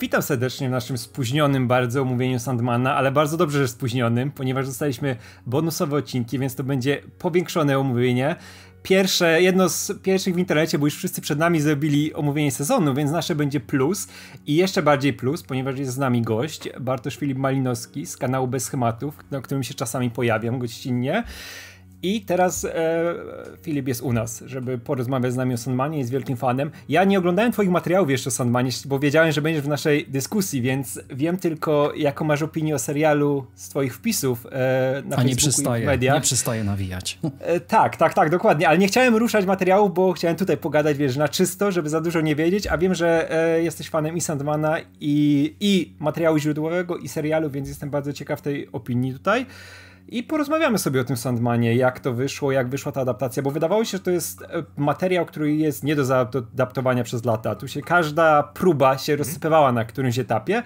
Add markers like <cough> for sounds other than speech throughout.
Witam serdecznie w naszym spóźnionym bardzo omówieniu Sandmana, ale bardzo dobrze, że spóźnionym, ponieważ dostaliśmy bonusowe odcinki, więc to będzie powiększone omówienie. Pierwsze, jedno z pierwszych w internecie, bo już wszyscy przed nami zrobili omówienie sezonu, więc nasze będzie plus i jeszcze bardziej plus, ponieważ jest z nami gość, Bartosz Filip Malinowski z kanału Bez Schematów, na którym się czasami pojawiam gościnnie. I teraz e, Filip jest u nas, żeby porozmawiać z nami o Sandmanie, jest wielkim fanem. Ja nie oglądałem twoich materiałów jeszcze o Sandmanie, bo wiedziałem, że będziesz w naszej dyskusji, więc wiem tylko, jaką masz opinię o serialu z twoich wpisów e, na A Facebooku nie przystaje, i mediach. nie przystaje nawijać. E, tak, tak, tak, dokładnie, ale nie chciałem ruszać materiałów, bo chciałem tutaj pogadać, wiesz, na czysto, żeby za dużo nie wiedzieć, a wiem, że e, jesteś fanem i Sandmana, i, i materiału źródłowego, i serialu, więc jestem bardzo ciekaw tej opinii tutaj i porozmawiamy sobie o tym Sandmanie, jak to wyszło, jak wyszła ta adaptacja, bo wydawało się, że to jest e, materiał, który jest nie do zaadaptowania przez lata. Tu się każda próba się rozsypywała na którymś etapie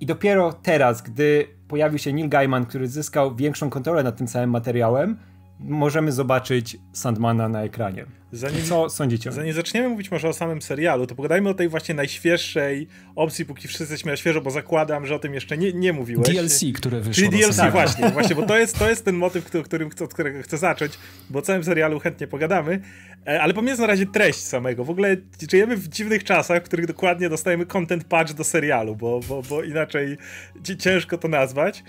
i dopiero teraz, gdy pojawił się Neil Gaiman, który zyskał większą kontrolę nad tym całym materiałem, możemy zobaczyć Sandmana na ekranie. Zanim, Co sądzicie? Zanim zaczniemy mówić może o samym serialu, to pogadajmy o tej właśnie najświeższej opcji, póki wszyscy jesteśmy na świeżo, bo zakładam, że o tym jeszcze nie, nie mówiłeś. DLC, które wyszło. Czyli DLC, właśnie, <laughs> właśnie, bo to jest, to jest ten motyw, którym, od którego chcę zacząć, bo o całym serialu chętnie pogadamy, e, ale pomijając na razie treść samego, w ogóle żyjemy w dziwnych czasach, w których dokładnie dostajemy content patch do serialu, bo, bo, bo inaczej ciężko to nazwać.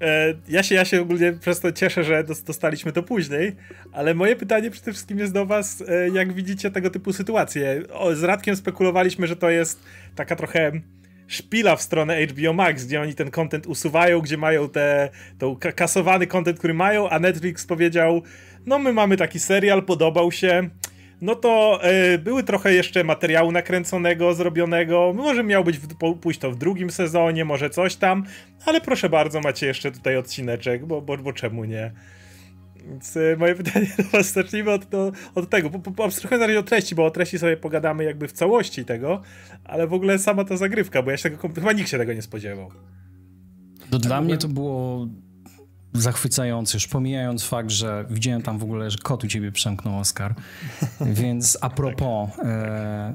E, ja się, ja się ogólnie przez to cieszę, że dostaliśmy to później, ale moje pytanie przede wszystkim jest do was, e, jak widzicie tego typu sytuacje. Z Radkiem spekulowaliśmy, że to jest taka trochę szpila w stronę HBO Max, gdzie oni ten content usuwają, gdzie mają te, to kasowany content, który mają, a Netflix powiedział, no my mamy taki serial, podobał się, no to e, były trochę jeszcze materiału nakręconego, zrobionego. Może miał być w, pójść to w drugim sezonie, może coś tam, ale proszę bardzo, macie jeszcze tutaj odcineczek, bo, bo, bo czemu nie? Więc e, moje <laughs> pytanie do was, zacznijmy od, do, od tego, po, po, abstrahując od treści, bo o treści sobie pogadamy jakby w całości tego, ale w ogóle sama ta zagrywka, bo ja się tego, chyba nikt się tego nie spodziewał. To dla mnie to było zachwycający, już pomijając fakt, że widziałem tam w ogóle, że kot u ciebie przemknął Oscar. Więc a propos <laughs> e,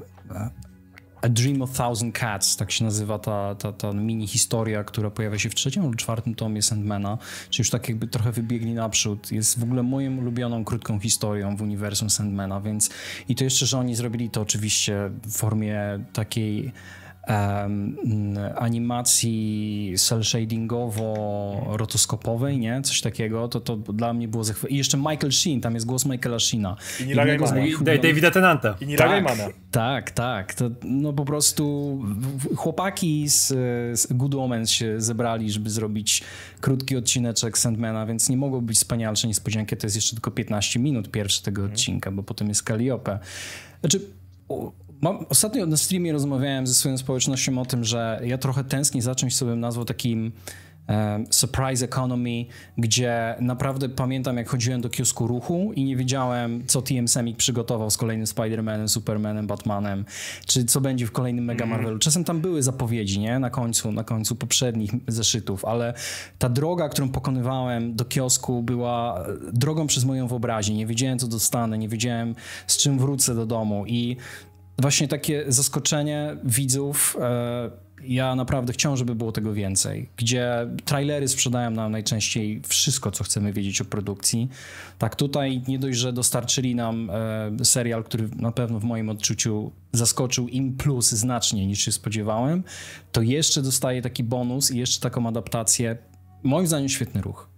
A Dream of Thousand Cats, tak się nazywa ta, ta, ta mini historia, która pojawia się w trzecim lub czwartym tomie Sandmana, czy już tak jakby trochę wybiegli naprzód. Jest w ogóle moją ulubioną krótką historią w uniwersum Sandmana, więc i to jeszcze, że oni zrobili to oczywiście w formie takiej um, animacji cel-shadingowo-rotoskopowej, nie? Coś takiego, to, to dla mnie było zachwycające. I jeszcze Michael Sheen, tam jest głos Michaela Sheena. I Nila Gaimana. Davida Tenanta. I Nila tak, Gaimana. Tak, tak. To, no po prostu chłopaki z, z Good Omens się zebrali, żeby zrobić krótki odcineczek Sandmana, więc nie mogło być wspanialsze niespodzianki. To jest jeszcze tylko 15 minut pierwszy tego mhm. odcinka, bo potem jest Calliope. Znaczy, Mam, ostatnio na streamie rozmawiałem ze swoją społecznością o tym, że ja trochę tęsknię za czymś, co bym nazwał takim e, surprise economy, gdzie naprawdę pamiętam, jak chodziłem do kiosku ruchu i nie wiedziałem, co TM Semik przygotował z kolejnym Spider-Manem, Supermanem, Batmanem, czy co będzie w kolejnym Mega mhm. Marvelu. Czasem tam były zapowiedzi, nie? Na końcu, na końcu poprzednich zeszytów, ale ta droga, którą pokonywałem do kiosku była drogą przez moją wyobraźnię. Nie wiedziałem, co dostanę, nie wiedziałem, z czym wrócę do domu i właśnie takie zaskoczenie widzów. E, ja naprawdę chciałem, żeby było tego więcej. Gdzie trailery sprzedają nam najczęściej wszystko, co chcemy wiedzieć o produkcji. Tak, tutaj nie dość, że dostarczyli nam e, serial, który na pewno w moim odczuciu zaskoczył im plus znacznie niż się spodziewałem, to jeszcze dostaje taki bonus i jeszcze taką adaptację. Moim zdaniem świetny ruch.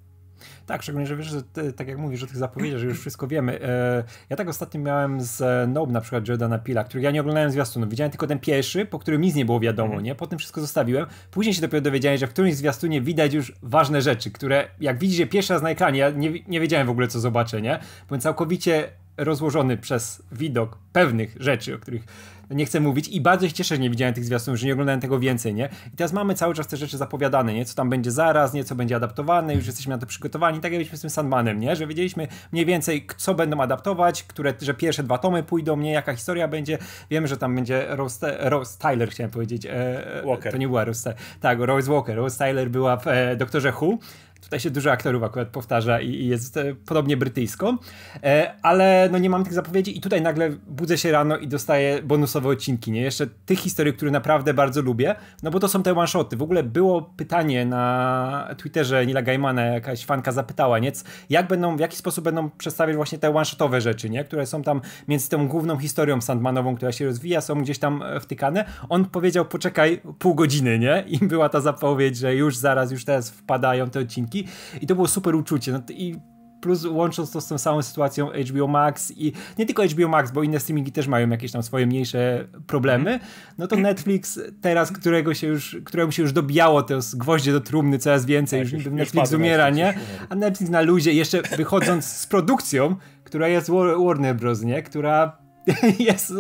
Tak, szczególnie, że wiesz, że ty, tak jak mówisz o tych zapowiedziach, że już wszystko wiemy. E, ja tak ostatnio miałem z Nope na przykład Jordana Pila, który ja nie oglądałem zwiastunu. Widziałem tylko ten pierwszy, po którym nic nie było wiadomo, mm. nie? Potem wszystko zostawiłem. Później się dopiero dowiedziałem, że w którymś zwiastunie widać już ważne rzeczy, które jak widzisz je pierwszy raz na ekranie, ja nie, nie wiedziałem w ogóle co zobaczę, nie? Byłem całkowicie rozłożony przez widok pewnych rzeczy, o których nie chcę mówić i bardzo się cieszę, że nie widziałem tych zwiastunów, że nie oglądałem tego więcej, nie? I teraz mamy cały czas te rzeczy zapowiadane, nie? Co tam będzie zaraz, nie? Co będzie adaptowane, już jesteśmy na to przygotowani, tak jak byliśmy z tym Sandmanem, nie? Że wiedzieliśmy mniej więcej, co będą adaptować, które, że pierwsze dwa tomy pójdą, nie? Jaka historia będzie. Wiemy, że tam będzie Rose, Rose Tyler, chciałem powiedzieć. E, Walker. To nie była Rose Tak, Rose Walker. Rose Tyler była w e, Doktorze Who tutaj się dużo aktorów akurat powtarza i, jest e, podobnie brytyjską, e, ale no nie mam tych zapowiedzi i tutaj nagle budzę się rano i dostaję bonusowe odcinki, nie? Jeszcze tych historii, które naprawdę bardzo lubię, no bo to są te one-shoty. W ogóle było pytanie na Twitterze Nila Gaimana, jakaś fanka zapytała, nie? Jak będą, w jaki sposób będą przedstawiać właśnie te one-shotowe rzeczy, nie? Które są tam między tą główną historią Sandmanową, która się rozwija, są gdzieś tam e, wtykane. On powiedział, poczekaj pół godziny, nie? I była ta zapowiedź, że już zaraz, już teraz wpadają te odcinki i to było super uczucie. No i plus łącząc to z tą samą sytuacją HBO Max i nie tylko HBO Max, bo inne streamingi też mają jakieś tam swoje mniejsze problemy, no to Netflix teraz, którego się już, któremu się już dobijało te gwoździe do trumny coraz więcej, tak, już, już Netflix już umiera, nie? A Netflix na luzie, jeszcze wychodząc z produkcją, która jest Warner Bros., nie? Która <laughs> jest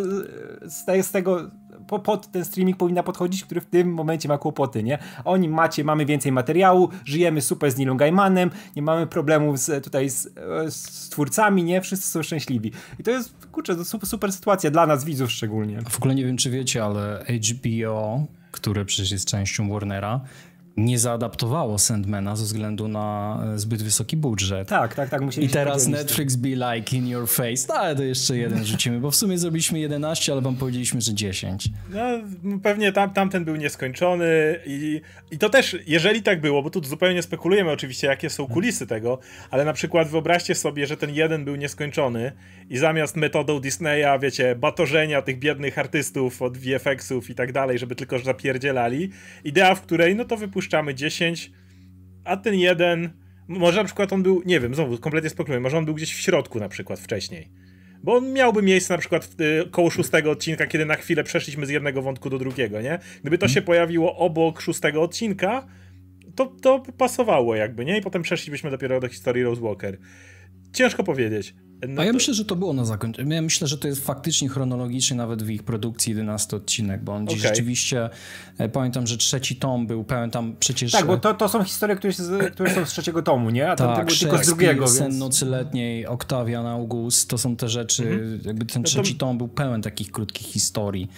z tego po, pod ten streaming powinna podchodzić, który w tym momencie ma kłopoty, nie? Oni macie, mamy więcej materiału, żyjemy super z Nilą Gaimanem, nie mamy problemów z, tutaj z, z twórcami, nie? Wszyscy są szczęśliwi. I to jest, kurczę, to super, super sytuacja dla nas, widzów szczególnie. W ogóle nie wiem, czy wiecie, ale HBO, które przecież jest częścią Warnera, nie zaadaptowało Sandmana ze względu na e, zbyt wysoki budżet. Tak, tak, tak. I teraz Netflix be like in your face. No, ale to jeszcze jeden rzucimy, bo w sumie zrobiliśmy 11, ale wam powiedzieliśmy, że 10. No, pewnie tam, tamten był nieskończony i, i to też, jeżeli tak było, bo tu zupełnie spekulujemy oczywiście, jakie są kulisy tego, ale na przykład wyobraźcie sobie, że ten jeden był nieskończony i zamiast metodą Disneya, wiecie, batorzenia tych biednych artystów od VFX-ów i tak dalej, żeby tylko zapierdzielali, idea, w której no to wypuszczamy 10, a ten jeden, może na przykład on był, nie wiem, znowu kompletnie spokojnie, może on był gdzieś w środku na przykład wcześniej. Bo on miałby miejsce na przykład w, y, koło szóstego odcinka, kiedy na chwilę przeszliśmy z jednego wątku do drugiego, nie? Gdyby to się pojawiło obok szóstego odcinka, to, to pasowało jakby, nie? I potem przeszlibyśmy dopiero do historii Rose Walker. Ciężko powiedzieć. No A ja to... myślę, że to było na zakończenie. Ja myślę, że to jest faktycznie chronologicznie nawet w ich produkcji 11 odcinek, bo on okay. rzeczywiście, e, pamiętam, że trzeci tom był pełen tam przecież... Tak, bo e, to, to są historie, które, z, które są z trzeciego tomu, nie? A tak, był tylko z drugiego. Sen więc... nocy letniej, Octavian August, to są te rzeczy, mhm. jakby ten no trzeci tom był pełen takich krótkich historii.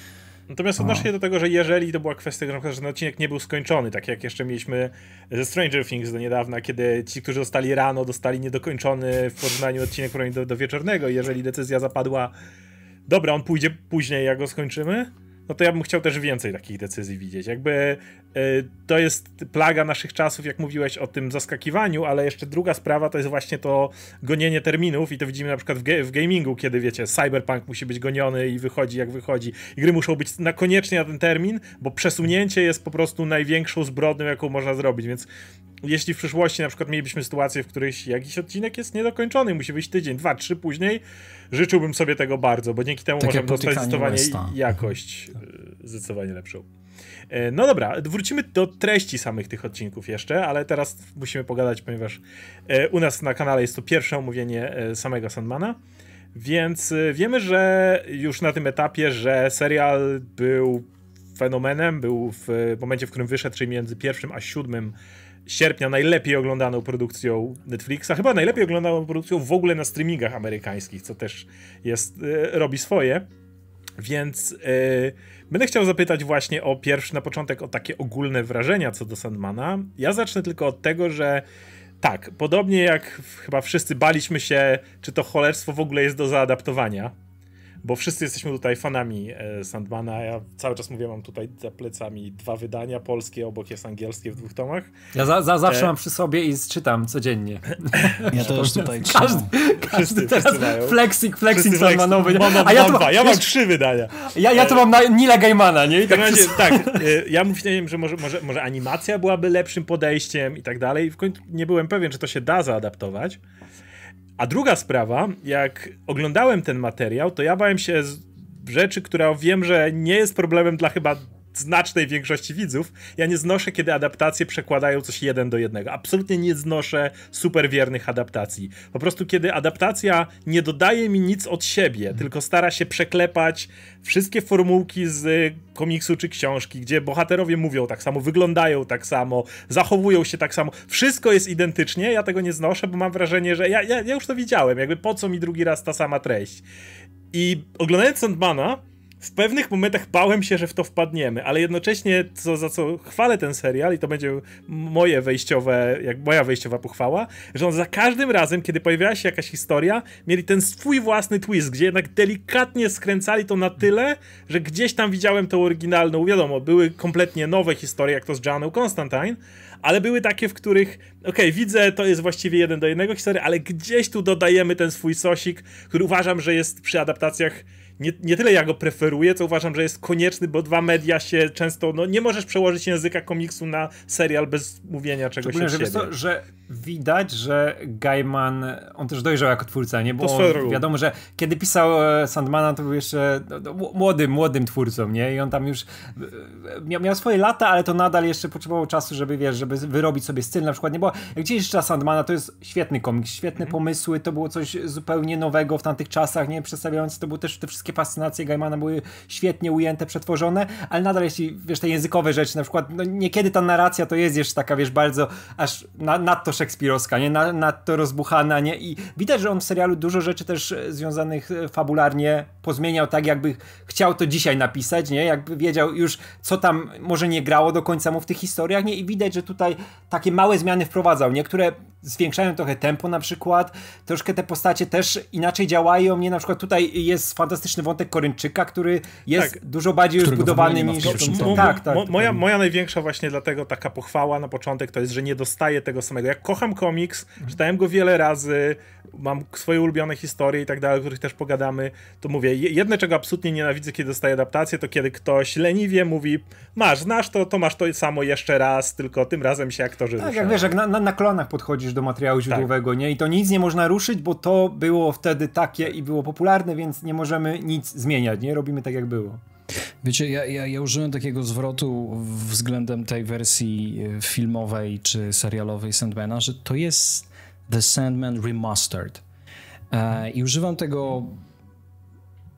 Natomiast odnoszę się do tego, że jeżeli to była kwestia, że ten odcinek nie był skończony, tak jak jeszcze mieliśmy ze Stranger Things do niedawna, kiedy ci, którzy dostali rano, dostali niedokończony w porównaniu odcinek do, do wieczornego, jeżeli decyzja zapadła, dobra, on pójdzie później, jak go skończymy, no to ja bym chciał też więcej takich decyzji widzieć. Jakby e, to jest plaga naszych czasów, jak mówiłeś o tym zaskakiwaniu, ale jeszcze druga sprawa to jest właśnie to gonienie terminów i to widzimy na przykład w, ge w gamingu, kiedy wiecie, cyberpunk musi być goniony i wychodzi jak wychodzi. I gry muszą być na koniecznie na ten termin, bo przesunięcie jest po prostu największą zbrodnią, jaką można zrobić, więc jeśli w przyszłości na przykład mielibyśmy sytuację, w której jakiś odcinek jest niedokończony, musi być tydzień, dwa, trzy później, życzyłbym sobie tego bardzo, bo dzięki temu tak możemy dostać zdecydowanie jakość e, zdecydowanie lepszą. E, no dobra, wrócimy do treści samych tych odcinków jeszcze, ale teraz musimy pogadać, ponieważ e, u nas na kanale jest to pierwsze omówienie samego Sandmana. Więc wiemy, że już na tym etapie, że serial był fenomenem, był w momencie, w którym wyszedł, czyli między pierwszym a siódmym sierpnia najlepiej oglądaną produkcją Netflixa, chyba najlepiej oglądaną produkcją w ogóle na streamingach amerykańskich, co też jest, e, robi swoje. Więc e, będę chciał zapytać właśnie o pierwszy na początek o takie ogólne wrażenia co do Sandmana. Ja zacznę tylko od tego, że tak, podobnie jak chyba wszyscy baliśmy się, czy to cholerstwo w ogóle jest do zaadaptowania bo wszyscy jesteśmy tutaj fanami e, Sandmana. Ja cały czas mówię, mam tutaj za plecami dwa wydania polskie, obok jest angielskie w dwóch tomach. Ja za, za zawsze e... mam przy sobie i czytam codziennie. <laughs> Ja też tutaj Każdy, każdy wszyscy, teraz wszyscy flexing, flexing Sandmanowy. Mam, mam, ja, mam, ja mam trzy wydania. Ja, ja to mam na Nila Gaimana, nie? I tak, razie, tak <laughs> e, ja mówiłem, że może, może, może animacja byłaby lepszym podejściem i tak dalej. W końcu nie byłem pewien, czy to się da zaadaptować. A druga sprawa, jak oglądałem ten materiał, to ja bałem się rzeczy, która wiem, że nie jest problemem dla chyba znacznej większości widzów. Ja nie znoszę, kiedy adaptacje przekładają coś jeden do jednego. Absolutnie nie znoszę super wiernych adaptacji. Po prostu, kiedy adaptacja nie dodaje mi nic od siebie, tylko stara się przeklepać wszystkie formułki z komiksu czy książki, gdzie bohaterowie mówią tak samo, wyglądają tak samo, zachowują się tak samo. Wszystko jest identycznie, ja tego nie znoszę, bo mam wrażenie, że ja, ja, ja już to widziałem. Jakby po co mi drugi raz ta sama treść. I oglądając Sandmana, w pewnych momentach bałem się, że w to wpadniemy, ale jednocześnie co, za co chwalę ten serial i to będzie moje wejściowe, jak moja wejściowa pochwała, że on za każdym razem, kiedy pojawiała się jakaś historia, mieli ten swój własny twist, gdzie jednak delikatnie skręcali to na tyle, że gdzieś tam widziałem tą oryginalną, wiadomo, były kompletnie nowe historie, jak to z Joanną Constantine, ale były takie, w których, okej, okay, widzę, to jest właściwie jeden do jednego historii, ale gdzieś tu dodajemy ten swój sosik, który uważam, że jest przy adaptacjach nie, nie tyle ja go preferuję, co uważam, że jest konieczny, bo dwa media się często, no nie możesz przełożyć języka komiksu na serial bez mówienia czegoś od że, siebie. że widać, że Gaiman, on też dojrzał jako twórca, nie? Bo wiadomo, że kiedy pisał e, Sandmana, to był jeszcze no, no, młodym, młodym twórcą, nie? I on tam już e, miał, miał, swoje lata, ale to nadal jeszcze potrzebował czasu, żeby, wiesz, żeby wyrobić sobie styl na przykład, nie? Bo jak gdzieś jeszcze Sandmana, to jest świetny komiks, świetne mm. pomysły, to było coś zupełnie nowego w tamtych czasach, nie? Przedstawiające, to były też te wszystkie fascynacje Gaimana były świetnie ujęte, przetworzone, ale nadal jeśli, wiesz, te językowe rzeczy, na przykład, no niekiedy ta narracja to jest jeszcze taka, wiesz, bardzo aż na, nadto szekspirowska, nie? Na, nadto rozbuchana, nie? I widać, że on w serialu dużo rzeczy też e, związanych e, fabularnie pozmieniał tak, jakby chciał to dzisiaj napisać, nie? Jakby wiedział już, co tam może nie grało do końca mu w tych historiach, nie? I widać, że tutaj takie małe zmiany wprowadzał, niektóre zwiększają trochę tempo na przykład, troszkę te postacie też inaczej działają, nie? Na przykład tutaj jest fantastyczny wątek Koryńczyka, który jest tak. dużo bardziej już budowany niż... Tak, tak, moja, moja największa właśnie dlatego taka pochwała na początek to jest, że nie dostaję tego samego. Jak kocham komiks, mhm. czytałem go wiele razy, mam swoje ulubione historie i tak dalej, o których też pogadamy, to mówię, jedne czego absolutnie nienawidzę, kiedy dostaję adaptację, to kiedy ktoś leniwie mówi, masz, znasz to, to masz to samo jeszcze raz, tylko tym razem się aktorzy Tak, ruszają. jak wiesz, jak na, na, na klonach podchodzisz do materiału tak. źródłowego, tak. nie? I to nic nie można ruszyć, bo to było wtedy takie i było popularne, więc nie możemy nic zmieniać, nie? Robimy tak, jak było. Wiecie, ja, ja, ja użyłem takiego zwrotu względem tej wersji e, filmowej czy serialowej Sandmana, że to jest The Sandman Remastered. E, I używam tego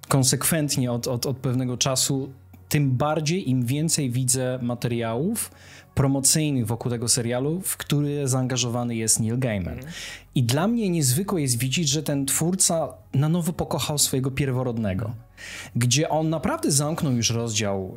konsekwentnie od, od, od pewnego czasu, tym bardziej im więcej widzę materiałów promocyjnych wokół tego serialu, w który zaangażowany jest Neil Gaiman. Mm. I dla mnie niezwykłe jest widzieć, że ten twórca na nowo pokochał swojego pierworodnego, gdzie on naprawdę zamknął już rozdział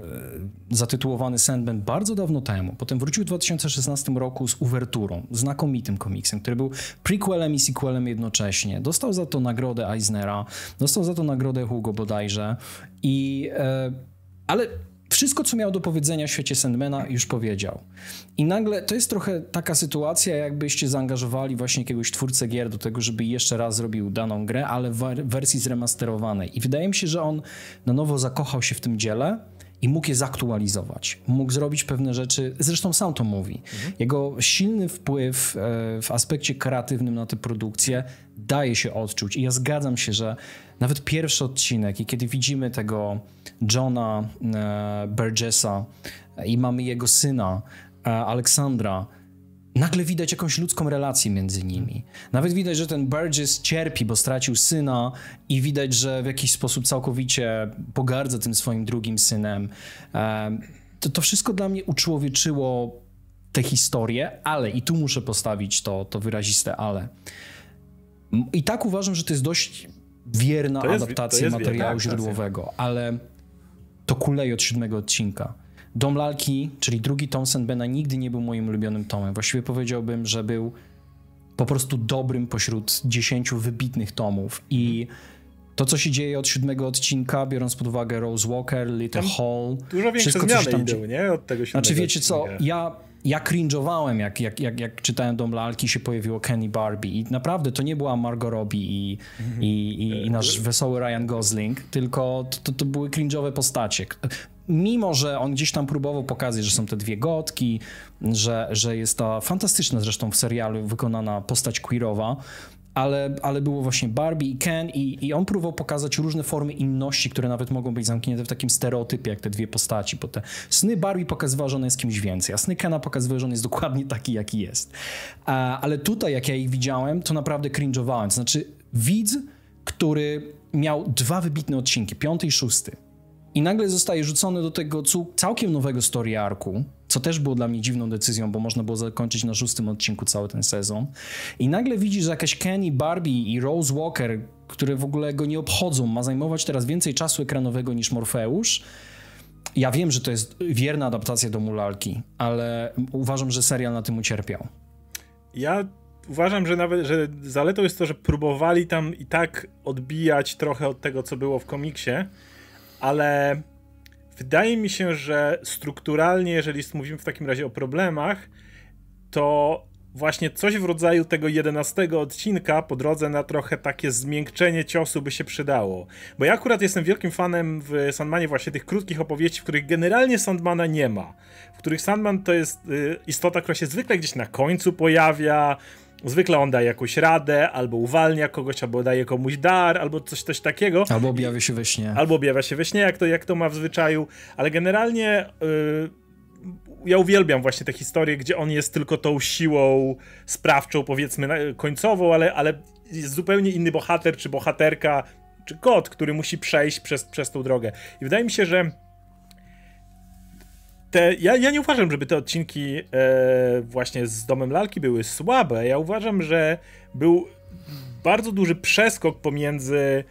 e, zatytułowany Sandman bardzo dawno temu. Potem wrócił w 2016 roku z Uwerturą, znakomitym komiksem, który był prequelem i sequelem jednocześnie. Dostał za to nagrodę Eisnera, dostał za to nagrodę Hugo bodajże i... E, ale wszystko, co miał do powiedzenia w świecie Sandmana, już powiedział. I nagle to jest trochę taka sytuacja, jakbyście zaangażowali właśnie jakiegoś twórcę gier do tego, żeby jeszcze raz zrobił daną grę, ale w wersji zremasterowanej. I wydaje mi się, że on na nowo zakochał się w tym dziele i mógł je zaktualizować. Mógł zrobić pewne rzeczy, zresztą sam to mówi. Mhm. Jego silny wpływ e, w aspekcie kreatywnym na tę produkcję daje się odczuć. I ja zgadzam się, że nawet pierwszy odcinek i kiedy widzimy tego Johna e, Burgessa i mamy jego syna e, Aleksandra, nagle widać jakąś ludzką relację między nimi. Nawet widać, że ten Burgess cierpi, bo stracił syna i widać, że w jakiś sposób całkowicie pogardza tym swoim drugim synem. E, to, to wszystko dla mnie uczłowieczyło tę historię, ale i tu muszę postawić to, to wyraziste ale. I tak uważam, że to jest dość wierna to jest, adaptacja materiału źródłowego, ale to kuleje od siódmego odcinka. Dom Lalki, czyli drugi tom Sandbena, nigdy nie był moim ulubionym tomem. Właściwie powiedziałbym, że był po prostu dobrym pośród dziesięciu wybitnych tomów i to, co się dzieje od siódmego odcinka, biorąc pod uwagę Rose Walker, Little tam Hall... Dużo większe wszystko, zmiany tam... idą, nie? Od tego Znaczy, wiecie co, ja ja cringe'owałem, jak, jak, jak, jak czytałem Dom Lalki, się pojawiło Kenny Barbie i naprawdę to nie była Margot Robbie i, i, i, i nasz wesoły Ryan Gosling, tylko to, to były cringe'owe postacie. Mimo, że on gdzieś tam próbował pokazać, że są te dwie gotki, że, że jest ta fantastyczna zresztą w serialu wykonana postać queerowa, ale, ale było właśnie Barbie i Ken i, i on próbował pokazać różne formy inności, które nawet mogą być zamknięte w takim stereotypie, jak te dwie postaci, bo te sny Barbie pokazywały, że on jest kimś więcej, a sny Kena pokazywały, że on jest dokładnie taki, jaki jest. Ale tutaj, jak ja ich widziałem, to naprawdę cringe'owałem, to znaczy widz, który miał dwa wybitne odcinki, piąty i szósty, i nagle zostaje rzucony do tego całkiem nowego story arku, co też było dla mnie dziwną decyzją, bo można było zakończyć na szóstym odcinku cały ten sezon. I nagle widzisz, że jakaś Kenny, Barbie i Rose Walker, które w ogóle go nie obchodzą, ma zajmować teraz więcej czasu ekranowego niż Morfeusz. Ja wiem, że to jest wierna adaptacja do Mulalki, ale uważam, że serial na tym ucierpiał. Ja uważam, że nawet, że zaletą jest to, że próbowali tam i tak odbijać trochę od tego, co było w komiksie, ale wydaje mi się, że strukturalnie, jeżeli mówimy w takim razie o problemach, to właśnie coś w rodzaju tego jedenastego odcinka po drodze na trochę takie zmiękczenie ciosu by się przydało. Bo ja akurat jestem wielkim fanem w Sandmanie właśnie tych krótkich opowieści, w których generalnie Sandmana nie ma. W których Sandman to jest y, istota, która się zwykle gdzieś na końcu pojawia, Zwykle on daje jakąś radę, albo uwalnia kogoś, albo daje komuś dar, albo coś, coś takiego. Albo objawia się we śnie. Albo objawia się we śnie, jak to, jak to ma w zwyczaju, ale generalnie yy, ja uwielbiam właśnie te historie, gdzie on jest tylko tą siłą sprawczą, powiedzmy, końcową, ale, ale jest zupełnie inny bohater, czy bohaterka, czy kot, który musi przejść przez, przez tą drogę. I wydaje mi się, że te, ja, ja nie uważam, żeby te odcinki e, właśnie z Domem Lalki były słabe. Ja uważam, że był bardzo duży przeskok pomiędzy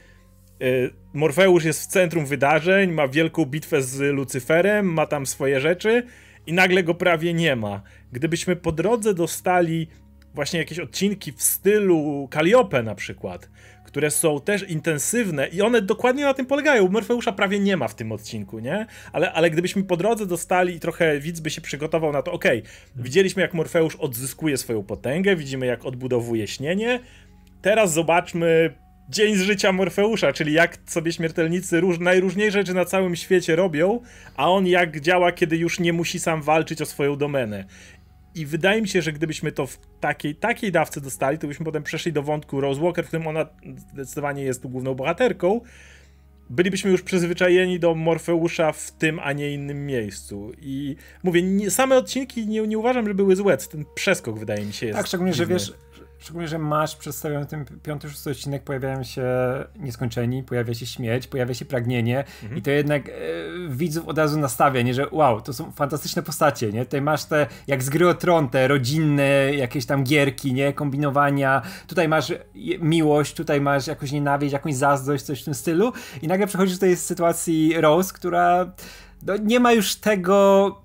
e, Morfeusz jest w centrum wydarzeń, ma wielką bitwę z Lucyferem, ma tam swoje rzeczy i nagle go prawie nie ma. Gdybyśmy po drodze dostali właśnie jakieś odcinki w stylu Calliope na przykład, które są też intensywne i one dokładnie na tym polegają. Morfeusza prawie nie ma w tym odcinku, nie? Ale, ale gdybyśmy po drodze dostali i trochę widz by się przygotował na to, okej, okay, widzieliśmy jak Morfeusz odzyskuje swoją potęgę, widzimy jak odbudowuje śnienie, teraz zobaczmy dzień z życia Morfeusza, czyli jak sobie śmiertelnicy róż, najróżniejsze rzeczy na całym świecie robią, a on jak działa, kiedy już nie musi sam walczyć o swoją domenę. I wydaje mi się, że gdybyśmy to w takiej, takiej dawce dostali, to byśmy potem przeszli do wątku Rose Walker, w którym ona zdecydowanie jest tu główną bohaterką. Bylibyśmy już przyzwyczajeni do Morfeusza w tym, a nie innym miejscu. I mówię, nie, same odcinki nie, nie uważam, że były złe. Ten przeskok wydaje mi się jest. Tak, szczególnie, dziwny. że wiesz, Szczególnie, że masz przedstawiony ten piąty, szósty odcinek, pojawiają się nieskończeni, pojawia się śmierć, pojawia się pragnienie mhm. i to jednak e, widzów od razu nastawia, nie, że wow, to są fantastyczne postacie, nie? Tutaj masz te, jak z gry o tron, te rodzinne jakieś tam gierki, nie? Kombinowania, tutaj masz miłość, tutaj masz jakąś nienawiść, jakąś zazdrość, coś w tym stylu i nagle przechodzisz do tej sytuacji Rose, która no, nie ma już tego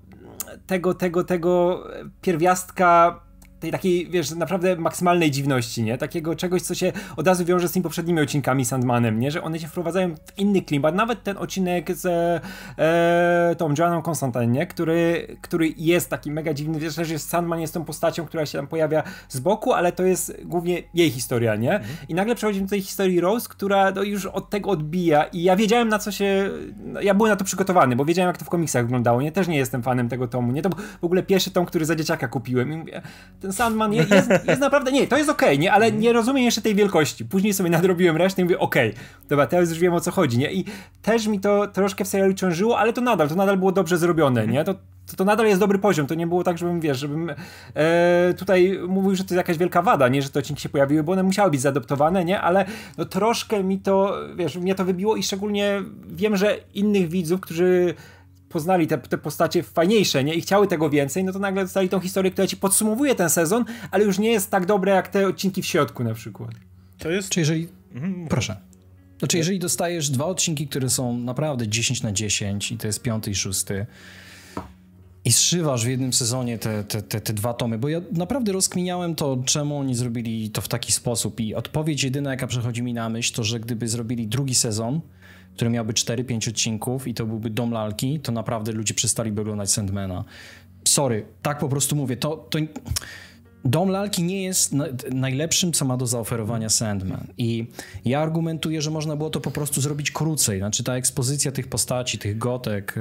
tego, tego, tego pierwiastka tej takiej, wiesz, naprawdę maksymalnej dziwności, nie? Takiego czegoś, co się od razu wiąże z tymi poprzednimi odcinkami Sandmanem, nie? Że one się wprowadzają w inny klimat. Nawet ten odcinek z e, tą Joanną Constantine, nie? Który, który jest taki mega dziwny, wiesz, że Sandman jest tą postacią, która się tam pojawia z boku, ale to jest głównie jej historia, nie? Mhm. I nagle przechodzimy do tej historii Rose, która no, już od tego odbija i ja wiedziałem na co się, no, ja byłem na to przygotowany, bo wiedziałem jak to w komiksach wyglądało, nie? Też nie jestem fanem tego tomu, nie? To w ogóle pierwszy tom, który za dzieciaka kupiłem i mówię, ten Sandman jest, jest, naprawdę, nie, to jest okej, okay, nie, ale nie rozumiem jeszcze tej wielkości. Później sobie nadrobiłem resztę i mówię, okej, okay, dobra, teraz już wiem o co chodzi, nie? I też mi to troszkę w serialu ciążyło, ale to nadal, to nadal było dobrze zrobione, nie? To, to, to nadal jest dobry poziom, to nie było tak, żebym, wiesz, żebym e, tutaj mówił, że to jest jakaś wielka wada, nie, że te odcinki się pojawiły, bo one musiały być zaadoptowane, nie, ale no troszkę mi to, wiesz, mnie to wybiło i szczególnie wiem, że innych widzów, którzy poznali te, te postacie fajniejsze, nie? I chciały tego więcej, no to nagle dostali tą historię, która ci podsumowuje ten sezon, ale już nie jest tak dobre jak te odcinki w środku na przykład. To jest... Czy jeżeli... Mhm. Proszę. Znaczy, jeżeli dostajesz dwa odcinki, które są naprawdę 10 na 10 i to jest piąty i szósty i zszywasz w jednym sezonie te, te, te, te dwa tomy, bo ja naprawdę rozkminiałem to, czemu oni zrobili to w taki sposób i odpowiedź jedyna, jaka przechodzi mi na myśl, to, że gdyby zrobili drugi sezon, który miałby 4-5 odcinków i to byłby Dom Lalki, to naprawdę ludzie przestaliby oglądać Sandmana. Sorry, tak po prostu mówię. To, to Dom Lalki nie jest najlepszym, co ma do zaoferowania Sandman. I ja argumentuję, że można było to po prostu zrobić krócej. Znaczy ta ekspozycja tych postaci, tych gotek,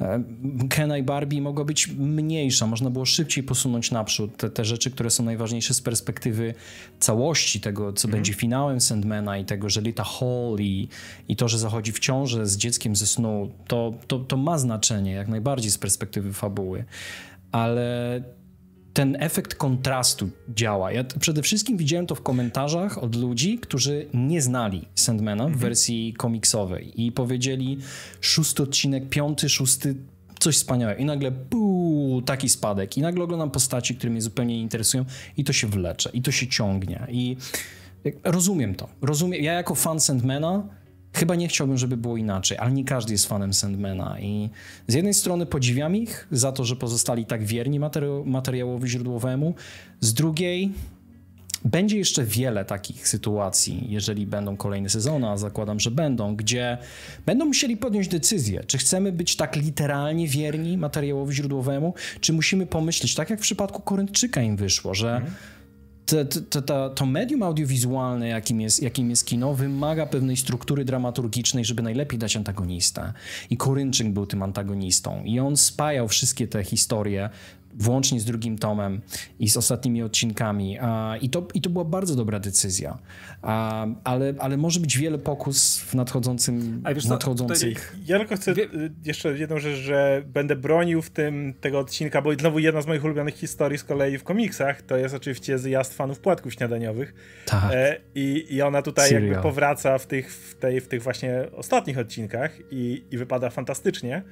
e, Kena i Barbie mogła być mniejsza. Można było szybciej posunąć naprzód te, te rzeczy, które są najważniejsze z perspektywy całości tego, co mm. będzie finałem Sandmana i tego, że Lita Hall i, i to, że zachodzi w ciążę z dzieckiem ze snu, to, to, to ma znaczenie jak najbardziej z perspektywy fabuły. Ale ten efekt kontrastu działa. Ja przede wszystkim widziałem to w komentarzach od ludzi, którzy nie znali Sandmana w mhm. wersji komiksowej i powiedzieli szósty odcinek, piąty, szósty coś wspaniałego i nagle buu, taki spadek i nagle oglądam postaci, które mnie zupełnie nie interesują i to się wlecze, i to się ciągnie i rozumiem to. Rozumiem. Ja jako fan Sandmana chyba nie chciałbym, żeby było inaczej, ale nie każdy jest fanem Sandmana i z jednej strony podziwiam ich za to, że pozostali tak wierni materiałowi źródłowemu, z drugiej będzie jeszcze wiele takich sytuacji, jeżeli będą kolejne sezony, a zakładam, że będą, gdzie będą musieli podjąć decyzję, czy chcemy być tak literalnie wierni materiałowi źródłowemu, czy musimy pomyśleć, tak jak w przypadku Koryntczyka im wyszło, że mhm to, to, to, to, medium audiowizualne, jakim jest, jakim jest kino, wymaga pewnej struktury dramaturgicznej, żeby najlepiej dać antagonistę. I Korynczyk był tym antagonistą. I on spajał wszystkie te historie włącznie z drugim tomem i z ostatnimi odcinkami. I to, i to była bardzo dobra decyzja. Ale, ale może być wiele pokus w nadchodzącym, A wiesz nadchodzących... ja tylko chcę jeszcze jedną rzecz, że będę bronił w tym tego odcinka, bo znowu jedna z moich ulubionych historii z kolei w komiksach, to jest oczywiście zjazd fanów płatków śniadaniowych. Tak. E, i, I ona tutaj Serial. jakby powraca w tych, w, tej, w tych właśnie ostatnich odcinkach i, i wypada fantastycznie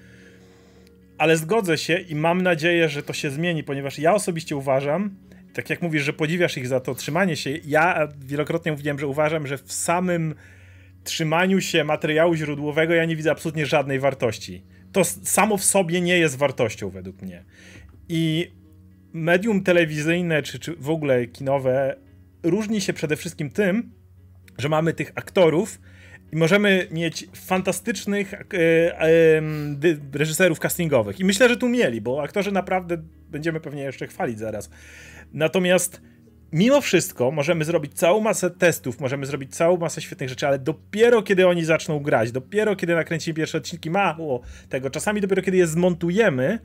ale zgodzę się i mam nadzieję, że to się zmieni, ponieważ ja osobiście uważam, tak jak mówisz, że podziwiasz ich za to trzymanie się, ja wielokrotnie mówiłem, że uważam, że w samym trzymaniu się materiału źródłowego ja nie widzę absolutnie żadnej wartości. To samo w sobie nie jest wartością według mnie. I medium telewizyjne, czy, czy w ogóle kinowe różni się przede wszystkim tym, że mamy tych aktorów, i możemy mieć fantastycznych e, e, reżyserów castingowych. I myślę, że tu mieli, bo aktorzy naprawdę będziemy pewnie jeszcze chwalić zaraz. Natomiast mimo wszystko możemy zrobić całą masę testów, możemy zrobić całą masę świetnych rzeczy, ale dopiero kiedy oni zaczną grać, dopiero kiedy nakręcimy pierwsze odcinki, mało tego, czasami dopiero kiedy je zmontujemy,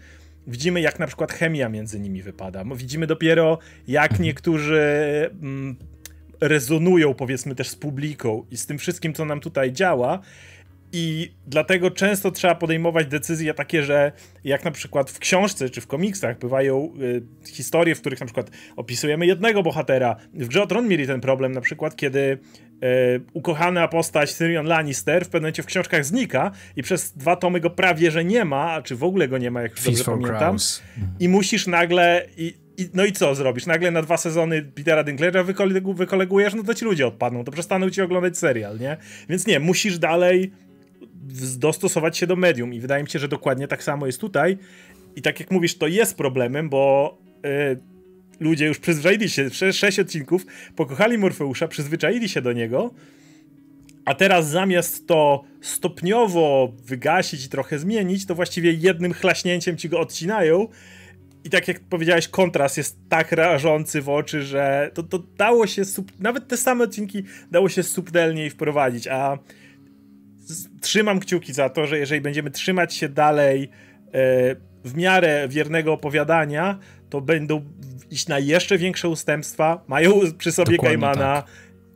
widzimy jak na przykład chemia między nimi wypada. Widzimy dopiero jak niektórzy mm, rezonują powiedzmy też z publiką i z tym wszystkim, co nam tutaj działa. I dlatego często trzeba podejmować decyzje takie, że jak na przykład w książce czy w komiksach bywają y, historie, w których na przykład opisujemy jednego bohatera. W Grze o Tron mieli ten problem na przykład, kiedy y, ukochana postać Tyrion Lannister w pewnym momencie w książkach znika i przez dwa tomy go prawie, że nie ma, czy w ogóle go nie ma, jak już dobrze pamiętam. I musisz nagle... I, i, no i co zrobisz? Nagle na dwa sezony Petera Dinklera wykolegujesz, no to ci ludzie odpadną, to przestaną ci oglądać serial, nie? Więc nie, musisz dalej dostosować się do medium i wydaje mi się, że dokładnie tak samo jest tutaj. I tak jak mówisz, to jest problemem, bo yy, ludzie już przyzwyczaili się, sześć odcinków, pokochali Morfeusza, przyzwyczaili się do niego, a teraz zamiast to stopniowo wygasić i trochę zmienić, to właściwie jednym chlaśnięciem ci go odcinają i tak jak powiedziałeś, kontrast jest tak rażący w oczy, że to, to dało się, nawet te same odcinki dało się subtelniej wprowadzić, a trzymam kciuki za to, że jeżeli będziemy trzymać się dalej e, w miarę wiernego opowiadania, to będą iść na jeszcze większe ustępstwa, mają przy sobie Dokładnie tak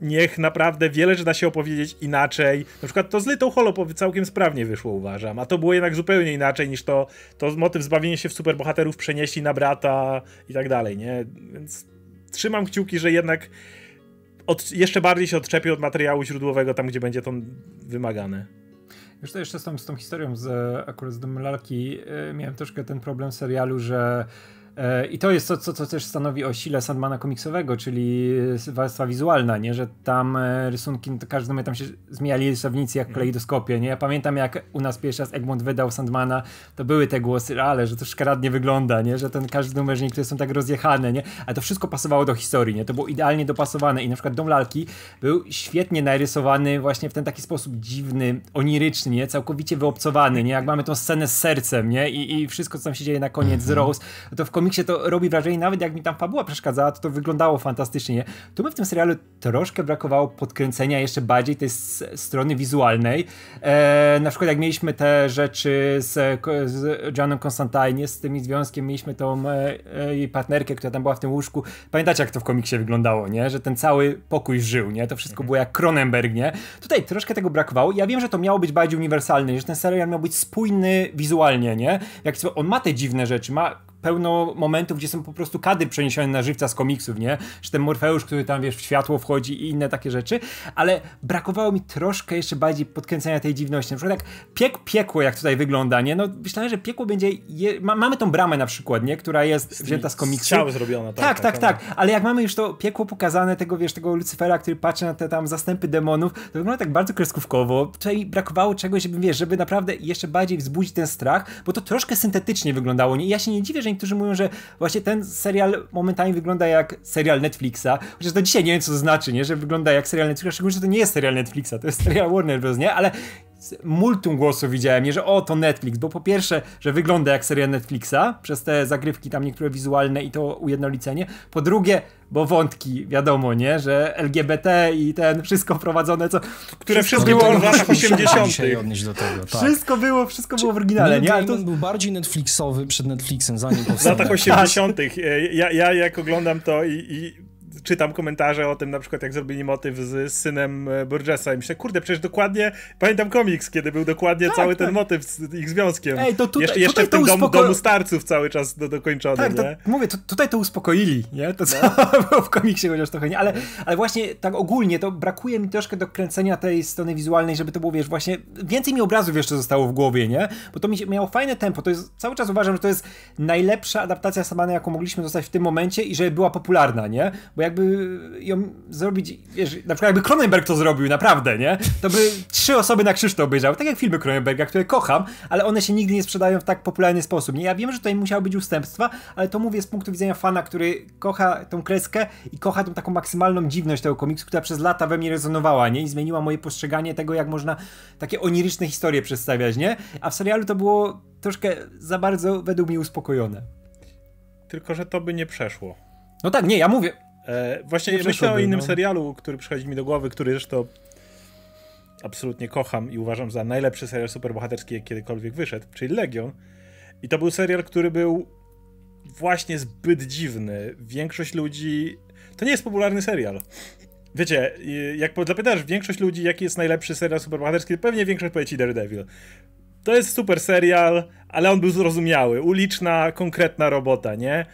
niech naprawdę wiele rzeczy da się opowiedzieć inaczej. Na przykład to z Little Hollow całkiem sprawnie wyszło, uważam, a to było jednak zupełnie inaczej niż to, to motyw zbawienia się w superbohaterów przenieśli na brata i tak dalej, nie? Więc trzymam kciuki, że jednak od, jeszcze bardziej się odczepię od materiału źródłowego tam, gdzie będzie to wymagane. Już to jeszcze z tą, z tą historią z, akurat z Domu Lalki yy, miałem troszkę ten problem serialu, że E, I to jest to, co, co też stanowi o sile Sandmana komiksowego, czyli warstwa wizualna, nie? że tam e, rysunki, to każdy moment tam się zmieniali rysownicy jak w mhm. kalejdoskopie. Nie? Ja pamiętam jak u nas pierwszy raz Egmont wydał Sandmana, to były te głosy, ale że to szkaradnie wygląda, nie? że ten każdy numer, że niektóre są tak rozjechane, nie? ale to wszystko pasowało do historii, nie? to było idealnie dopasowane i na przykład Dom Lalki był świetnie narysowany właśnie w ten taki sposób dziwny, oniryczny, nie? całkowicie wyobcowany, nie? jak mamy tą scenę z sercem nie? I, i wszystko co tam się dzieje na koniec z mhm. Rose, to w komiksie to robi wrażenie, nawet jak mi tam fabuła przeszkadzała, to to wyglądało fantastycznie. Nie? Tu my w tym serialu troszkę brakowało podkręcenia jeszcze bardziej tej strony wizualnej. E, na przykład jak mieliśmy te rzeczy z, z Johnem Constantine, z tym związkiem, mieliśmy tą e, e, jej partnerkę, która tam była w tym łóżku. Pamiętacie, jak to w komiksie wyglądało, nie? Że ten cały pokój żył, nie? To wszystko mhm. było jak Cronenberg, nie? Tutaj troszkę tego brakowało. Ja wiem, że to miało być bardziej uniwersalne, że ten serial miał być spójny wizualnie, nie? Jak on ma te dziwne rzeczy, ma pełno momentów, gdzie są po prostu kadry przeniesione na żywca z komiksów, nie? Że ten Morfeusz, który tam, wiesz, w światło wchodzi i inne takie rzeczy, ale brakowało mi troszkę jeszcze bardziej podkręcenia tej dziwności. Na przykład jak piek, piekło, jak tutaj wygląda, nie? No myślałem, że piekło będzie... Je... Ma, mamy tą bramę na przykład, nie? Która jest wzięta z komiksu. Ciało zrobione. Tak, tak, tak, tak, ale jak mamy już to piekło pokazane, tego, wiesz, tego Lucyfera, który patrzy na te tam zastępy demonów, to wygląda tak bardzo kreskówkowo. Tutaj brakowało czegoś, żeby, wiesz, żeby naprawdę jeszcze bardziej wzbudzić ten strach, bo to troszkę syntetycznie wyglądało. Nie? Ja się nie dziwię, że niektórzy mówią, że właśnie ten serial momentami wygląda jak serial Netflixa, chociaż do dzisiaj nie wiem, co to znaczy, nie? Że wygląda jak serial Netflixa, szczególnie, że to nie jest serial Netflixa, to jest serial Warner Bros., nie? Ale multum głosów widziałem, nie, że o, to Netflix, bo po pierwsze, że wygląda jak seria Netflixa, przez te zagrywki tam niektóre wizualne i to ujednolicenie, po drugie, bo wątki, wiadomo, nie, że LGBT i ten, wszystko wprowadzone, co... Które wszystko było w latach 80 odnieść do tego, tak. Wszystko było, wszystko było w oryginale, nie? Ale to... był bardziej Netflixowy przed Netflixem, zanim powstał. W latach 80 ja, ja jak oglądam to i, i czytam komentarze o tym, na przykład jak zrobili motyw z, synem e, Burgessa i myślę, kurde, przecież dokładnie, pamiętam komiks, kiedy był dokładnie tak, cały tak. ten motyw z ich związkiem. Ej, to tutaj, jeszcze, jeszcze tutaj w tym uspoko... domu starców cały czas do, dokończony, tak, nie? To, mówię, to, tutaj to uspokoili, nie? To co no. <laughs> było w komiksie chociaż trochę nie, ale, ale właśnie tak ogólnie to brakuje mi troszkę do kręcenia tej strony wizualnej, żeby to było, wiesz, właśnie więcej mi obrazów jeszcze zostało w głowie, nie? Bo to mi miało fajne tempo, to jest, cały czas uważam, że to jest najlepsza adaptacja Samany, jaką mogliśmy dostać w tym momencie i żeby była popularna, nie? Bo jak jakby ją zrobić, wiesz, na przykład jakby Cronenberg to zrobił, naprawdę, nie? To by trzy osoby na krzyż to obejrzały, tak jak filmy Cronenberga, które kocham, ale one się nigdy nie sprzedają w tak popularny sposób, nie? Ja wiem, że tutaj musiały być ustępstwa, ale to mówię z punktu widzenia fana, który kocha tą kreskę i kocha tą taką maksymalną dziwność tego komiksu, która przez lata we mnie rezonowała, nie? I zmieniła moje postrzeganie tego, jak można takie oniryczne historie przedstawiać, nie? A w serialu to było troszkę za bardzo według mnie uspokojone. Tylko, że to by nie przeszło. No tak, nie, ja mówię, E, właśnie nie myślę o innym no. serialu, który przychodzi mi do głowy, który zresztą absolutnie kocham i uważam za najlepszy serial superbohaterski, jaki kiedykolwiek wyszedł, czyli Legion. I to był serial, który był właśnie zbyt dziwny. Większość ludzi... To nie jest popularny serial. Wiecie, jak zapytasz większość ludzi, jaki jest najlepszy serial superbohaterski, to pewnie większość powie ci Daredevil. To jest super serial, ale on był zrozumiały. Uliczna, konkretna robota, nie?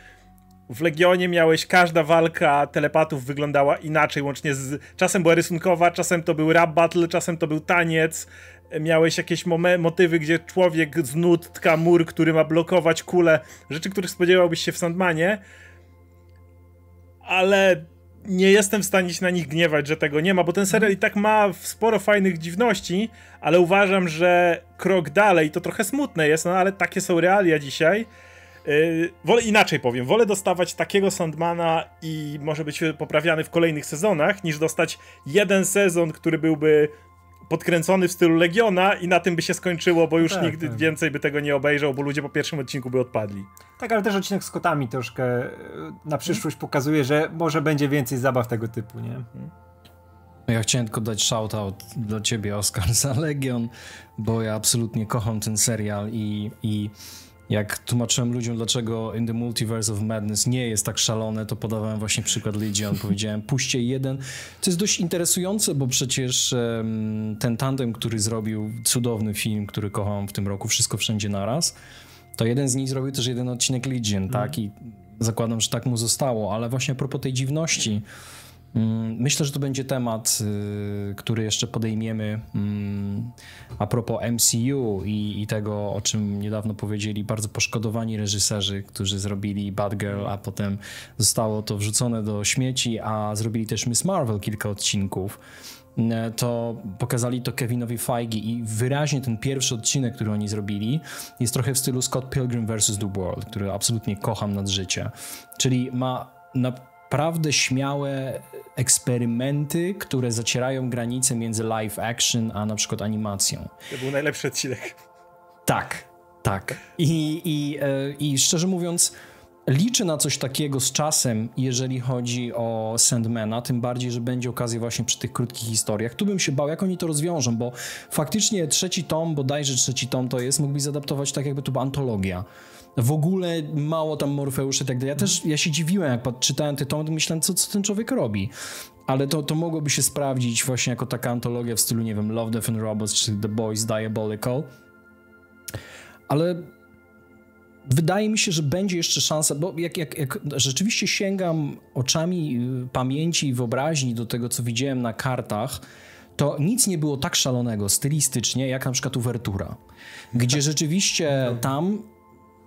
W Legionie miałeś, każda walka telepatów wyglądała inaczej, łącznie z... Czasem była rysunkowa, czasem to był rap battle, czasem to był taniec. Miałeś jakieś motywy, gdzie człowiek z nut tka mur, który ma blokować kulę. Rzeczy, których spodziewałbyś się w Sandmanie. Ale nie jestem w stanie się na nich gniewać, że tego nie ma, bo ten serial i tak ma sporo fajnych dziwności, ale uważam, że krok dalej to trochę smutne jest, no ale takie są realia dzisiaj Yy, wolę inaczej powiem, wolę dostawać takiego Sandmana i może być poprawiany w kolejnych sezonach, niż dostać jeden sezon, który byłby podkręcony w stylu Legiona i na tym by się skończyło, bo już tak, nigdy tak. więcej by tego nie obejrzał, bo ludzie po pierwszym odcinku by odpadli. Tak, ale też odcinek z kotami troszkę e, na przyszłość pokazuje, że może będzie więcej zabaw tego typu, nie? Hmm. Ja chciałem tylko dać shoutout do ciebie, Oskar, za Legion, bo ja absolutnie kocham ten serial i, i jak tłumaczyłem ludziom, dlaczego In the Multiverse of Madness nie jest tak szalone, to podawałem właśnie przykład Legion. Powiedziałem, puśćcie jeden. To jest dość interesujące, bo przecież um, ten tandem, który zrobił cudowny film, który kocham w tym roku, Wszystko Wszędzie Naraz, to jeden z nich zrobił też jeden odcinek Legion, mm. tak? I zakładam, że tak mu zostało, ale właśnie a propos tej dziwności, Mm, myślę, że to będzie temat, y, który jeszcze podejmiemy mm, a propos MCU i, i, tego, o czym niedawno powiedzieli bardzo poszkodowani reżyserzy, którzy zrobili Bad Girl, a potem zostało to wrzucone do śmieci, a zrobili też Miss Marvel kilka odcinków. Mm, to pokazali to Kevinowi Feige i wyraźnie ten pierwszy odcinek, który oni zrobili, jest trochę w stylu Scott Pilgrim vs. The World, który absolutnie kocham nad życie. Czyli ma na naprawdę śmiałe eksperymenty, które zacierają granice między live action a na przykład animacją. To był najlepszy odcinek. Tak, tak. I, i, e, i szczerze mówiąc, liczę na coś takiego z czasem, jeżeli chodzi o Sandmana, tym bardziej, że będzie okazja właśnie przy tych krótkich historiach. Tu bym się bał, jak oni to rozwiążą, bo faktycznie trzeci tom, bodajże trzeci tom to jest, mógłby zadaptować tak, jakby to była antologia w ogóle mało tam Morfeuszy tak dalej. Ja też, ja się dziwiłem, jak czytałem te tomy, myślałem, co, co ten człowiek robi. Ale to, to mogłoby się sprawdzić właśnie jako taka antologia w stylu, nie wiem, Love, Death and Robots czy The Boys Diabolical. Ale wydaje mi się, że będzie jeszcze szansa, bo jak, jak, jak rzeczywiście sięgam oczami y, pamięci i wyobraźni do tego, co widziałem na kartach, to nic nie było tak szalonego stylistycznie, jak na przykład Uwertura, gdzie rzeczywiście tam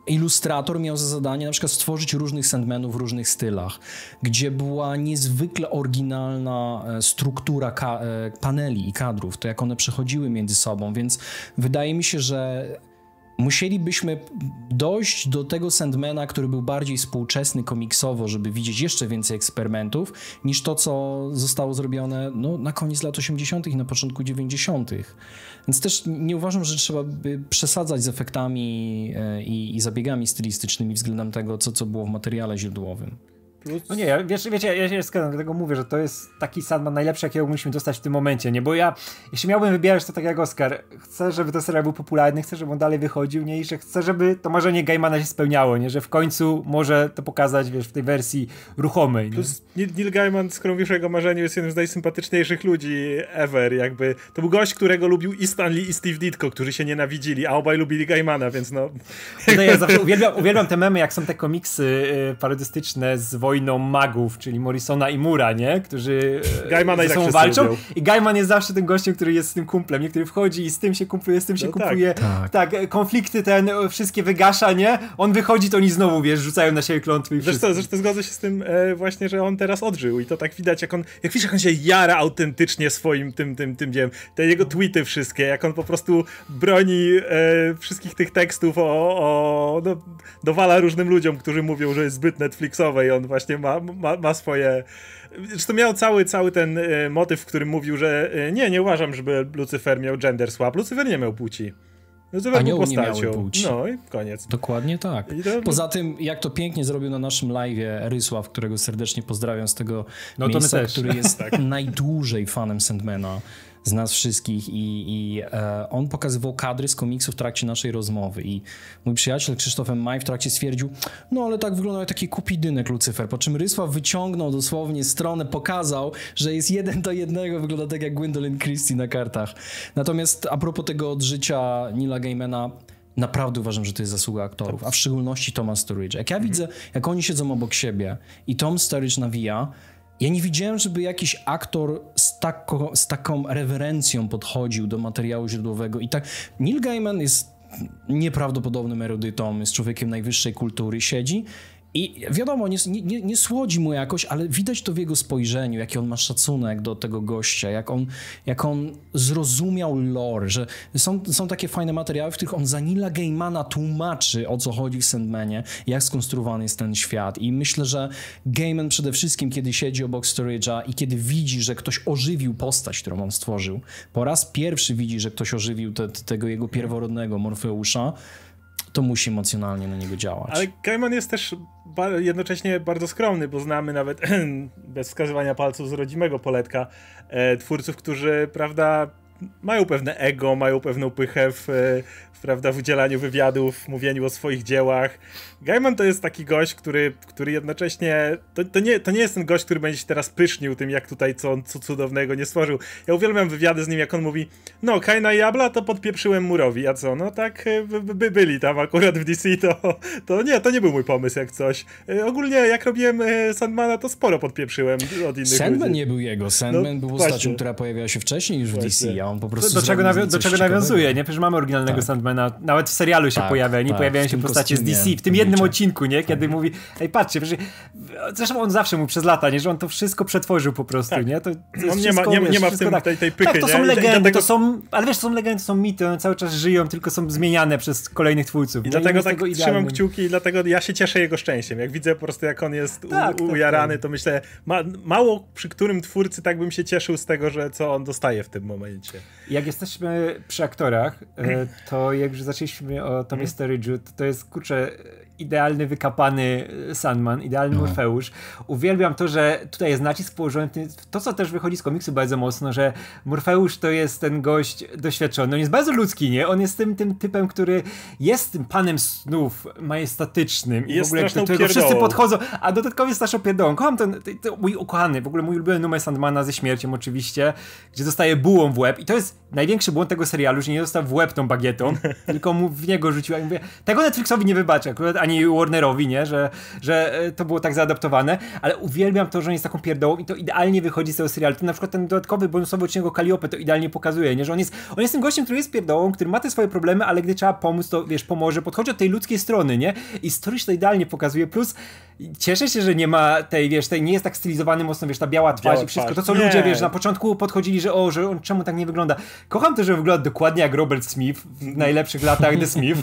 ilustrator miał za zadanie na przykład stworzyć różnych Sandmenów w różnych stylach, gdzie była niezwykle oryginalna e, struktura e, paneli i kadrów, to jak one przechodziły między sobą, więc wydaje mi się, że musielibyśmy dojść do tego Sandmana, który był bardziej współczesny komiksowo, żeby widzieć jeszcze więcej eksperymentów, niż to, co zostało zrobione no, na koniec lat 80. i na początku 90. Więc też nie uważam, że trzeba by przesadzać z efektami e, i, i zabiegami stylistycznymi względem tego, co, co było w materiale źródłowym. Plus... No nie, wiesz, wiecie, ja się zgadzam, dlatego mówię, że to jest taki Sandman najlepszy, jakiego musimy dostać w tym momencie, nie? Bo ja, jeśli miałbym wybierać, to tak jak Oscar, chcę, żeby ten serial był popularny, chcę, żeby on dalej wychodził, nie? I że chcę, żeby to marzenie Gaimana się spełniało, nie? Że w końcu może to pokazać, wiesz, w tej wersji ruchomej, nie? Plus Neil Gaiman, skoro mówisz o jego marzeniu, jest jednym z najsympatyczniejszych ludzi ever, jakby. To był gość, którego lubił i Stanley i Steve Ditko, którzy się nienawidzili, a obaj lubili Gaimana, więc no... ja <laughs> zawsze uwielbiam, uwielbiam te memy, jak są te komiksy y, parodystyczne z wojną magów, czyli Morrisona i Mura, nie? Którzy e, Gaimana ze sobą walczą. Lubią. I Gaiman jest zawsze tym gościem, który jest z tym kumplem, nie? Który wchodzi i z tym się kumpluje, z tym się no kumpluje. Tak. tak. tak, konflikty ten wszystkie wygasza, nie? On wychodzi, to oni znowu, wiesz, rzucają na siebie klątwy i Zresztą, zresztą zgodzę się z tym e, właśnie, że on teraz odżył i to tak widać, jak on, jak widzisz, jak on się jara autentycznie swoim tym, tym, tym, wiem, te jego tweety wszystkie, jak on po prostu broni e, wszystkich tych tekstów o, o no, dowala różnym ludziom, którzy mówią, że jest zbyt Netflixowe i on właśnie ma, ma, ma swoje... Zresztą miał cały, cały ten e, motyw, w którym mówił, że e, nie, nie uważam, żeby Lucyfer miał gender swap. Lucyfer nie miał płci. Lucyfer Anioły był postacią. Nie miały płci. No i koniec. Dokładnie tak. To... Poza tym, jak to pięknie zrobił na naszym live Rysław, którego serdecznie pozdrawiam z tego no, miejsca, który jest <laughs> tak. najdłużej fanem Sandmana z nas wszystkich i, i e, on pokazywał kadry z komiksów w trakcie naszej rozmowy i mój przyjaciel Krzysztof Maj w trakcie stwierdził, no ale tak wyglądał jak taki kupidynek Lucyfer, po czym Rysław wyciągnął dosłownie stronę, pokazał, że jest jeden do jednego, wygląda tak jak Gwendolyn Christie na kartach. Natomiast a propos tego odżycia Nila Gaimana, naprawdę uważam, że to jest zasługa aktorów, a w szczególności Toma Sturridge. Jak ja widzę, jak oni siedzą obok siebie i Tom Sturridge nawija, ja nie widziałem, żeby jakiś aktor z, tako, z taką rewerencją podchodził do materiału źródłowego i tak. Neil Gaiman jest nieprawdopodobnym erudytą, jest człowiekiem najwyższej kultury, siedzi i wiadomo, nie, nie, nie, słodzi mu jakoś, ale widać to w jego spojrzeniu, jaki on ma szacunek do tego gościa, jak on, jak on zrozumiał lore, że są, są takie fajne materiały, w których on za Nila Gaimana tłumaczy, o co chodzi w Sandmanie, jak skonstruowany jest ten świat. I myślę, że Gaiman przede wszystkim, kiedy siedzi obok Storage'a i kiedy widzi, że ktoś ożywił postać, którą on stworzył, po raz pierwszy widzi, że ktoś ożywił te, tego jego pierworodnego Morfeusza, to musi emocjonalnie na niego działać. Ale Gaiman jest też jednocześnie bardzo skromny, bo znamy nawet <clears throat> bez wskazywania palców z rodzimego poletka e, twórców, którzy, prawda, mają pewne ego, mają pewną pychę w, w, prawda, w udzielaniu wywiadów, mówieniu o swoich dziełach. Gaiman to jest taki gość, który, który jednocześnie. To, to, nie, to nie jest ten gość, który będzie się teraz pysznił tym, jak tutaj co on co cudownego nie stworzył. Ja uwielbiam wywiady z nim, jak on mówi: No, Kaina i Abla to podpieprzyłem murowi, a co? No tak e, by, by byli tam akurat w DC, to, to nie, to nie był mój pomysł, jak coś. E, ogólnie, jak robiłem e, Sandmana, to sporo podpieprzyłem od innych Sandman ludzi. nie był jego. Sandman no, był postacią, która pojawiała się wcześniej już w DC, a on po prostu. Do, do czego, do czego nawiązuje, nie? Przecież mamy oryginalnego tak. Sandmana, nawet w serialu się tak, pojawia, nie tak, pojawiają się postacie z DC. W tym jednym odcinku, nie? Kiedy tak. mówi, ej patrzcie, zresztą on zawsze mu przez lata, nie? Że on to wszystko przetworzył po prostu, tak. nie? To, to on nie ma, nie, wiesz, nie ma w tym tak. tej, tej pychy, Tak, to są legendy, to są, ale wiesz, to są legendy, to są mity, one cały czas żyją, tylko są zmieniane przez kolejnych twórców. I dlatego tak trzymam kciuki i dlatego ja się cieszę jego szczęściem. Jak widzę po prostu, jak on jest tak, tak, ujarany, to myślę, ma, mało przy którym twórcy tak bym się cieszył z tego, że co on dostaje w tym momencie. Jak jesteśmy przy aktorach, e, to jak już zaczęliśmy o Tomie mm. Sturridge'u, to, to jest, kurczę, idealny, wykapany Sandman, idealny no. Morfeusz. Uwielbiam to, że tutaj jest nacisk położony w to, co też wychodzi z komiksu bardzo mocno, że Morfeusz to jest ten gość doświadczony. On jest bardzo ludzki, nie? On jest tym, tym typem, który jest tym panem snów majestatycznym i jest w ogóle do którego wszyscy podchodzą, a dodatkowo jest straszną pierdołą. Kocham ten, ten, ten, mój ukochany, w ogóle mój ulubiony numer Sandmana ze śmiercią oczywiście, gdzie dostaje bułą w łeb i to jest największy błąd tego serialu, że nie dostał w łeb tą bagietą, <laughs> tylko mu w niego rzucił. Ja mówię, tego Netflixowi nie wybaczę, akurat ani Warnerowi, nie? Że, że e, to było tak zaadaptowane, ale uwielbiam to, że on jest taką pierdołą i to idealnie wychodzi z tego serialu. To na przykład ten dodatkowy bonusowy odcinek o Calliope to idealnie pokazuje, nie? Że on jest, on jest tym gościem, który jest pierdołą, który ma te swoje problemy, ale gdy trzeba pomóc, to wiesz, pomoże, podchodzi od tej ludzkiej strony, nie? I Storyż to idealnie pokazuje, plus cieszę się, że nie ma tej, wiesz, tej nie jest tak stylizowany mocno, wiesz, ta biała twarz biała i wszystko, to co nie. ludzie, wiesz, na początku podchodzili, że o, że on czemu tak nie wygląda. Kocham to, że wygląda dokładnie jak Robert Smith w najlepszych latach The Smith.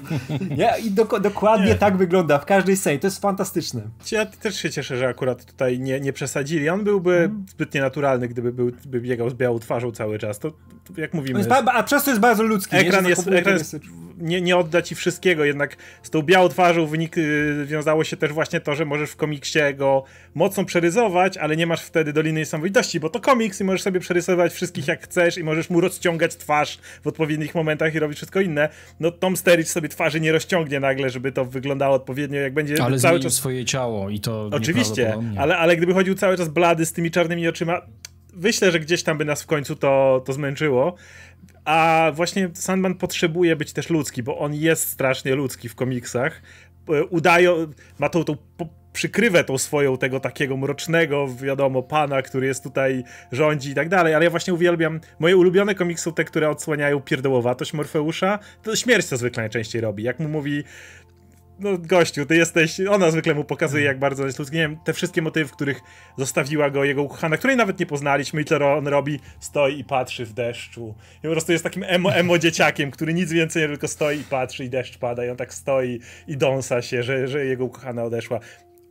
Nie? I do, dokładnie nie. tak wygląda w każdej scenie. To jest fantastyczne. Ja też się cieszę, że akurat tutaj nie, nie przesadzili. On byłby mm. zbytnie naturalny, gdyby był, by biegał z białą twarzą cały czas. To, to jak mówimy... Jest, a przez to jest bardzo ludzki. Ekran nie, jest, ekran jest, nie, nie odda ci wszystkiego, jednak z tą białą twarzą wynik, y, wiązało się też właśnie to, że możesz w komiksie go mocno przerysować, ale nie masz wtedy Doliny Niesamowitości, bo to komiks i możesz sobie przerysować wszystkich jak chcesz i możesz mu rozciągać twarz w odpowiednich momentach i robić wszystko inne. No Tom Sturridge sobie twarzy nie rozciągnie nagle, żeby to wyglądało odpowiednio, jak będzie ale cały czas... swoje ciało i to Oczywiście, ale, ale gdyby chodził cały czas blady z tymi czarnymi oczyma, myślę, że gdzieś tam by nas w końcu to, to zmęczyło. A właśnie Sandman potrzebuje być też ludzki, bo on jest strasznie ludzki w komiksach. E, udaje, ma tą, tą przykrywę tą swoją tego takiego mrocznego, wiadomo, pana, który jest tutaj, rządzi i tak dalej, ale ja właśnie uwielbiam, moje ulubione komiksy są te, które odsłaniają pierdołowatość Morfeusza, to śmierć to zwykle najczęściej robi, jak mu mówi no gościu, ty jesteś, ona zwykle mu pokazuje jak bardzo jest ludzki, nie wiem, te wszystkie motywy, w których zostawiła go jego ukochana, której nawet nie poznaliśmy i to on robi, stoi i patrzy w deszczu i po prostu jest takim emo, emo dzieciakiem, który nic więcej tylko stoi i patrzy i deszcz pada i on tak stoi i dąsa się, że, że jego ukochana odeszła.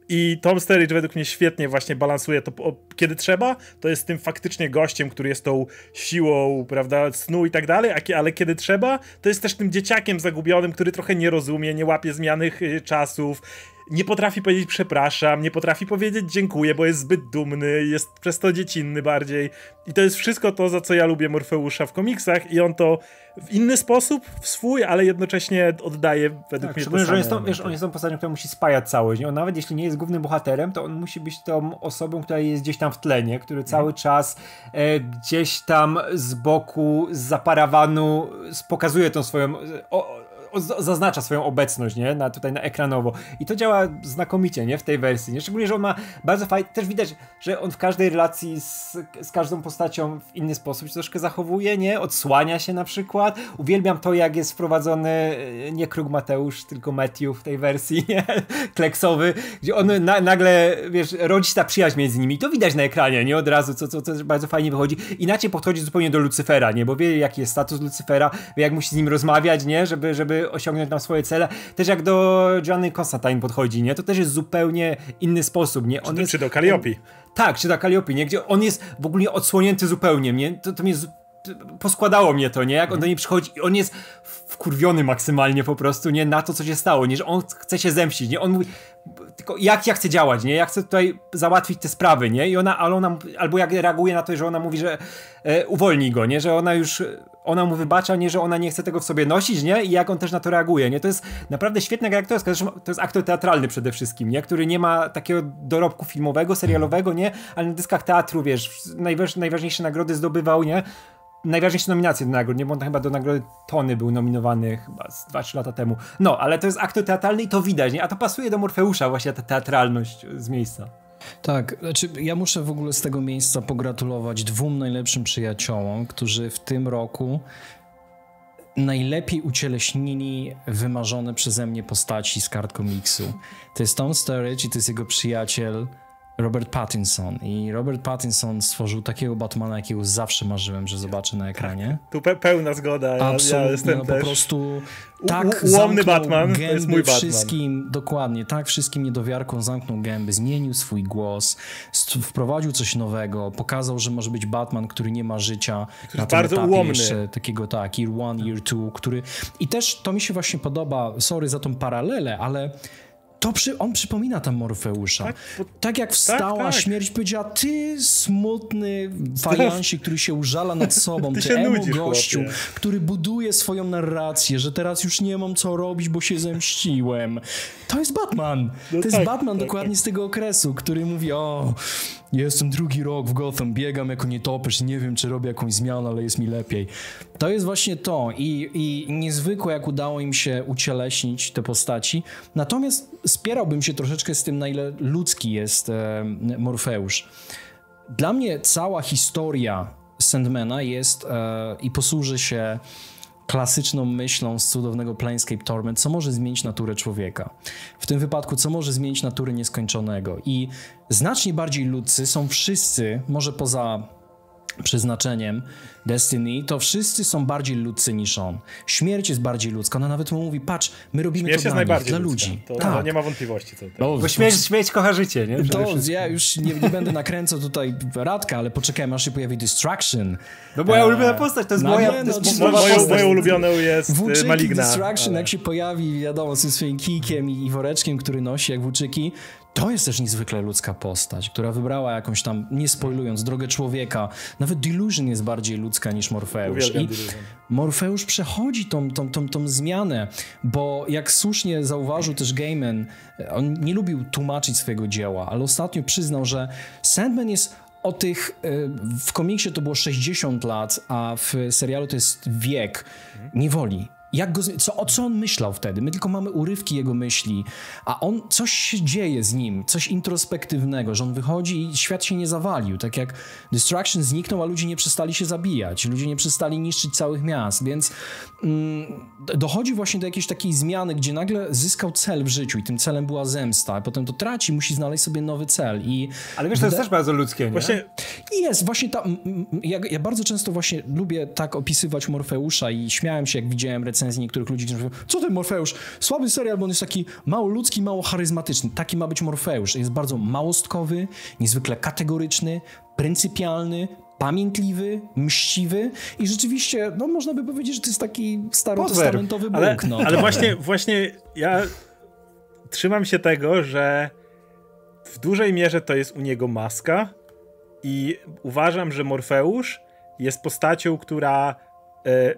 I Tom Sturridge według mnie świetnie właśnie balansuje to, kiedy trzeba, to jest tym faktycznie gościem, który jest tą siłą, prawda, snu i tak dalej, ale kiedy trzeba, to jest też tym dzieciakiem zagubionym, który trochę nie rozumie, nie łapie zmianych y, czasów nie potrafi powiedzieć przepraszam, nie potrafi powiedzieć dziękuję, bo jest zbyt dumny, jest przez to dziecinny bardziej. I to jest wszystko to, za co ja lubię Morfeusza w komiksach i on to w inny sposób, w swój, ale jednocześnie oddaje według tak, mnie to że on jest, wiesz, on jest tą postacią, która musi spajać całość. On nawet jeśli nie jest głównym bohaterem, to on musi być tą osobą, która jest gdzieś tam w tlenie, który cały mhm. czas e, gdzieś tam z boku, z zaparawanu pokazuje tą swoją o, zaznacza swoją obecność, nie? Na, tutaj na ekranowo. I to działa znakomicie, nie? W tej wersji, nie? Szczególnie, że on ma bardzo fajnie, też widać, że on w każdej relacji z, z każdą postacią w inny sposób się troszkę zachowuje, nie? Odsłania się na przykład. Uwielbiam to, jak jest wprowadzony e, nie Krug Mateusz, tylko Matthew w tej wersji, nie? <laughs> Kleksowy, gdzie on na, nagle, wiesz, rodzi ta przyjaźń między nimi. To widać na ekranie, nie? Od razu, co, co, co bardzo fajnie wychodzi. Inaczej podchodzi zupełnie do Lucyfera, nie? Bo wie, jaki jest status Lucyfera, wie, jak musi z nim rozmawiać, nie? Żeby, żeby osiągnąć tam swoje cele. Też jak do Johnny Constantine podchodzi, nie? To też jest zupełnie inny sposób, nie? On czy, jest, czy do Calliope. tak, czy do Calliope, nie? Gdzie on jest w ogóle odsłonięty zupełnie, nie? To, to mnie poskładało mnie to, nie? Jak on do niej przychodzi i on jest wkurwiony maksymalnie po prostu, nie? Na to, co się stało, nie? Że on chce się zemścić, nie? On mówi, tylko jak ja chcę działać, nie? Ja chcę tutaj załatwić te sprawy, nie? I ona, ale ona, albo jak reaguje na to, że ona mówi, że e, uwolni go, nie? Że ona już, ona mu wybacza, nie? Że ona nie chce tego w sobie nosić, nie? I jak on też na to reaguje, nie? To jest naprawdę świetna gra aktorska, zresztą to jest aktor teatralny przede wszystkim, nie? Który nie ma takiego dorobku filmowego, serialowego, nie? Ale na dyskach teatru, wiesz, najważ, najważniejsze nagrody zdobywał, nie? najważniejsze nominacje do nagród, nie? Bo on chyba do nagrody Tony był nominowany chyba 2-3 lata temu. No, ale to jest aktor teatralny i to widać, nie? A to pasuje do Morfeusza właśnie ta teatralność z miejsca. Tak, znaczy ja muszę w ogóle z tego miejsca pogratulować dwóm najlepszym przyjaciołom, którzy w tym roku najlepiej ucieleśnili wymarzone przeze mnie postaci z kart komiksu. To jest Tom Sturridge i to jest jego przyjaciel Robert Pattinson. I Robert Pattinson stworzył takiego Batmana, jakiego zawsze marzyłem, że zobaczę na ekranie. Tu pe pełna zgoda. Ja, Absolutnie, ja jestem no, po prostu tak ułomny Batman, to jest mój Batman. wszystkim, dokładnie, tak wszystkim niedowiarkom zamknął gęby, zmienił swój głos, wprowadził coś nowego, pokazał, że może być Batman, który nie ma życia który na tym bardzo etapie ułomny. jeszcze takiego tak, year one, year two, który i też to mi się właśnie podoba, sorry za tą paralelę, ale To przy, on przypomina tam Morfeusza. Tak, bo, tak jak wstała tak, tak. śmierć, powiedziała, ty smutny fajansie, który się użala nad <laughs> sobą, ty, ty emo gościu, chłopie. który buduje swoją narrację, że teraz już nie mam co robić, bo się zemściłem. To jest Batman. No to jest tak, Batman tak, dokładnie tak. z tego okresu, który mówi, o, jestem drugi rok w Gotham, biegam jako nietoperz, nie wiem, czy robię jakąś zmianę, ale jest mi lepiej. To jest właśnie to i, i niezwykłe, jak udało im się ucieleśnić te postaci. Natomiast spierałbym się troszeczkę z tym, na ile ludzki jest e, Morfeusz. Dla mnie cała historia Sandmana jest e, i posłuży się klasyczną myślą z cudownego Planescape Torment, co może zmienić naturę człowieka. W tym wypadku, co może zmienić naturę nieskończonego. I znacznie bardziej ludzcy są wszyscy, może poza przeznaczeniem Destiny, to wszyscy są bardziej ludzcy niż on. Śmierć jest bardziej ludzka. Ona nawet mu mówi, patrz, my robimy śmierć to dla, nich, dla ludzi. To, tak. nie ma wątpliwości. Co to. Bo śmierć, śmierć kocha życie, nie? To ja już nie, nie będę nakręcał tutaj Radka, ale poczekajmy, aż się pojawi Distraction. No moja eee, ulubiona postać, to jest no, moja, nie, no, to jest moją, moją ulubioną jest Włóczyki Maligna. Distraction, ale... jak się pojawi, wiadomo, ze swoim kijkiem i, i woreczkiem, który nosi jak włóczyki, to jest też niezwykle ludzka postać, która wybrała jakąś tam, nie spoilując, drogę człowieka. Nawet Delusion jest bardziej ludzka niż Morfeusz. I Morfeusz przechodzi tą, tą, tą, tą zmianę, bo jak słusznie zauważył też Gaiman, on nie lubił tłumaczyć swojego dzieła, ale ostatnio przyznał, że Sandman jest o tych, e, w komiksie to było 60 lat, a w serialu to jest wiek niewoli jak go, co, o co on myślał wtedy? My tylko mamy urywki jego myśli, a on, coś się dzieje z nim, coś introspektywnego, że on wychodzi i świat się nie zawalił. Tak jak Destruction zniknął, a ludzie nie przestali się zabijać, ludzie nie przestali niszczyć całych miast, więc mm, dochodzi właśnie do jakiejś takiej zmiany, gdzie nagle zyskał cel w życiu i tym celem była zemsta, a potem to traci, musi znaleźć sobie nowy cel. I Ale wiesz, to jest też bardzo ludzkie, nie? Właśnie... Jest, właśnie ta, ja, ja bardzo często właśnie lubię tak opisywać Morfeusza i śmiałem się, jak widziałem recenzję recenzji niektórych ludzi, którzy mówią, co ten Morfeusz? Słaby serial, bo on jest taki mało ludzki, mało charyzmatyczny. Taki ma być Morfeusz. Jest bardzo małostkowy, niezwykle kategoryczny, pryncypialny, pamiętliwy, mściwy i rzeczywiście, no można by powiedzieć, że to jest taki starotestamentowy Bóg. Ale, no, ale właśnie, właśnie ja trzymam się tego, że w dużej mierze to jest u niego maska i uważam, że Morfeusz jest postacią, która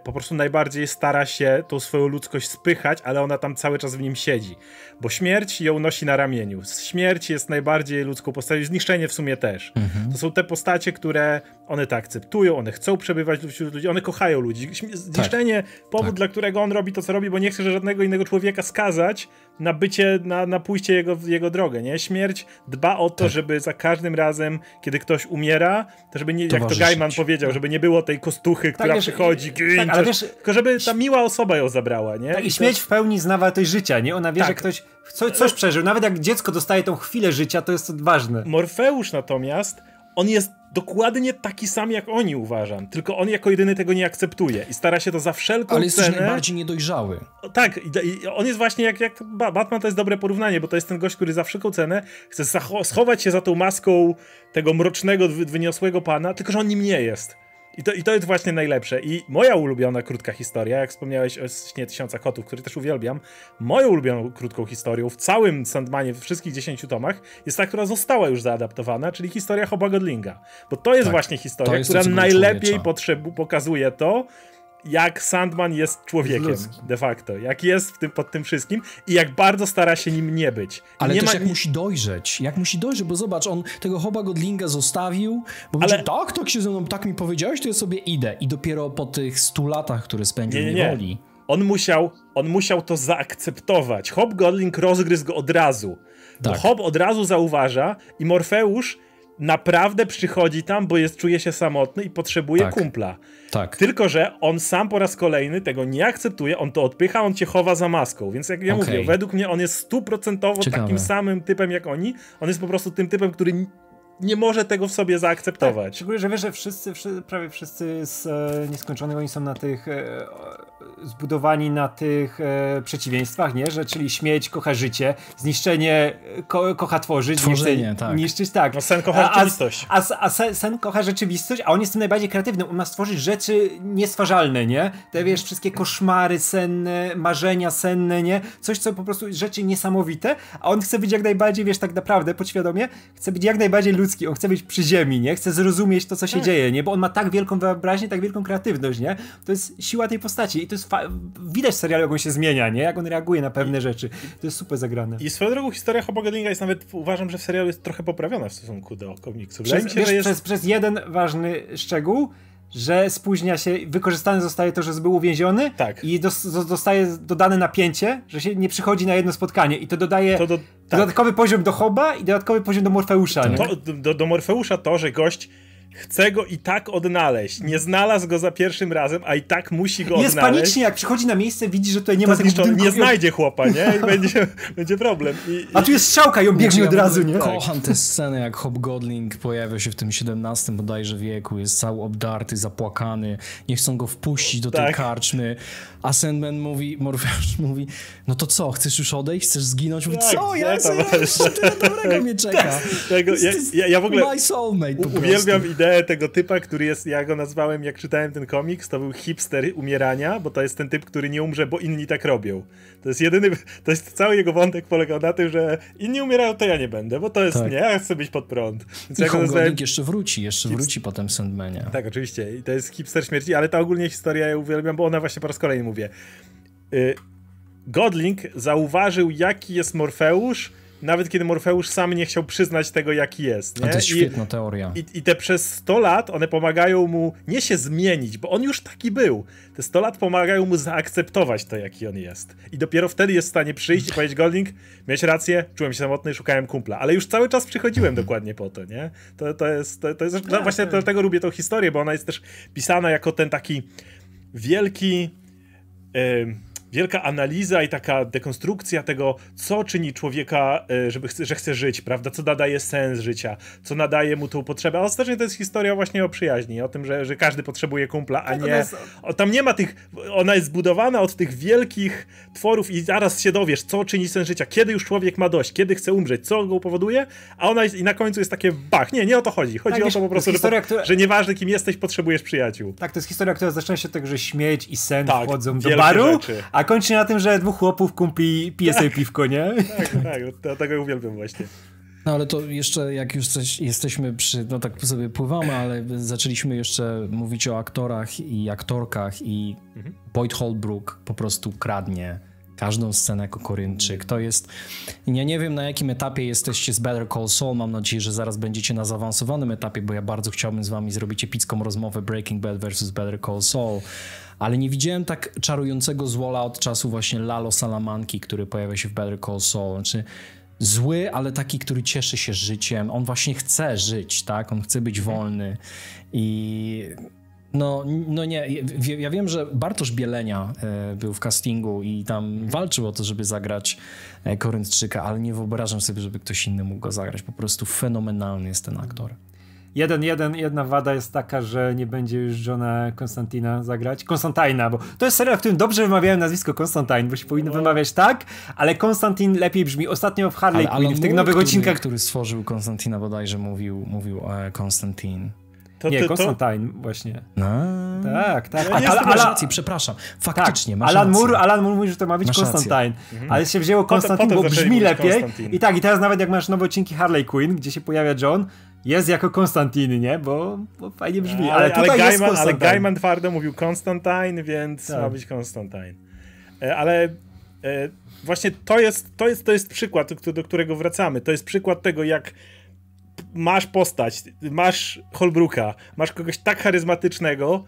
po prostu najbardziej stara się tą swoją ludzkość spychać, ale ona tam cały czas w nim siedzi. Bo śmierć ją nosi na ramieniu. Śmierć jest najbardziej ludzką postacią, zniszczenie w sumie też. Mhm. To są te postacie, które one to akceptują, one chcą przebywać wśród ludzi, one kochają ludzi. Zniszczenie, tak. powód, tak. dla którego on robi to, co robi, bo nie chce żadnego innego człowieka skazać na bycie, na, na pójście jego, jego drogę, nie? Śmierć dba o to, tak. żeby za każdym razem, kiedy ktoś umiera, to żeby nie, jak to Gaiman powiedział, żeby nie było tej kostuchy, która tak, przychodzi, tak, ale wiesz, tylko żeby ta miła osoba ją zabrała, nie? Tak, i, i śmierć to... w pełni zna wartość życia, nie? Ona wie, tak. że ktoś co, coś przeżył. Nawet jak dziecko dostaje tą chwilę życia, to jest ważne. Morfeusz natomiast, on jest dokładnie taki sam jak oni uważam, tylko on jako jedyny tego nie akceptuje i stara się to za wszelką Ale cenę... Ale jest najbardziej niedojrzały. Tak, i, on jest właśnie jak, jak Batman to jest dobre porównanie, bo to jest ten gość, który za wszelką cenę chce schować się za tą maską tego mrocznego, wyniosłego pana, tylko że on nim nie jest. I to, I to jest właśnie najlepsze. I moja ulubiona krótka historia, jak wspomniałeś o śnie Tysiąca Kotów, który też uwielbiam, moją ulubioną krótką historią w całym Sandmanie, w wszystkich dziesięciu tomach, jest ta, która została już zaadaptowana, czyli historia Hoba Godlinga. Bo to jest tak, właśnie historia, która najlepiej potrzebu, pokazuje to, jak Sandman jest człowiekiem de facto, jak jest w tym, pod tym wszystkim i jak bardzo stara się nim nie być. Ale nie też ma... jak musi dojrzeć, jak musi dojrzeć, bo zobacz, on tego Hoba Godlinga zostawił, bo Ale... tak, tak się ze mną, tak mi powiedziałeś, to ja sobie idę i dopiero po tych stu latach, które spędził nie, nie, nie. woli. On musiał, on musiał to zaakceptować. Hob Godling rozgryzł go od razu. Tak. Bo Hob od razu zauważa i Morfeusz naprawdę przychodzi tam, bo jest, czuje się samotny i potrzebuje tak. kumpla. Tak. Tylko, że on sam po raz kolejny tego nie akceptuje, on to odpycha, on cię chowa za maską. Więc jak ja okay. mówię, według mnie on jest stuprocentowo takim samym typem jak oni. On jest po prostu tym typem, który nie może tego w sobie zaakceptować. Tak, szczególnie, że wiesz, że wszyscy, wszyscy prawie wszyscy z e, nieskończonych oni są na tych e, zbudowani na tych e, przeciwieństwach, nie? Że czyli śmieć kocha życie, zniszczenie ko, kocha tworzyć, Tworzenie, tak. niszczyć, tak. No sen kocha rzeczywistość. A, a, a sen, sen, kocha rzeczywistość, a on jest tym najbardziej kreatywny. On ma stworzyć rzeczy niestwarzalne, nie? Te wiesz, wszystkie koszmary senne, marzenia senne, nie? Coś, co po prostu rzeczy niesamowite, a on chce być jak najbardziej, wiesz, tak naprawdę, podświadomie, chce być jak najbardziej ludzki, on chce być przy ziemi, nie? Chce zrozumieć to, co się tak. dzieje, nie? Bo on ma tak wielką wyobraźnię, tak wielką kreatywność, nie? To jest siła tej postaci i to jest widać w serialu, jak on się zmienia, nie? Jak on reaguje na pewne rzeczy. To jest super zagrane. I swoją drogą historia Hopa jest nawet, uważam, że w serialu jest trochę poprawiona w stosunku do komiksu. Przez, się, wiesz, jest... przez, przez jeden ważny szczegół, że spóźnia się, wykorzystane zostaje to, że był uwięziony tak. i dostaje dodane napięcie, że się nie przychodzi na jedno spotkanie i to dodaje to do, tak. dodatkowy poziom do Hoba i dodatkowy poziom do Morfeusza. To, do, do Morfeusza to, że gość chce go i tak odnaleźć. Nie znalazł go za pierwszym razem, a i tak musi go jest odnaleźć. Jest panicznie, jak przychodzi na miejsce, widzi, że tutaj nie to ma tego budynku. Nie znajdzie chłopa, nie? <laughs> I będzie, będzie problem. I, a tu jest strzałka i on biegnie od razu, nie? Kocham tę scenę, jak Hobgoblin pojawia się w tym 17 bodajże wieku, jest cały obdarty, zapłakany, nie chcą go wpuścić do tej tak. karczmy, a Sandman mówi, Morfeusz mówi, no to co, chcesz już odejść, chcesz zginąć? Mówi, tak, co, ja, ja, ja tyle dobrego mnie czeka. Tak, tego, ja, ja, ja w ogóle my soulmate uwielbiam ideę tego typa, który jest, ja go nazwałem, jak czytałem ten komiks, to był hipster umierania, bo to jest ten typ, który nie umrze, bo inni tak robią. To jest jedyny, to jest cały jego wątek polegał na tym, że inni umierają, to ja nie będę, bo to jest, tak. nie, ja chcę być pod prąd. Więc I ja nazwałem... jeszcze wróci, jeszcze wróci potem w Sandmanie. Tak, oczywiście. I to jest hipster śmierci, ale ta ogólnie historia ja uwielbiam, bo ona właśnie po raz kolejny mówię. Y, Godling zauważył, jaki jest Morfeusz, nawet kiedy Morfeusz sam nie chciał przyznać tego, jaki jest. Nie? A to jest świetna I, teoria. I, I, te przez 100 lat one pomagają mu nie się zmienić, bo on już taki był. Te 100 lat pomagają mu zaakceptować to, jaki on jest. I dopiero wtedy jest w stanie przyjść i powiedzieć: Golding, miałeś rację, czułem się samotny, szukałem kumpla. Ale już cały czas przychodziłem dokładnie po to, nie? To, to jest. To, to jest no, właśnie tak. dlatego lubię tą historię, bo ona jest też pisana jako ten taki wielki. Yy, wielka analiza i taka dekonstrukcja tego, co czyni człowieka, e, żeby chce, że chce żyć, prawda? Co nadaje sens życia, co nadaje mu tą potrzebę. A ostatecznie to jest historia właśnie o przyjaźni, o tym, że, że każdy potrzebuje kumpla, a tak, nie. O, tam nie ma tych. Ona jest zbudowana od tych wielkich tworów i zaraz się dowiesz, co czyni sens życia, kiedy już człowiek ma dość, kiedy chce umrzeć, co go powoduje, a ona jest, i na końcu jest takie bach. Nie, nie o to chodzi. Chodzi tak, o to po prostu, historia, że, która... że nieważne kim jesteś, potrzebujesz przyjaciół. Tak, to jest historia, która zaczyna się tego, że śmieć i sen tak, wchodzą do baru, rzeczy. A kończy na tym, że dwóch chłopów kumpli pije sobie tak. piwko, nie? Tak, tak, ja tego uwielbiam właśnie. No ale to jeszcze, jak już coś, jesteśmy przy, no tak sobie pływamy, ale zaczęliśmy jeszcze mówić o aktorach i aktorkach i mhm. Boyd Holbrook po prostu kradnie każdą scenę jako Korynczyk. To jest... Ja nie wiem, na jakim etapie jesteście z Better Call Saul. Mam nadzieję, że zaraz będziecie na zaawansowanym etapie, bo ja bardzo chciałbym z wami zrobić epicką rozmowę Breaking Bad versus Better Call Saul ale nie widziałem tak czarującego złola od czasu właśnie Lalo Salamanki, który pojawia się w Better Call Saul. Znaczy, zły, ale taki, który cieszy się życiem. On właśnie chce żyć, tak? On chce być wolny i no, no nie, ja wiem, że Bartosz Bielenia e, był w castingu i tam walczył o to, żeby zagrać e, Koryntczyka, ale nie wyobrażam sobie, żeby ktoś inny mógł go zagrać. Po prostu fenomenalny jest ten aktor. Jeden, jeden, jedna wada jest taka, że nie będzie już Johna Konstantina zagrać. Konstantina, bo to jest serial, w którym dobrze wymawiałem nazwisko Konstantin, bo się powinno no. wymawiać tak, ale Konstantin lepiej brzmi. Ostatnio w Harley ale Quinn, w tych nowych który, odcinkach... który stworzył Konstantina bodajże mówił, mówił e, Konstantin. To, nie, Konstantin właśnie. No. Tak, tak. Ja tak, ale, rację, przepraszam. Faktycznie, tak, Alan Moore, Alan Moore mówi, że to ma być Konstantin. Mhm. Ale się wzięło Konstantin, bo brzmi lepiej. I tak, i teraz nawet jak masz nowe odcinki Harley Quinn, gdzie się pojawia John, jest jako Konstantin, nie? Bo, bo fajnie brzmi. Ale, ale Gaiman, Ale Gaiman twardo mówił Konstantin, więc tak. ma być Konstantin. E, ale e, właśnie to jest, to, jest, to jest przykład, do którego wracamy. To jest przykład tego, jak masz postać, masz Holbrooka, masz kogoś tak charyzmatycznego,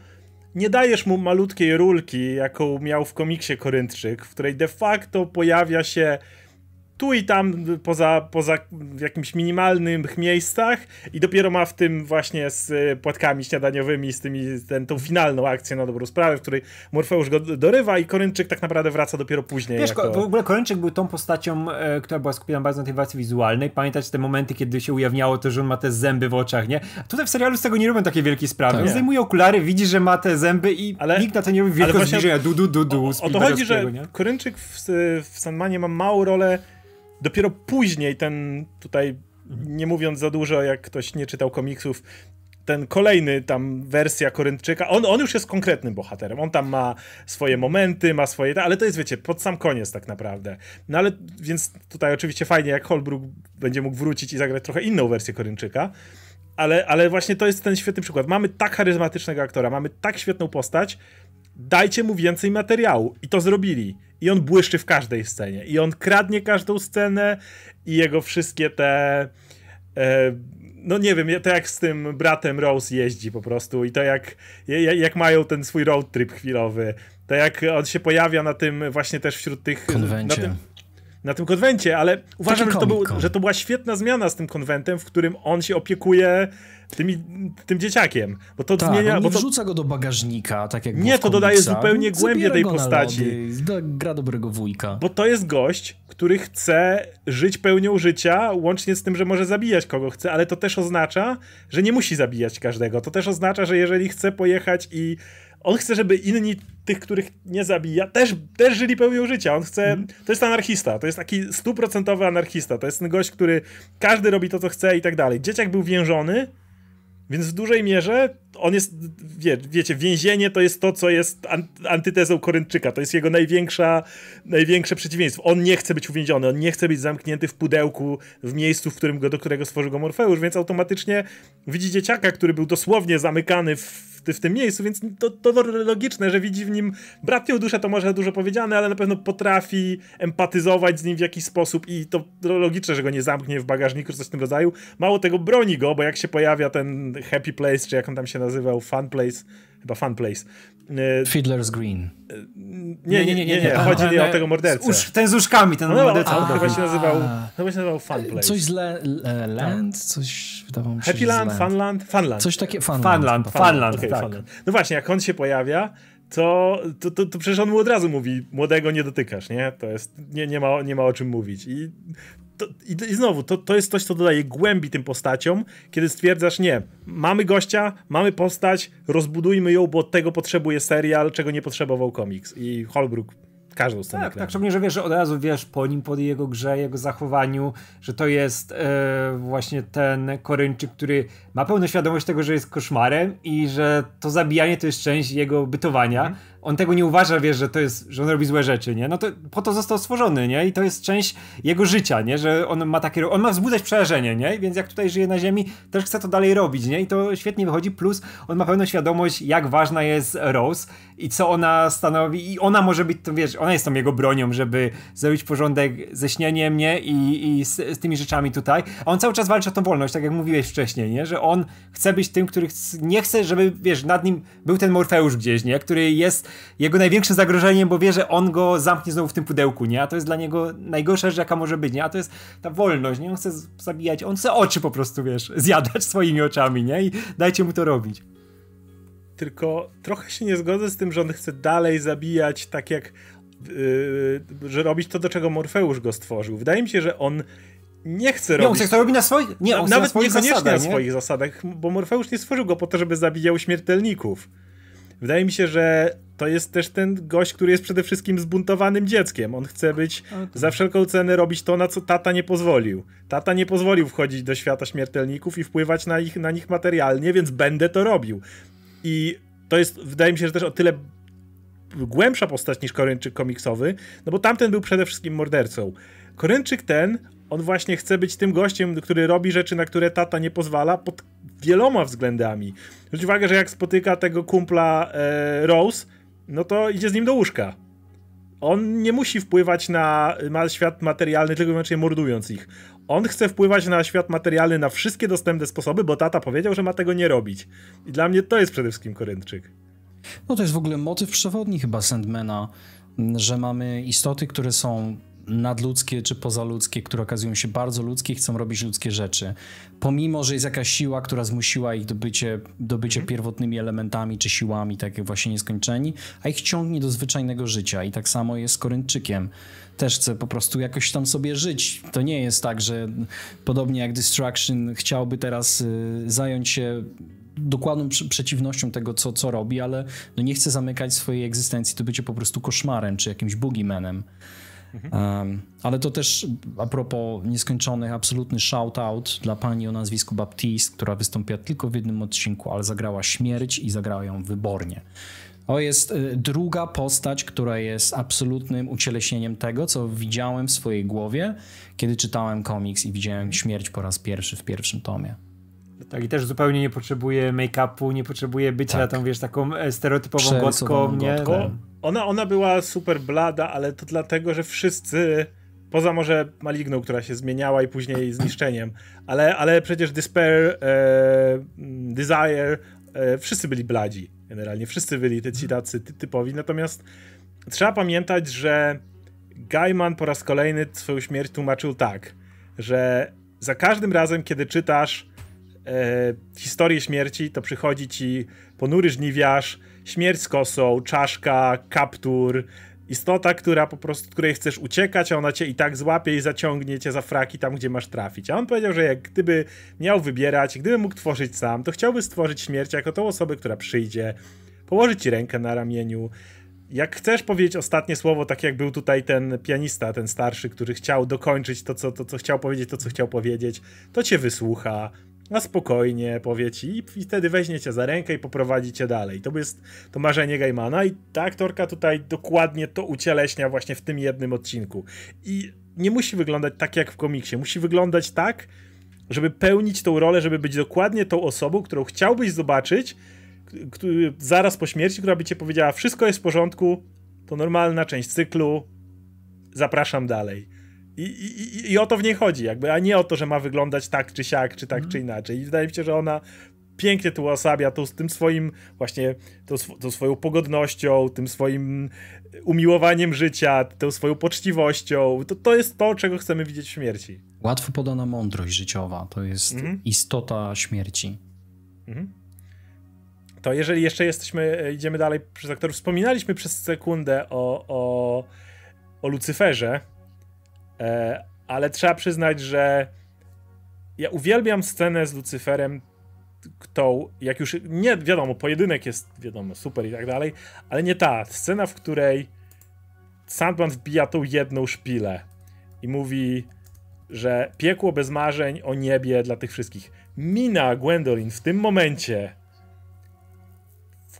nie dajesz mu malutkiej rulki, jaką miał w komiksie Koryntczyk, w której de facto pojawia się tu i tam poza, poza w jakimś minimalnych miejscach i dopiero ma w tym właśnie z płatkami śniadaniowymi, z tymi, ten, tą finalną akcję na dobrą sprawę, w której Morfeusz go dorywa i Korynczyk tak naprawdę wraca dopiero później. Wiesz, jako... w ogóle Korynczyk był tą postacią, e, która była skupiona bardzo na tej wersji wizualnej. Pamiętać te momenty, kiedy się ujawniało to, że on ma te zęby w oczach, nie? A tutaj w serialu z tego nie robią takiej wielkiej sprawy. Tak. On zdejmuje okulary, widzi, że ma te zęby i ale, nikt na to nie robi wielkiego zbliżenia. Du, du, du, du, o, o to chodzi, że nie? Korynczyk w, w Sandmanie ma małą rolę dopiero później ten tutaj, nie mówiąc za dużo, jak ktoś nie czytał komiksów, ten kolejny tam wersja Koryntczyka, on, on już jest konkretnym bohaterem, on tam ma swoje momenty, ma swoje, ale to jest wiecie, pod sam koniec tak naprawdę. No ale, więc tutaj oczywiście fajnie, jak Holbrook będzie mógł wrócić i zagrać trochę inną wersję Koryntczyka, ale, ale właśnie to jest ten świetny przykład. Mamy tak charyzmatycznego aktora, mamy tak świetną postać, dajcie mu więcej materiału i to zrobili i on błyszczy w każdej scenie. I on kradnie każdą scenę i jego wszystkie te... E, no nie wiem, to jak z tym bratem Rose jeździ po prostu i to jak, jak mają ten swój road trip chwilowy, to jak on się pojawia na tym właśnie też wśród tych... Konwencie. Na tym, na tym konwencie, ale uważam, że to, był, że to była świetna zmiana z tym konwentem, w którym on się opiekuje tymi, tym dzieciakiem. Bo to tak, zmienia. Bo to... wrzuca go do bagażnika, tak jak Nie, to dodaje zupełnie głębię tej postaci. Lody, gra dobrego wujka. Bo to jest gość, który chce żyć pełnią życia, łącznie z tym, że może zabijać kogo chce, ale to też oznacza, że nie musi zabijać każdego. To też oznacza, że jeżeli chce pojechać i on chce, żeby inni tych, których nie zabija, też, też żyli pełnią życia. On chce. Mm. To jest anarchista. To jest taki stuprocentowy anarchista. To jest ten gość, który każdy robi to, co chce i tak dalej. Dzieciak był więziony, więc w dużej mierze on jest, wie, wiecie, więzienie to jest to, co jest antytezą Koryntczyka. To jest jego największa, największe przeciwieństwo. On nie chce być uwięziony, on nie chce być zamknięty w pudełku, w miejscu, w którym go, do którego stworzył go Morfeusz, więc automatycznie widzi dzieciaka, który był dosłownie zamykany w w, w tym miejscu, więc to, to logiczne, że widzi w nim bratnią duszę, to może dużo powiedziane, ale na pewno potrafi empatyzować z nim w jakiś sposób i to logiczne, że go nie zamknie w bagażniku czy coś w tym rodzaju. Mało tego, broni go, bo jak się pojawia ten Happy Place, czy jak on tam się nazywał, Fun Place, chyba Fun Place. E, Fiddler's Green. Nie, nie, nie, nie, nie. chodzi nie o tego mordercę. ten z uszkami, ten no, morderca. On chyba się nazywał, chyba się nazywał Fun Place. Coś z le, le, Land? Coś wydawało mi się, Happy Land, Funland? Funland. Coś takie, Funland. Funland, Funland, okay, tak. Funland. No właśnie, jak on się pojawia, to, to, to, to, przecież on mu od razu mówi, młodego nie dotykasz, nie? To jest, nie, nie, ma, nie ma o czym mówić. I to, i, i, znowu, to, to jest coś, co dodaje głębi tym postaciom, kiedy stwierdzasz, nie, mamy gościa, mamy postać, rozbudujmy ją, bo tego potrzebuje serial, czego nie potrzebował komiks. I Holbrook każdą scenę. Tak, tak, szczególnie, że wiesz, od razu wiesz po nim, po jego grze, jego zachowaniu, że to jest e, właśnie ten Koryńczyk, który ma pełną świadomość tego, że jest koszmarem i że to zabijanie to jest część jego bytowania. Mm on tego nie uważa, wiesz, że to jest, że on robi złe rzeczy, nie? No to po to został stworzony, nie? I to jest część jego życia, nie? Że on ma takie, on ma wzbudzać przerażenie, nie? Więc jak tutaj żyje na ziemi, też chce to dalej robić, nie? I to świetnie wychodzi, plus on ma pełną świadomość, jak ważna jest Rose i co ona stanowi i ona może być, to wiesz, ona jest tą jego bronią, żeby zrobić porządek ze śnieniem, nie? I, i z, z, tymi rzeczami tutaj. A on cały czas walczy o tą wolność, tak jak mówiłeś wcześniej, nie? Że on chce być tym, który nie chce, żeby, wiesz, nad nim był ten Morfeusz gdzieś, nie? Który jest jego największym zagrożeniem, bo wie, że on go zamknie znowu w tym pudełku, nie? A to jest dla niego najgorsza rzecz, jaka może być, nie? A to jest ta wolność, nie? On chce zabijać, on chce oczy po prostu, wiesz, zjadać <laughs> swoimi oczami, nie? I dajcie mu to robić. Tylko trochę się nie zgodzę z tym, że on chce dalej zabijać tak jak Yy, że robić to, do czego Morfeusz go stworzył. Wydaje mi się, że on nie chce robić. Nie, on chce to robić na swoich. Nie, on nawet na swoich niekoniecznie zasadach, na swoich zasadach, bo Morfeusz nie stworzył go po to, żeby zabijał śmiertelników. Wydaje mi się, że to jest też ten gość, który jest przede wszystkim zbuntowanym dzieckiem. On chce być za wszelką cenę robić to, na co tata nie pozwolił. Tata nie pozwolił wchodzić do świata śmiertelników i wpływać na, ich, na nich materialnie, więc będę to robił. I to jest, wydaje mi się, że też o tyle głębsza postać niż Korynczyk komiksowy, no bo tamten był przede wszystkim mordercą. Korynczyk ten, on właśnie chce być tym gościem, który robi rzeczy, na które tata nie pozwala, pod wieloma względami. Zwróć uwagę, że jak spotyka tego kumpla e, Rose, no to idzie z nim do łóżka. On nie musi wpływać na, świat materialny, tylko wyłącznie mordując ich. On chce wpływać na świat materialny na wszystkie dostępne sposoby, bo tata powiedział, że ma tego nie robić. I dla mnie to jest przede wszystkim Koryntczyk. No to jest w ogóle motyw przewodni chyba Sandmana, że mamy istoty, które są nadludzkie czy pozaludzkie, które okazują się bardzo ludzkie i chcą robić ludzkie rzeczy. Pomimo, że jest jakaś siła, która zmusiła ich do bycie, do bycia mhm. pierwotnymi elementami czy siłami, tak jak właśnie nieskończeni, a ich ciągnie do zwyczajnego życia. I tak samo jest z Koryntczykiem też chce po prostu jakoś tam sobie żyć. To nie jest tak, że podobnie jak Destruction chciałby teraz y, zająć się dokładną przeciwnością tego, co, co robi, ale no nie chce zamykać swojej egzystencji to bycie po prostu koszmarem czy jakimś boogeymanem. Mhm. Um, ale to też a propos nieskończonych, absolutny shout-out dla pani o nazwisku Baptiste, która wystąpiła tylko w jednym odcinku, ale zagrała śmierć i zagrała ją wybornie. To jest y, druga postać, która jest absolutnym ucieleśnieniem tego, co widziałem w swojej głowie, kiedy czytałem komiks i widziałem śmierć po raz pierwszy w pierwszym tomie. Tak, i też zupełnie nie potrzebuje make-upu, nie potrzebuje bycia tak. tą, wiesz, taką e, stereotypową gotką, nie? Gotką. Ona, ona była super blada, ale to dlatego, że wszyscy, poza może Maligną, która się zmieniała i później zniszczeniem, ale, ale przecież Despair, e, Desire, e, wszyscy byli bladzi generalnie, wszyscy byli ci tacy typowi, natomiast trzeba pamiętać, że Gaiman po raz kolejny swoją śmierć tłumaczył tak, że za każdym razem, kiedy czytasz e, historię śmierci, to przychodzi ci ponury żniwiarz, śmierć z kosą, czaszka, kaptur, istota, która po prostu, której chcesz uciekać, a ona cię i tak złapie i zaciągnie cię za fraki tam, gdzie masz trafić. A on powiedział, że jak gdyby miał wybierać, gdyby mógł tworzyć sam, to chciałby stworzyć śmierć jako tą osobę, która przyjdzie, położyć ci rękę na ramieniu. Jak chcesz powiedzieć ostatnie słowo, tak jak był tutaj ten pianista, ten starszy, który chciał dokończyć to, co, to, co chciał powiedzieć, to, co chciał powiedzieć, to cię wysłucha, na spokojnie powie ci i, wtedy weźmie cię za rękę i poprowadzi cię dalej. To jest to marzenie Gaimana i ta aktorka tutaj dokładnie to ucieleśnia właśnie w tym jednym odcinku. I nie musi wyglądać tak jak w komiksie, musi wyglądać tak, żeby pełnić tą rolę, żeby być dokładnie tą osobą, którą chciałbyś zobaczyć zaraz po śmierci, która by cię powiedziała wszystko jest w porządku, to normalna część cyklu, zapraszam dalej. I, i, I o to w niej chodzi, jakby, a nie o to, że ma wyglądać tak czy siak, czy tak mm. czy inaczej. I wydaje mi się, że ona pięknie tu osabia to z tym swoim właśnie, tą, tą swoją pogodnością, tym swoim umiłowaniem życia, tą swoją poczciwością. To, to jest to, czego chcemy widzieć w śmierci. Łatwo podana mądrość życiowa, to jest mhm. istota śmierci. Mhm. To jeżeli jeszcze jesteśmy, e, idziemy dalej przez aktorów, wspominaliśmy przez sekundę o, o, o Lucyferze, ale trzeba przyznać, że ja uwielbiam scenę z Lucyferem, tą, jak już, nie wiadomo, pojedynek jest, wiadomo, super i tak dalej, ale nie ta scena, w której Sandman wbija tą jedną szpilę i mówi, że piekło bez marzeń o niebie dla tych wszystkich. Mina Gwendolyn w tym momencie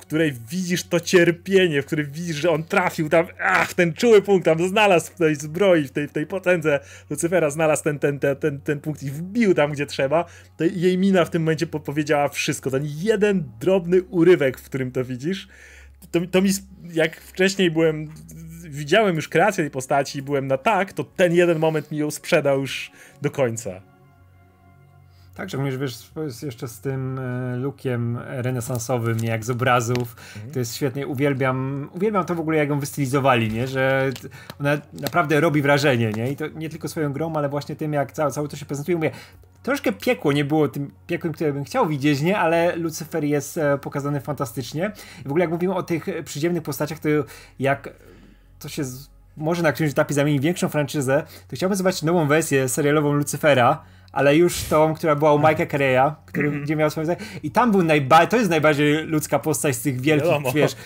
której widzisz to cierpienie, w którym widzisz, że on trafił tam, ach, ten czuły punkt, tam znalazł w tej zbroi, w tej, w tej potędze Lucyfera, znalazł ten, ten, ten, ten, ten punkt i wbił tam, gdzie trzeba, to jej mina w tym momencie powiedziała wszystko. Ten jeden drobny urywek, w którym to widzisz, to, to mi, jak wcześniej byłem, widziałem już kreację tej postaci i byłem na tak, to ten jeden moment mi ją sprzedał już do końca. Tak, również wiesz, jeszcze z tym e, lookiem renesansowym, nie jak z obrazów. Mhm. To jest świetnie. Uwielbiam, uwielbiam to w ogóle, jak ją wystylizowali, nie? Że ona naprawdę robi wrażenie, nie? I to nie tylko swoją grą, ale właśnie tym, jak całe, całe to się prezentuje. Mówię, troszkę piekło nie było tym piekłem, które bym chciał widzieć, nie? Ale Lucyfer jest e, pokazany fantastycznie. I w ogóle jak mówimy o tych przyziemnych postaciach, to jak to się może na którymś etapie zamieni większą franczyzę, to chciałbym zobaczyć nową wersję serialową Lucyfera, ale już tą, która była u Mike'a Carey'a, który mm. gdzie miał swoją i tam był najbardziej, to jest najbardziej ludzka postać z tych wielkich, Wiadomo. wiesz,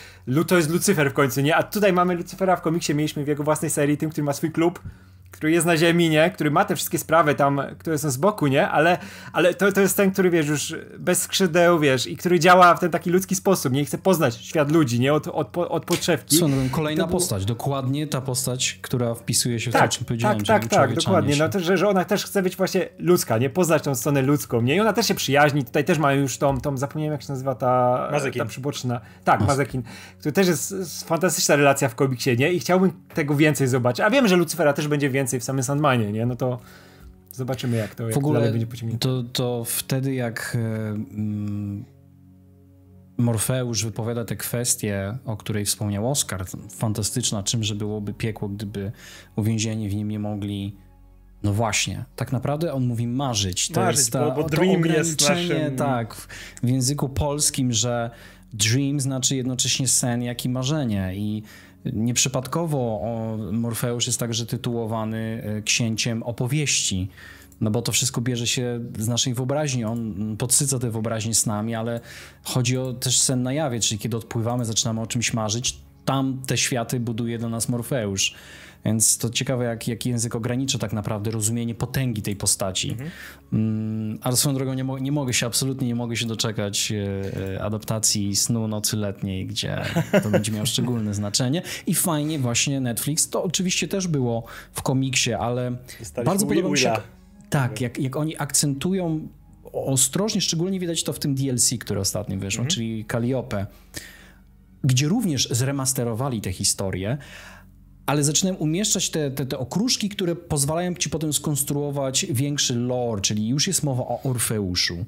to jest Lucyfer w końcu, nie? A tutaj mamy Lucyfera w komiksie, mieliśmy w jego własnej serii, tym, który ma swój klub, który jest na ziemi, nie? Który ma te wszystkie sprawy tam, które są z boku, nie? Ale, ale to, to jest ten, który, wiesz, już bez skrzydeł, wiesz, i który działa w ten taki ludzki sposób, nie? I chce poznać świat ludzi, nie? Od, od, od podszewki. Co, no, kolejna postać, dokładnie ta postać, która wpisuje się w tak, to, o czym powiedziałem. Tak, tak, tak, dokładnie. No, to, że, że ona też chce być właśnie ludzka, nie? Poznać tą stronę ludzką, nie? I ona też się przyjaźni, tutaj też mają już tą, tą zapomniałem jak się nazywa ta, Mazekin. ta przyboczna. Tak, Mas. Mazekin, który też jest, jest fantastyczna relacja w komiksie, nie? I chciałbym tego więcej zobaczyć. A wiem, że Lucyfera też będzie więcej w samym Sandmanie, nie? No to zobaczymy jak to, jak w ogóle będzie pociągnięte. To, to wtedy jak... Yy Morfeusz wypowiada te kwestie, o której wspomniał Oskar, fantastyczna, czymże byłoby piekło, gdyby uwięzieni w nim nie mogli no właśnie, tak naprawdę on mówi marzyć. To marzyć, jest ta, bo, bo dream jest naszym... tak, w języku polskim, że dream znaczy jednocześnie sen, jak i marzenie i nieprzypadkowo Morfeusz jest także tytułowany e, księciem opowieści. No bo to wszystko bierze się z naszej wyobraźni. On podsyca te wyobraźnie snami, ale chodzi o też sen na jawie, czyli kiedy odpływamy, zaczynamy o czymś marzyć, tam te światy buduje dla nas Morfeusz. Więc to ciekawe, jak, jak język ogranicza tak naprawdę rozumienie potęgi tej postaci. Mhm. Mm, ale swoją drogą nie, mo nie, mogę się, absolutnie nie mogę się doczekać e, adaptacji snu nocy letniej, gdzie to będzie miało szczególne <laughs> znaczenie. I fajnie właśnie Netflix, to oczywiście też było w komiksie, ale bardzo podoba mi się... Tak, jak, jak oni akcentują ostrożnie, szczególnie widać to w tym DLC, które ostatnio wyszło, mhm. czyli Calliope, gdzie również zremasterowali tę historię, ale zaczynają umieszczać te, te, te okruszki, które pozwalają ci potem skonstruować większy lore, czyli już jest mowa o Orfeuszu,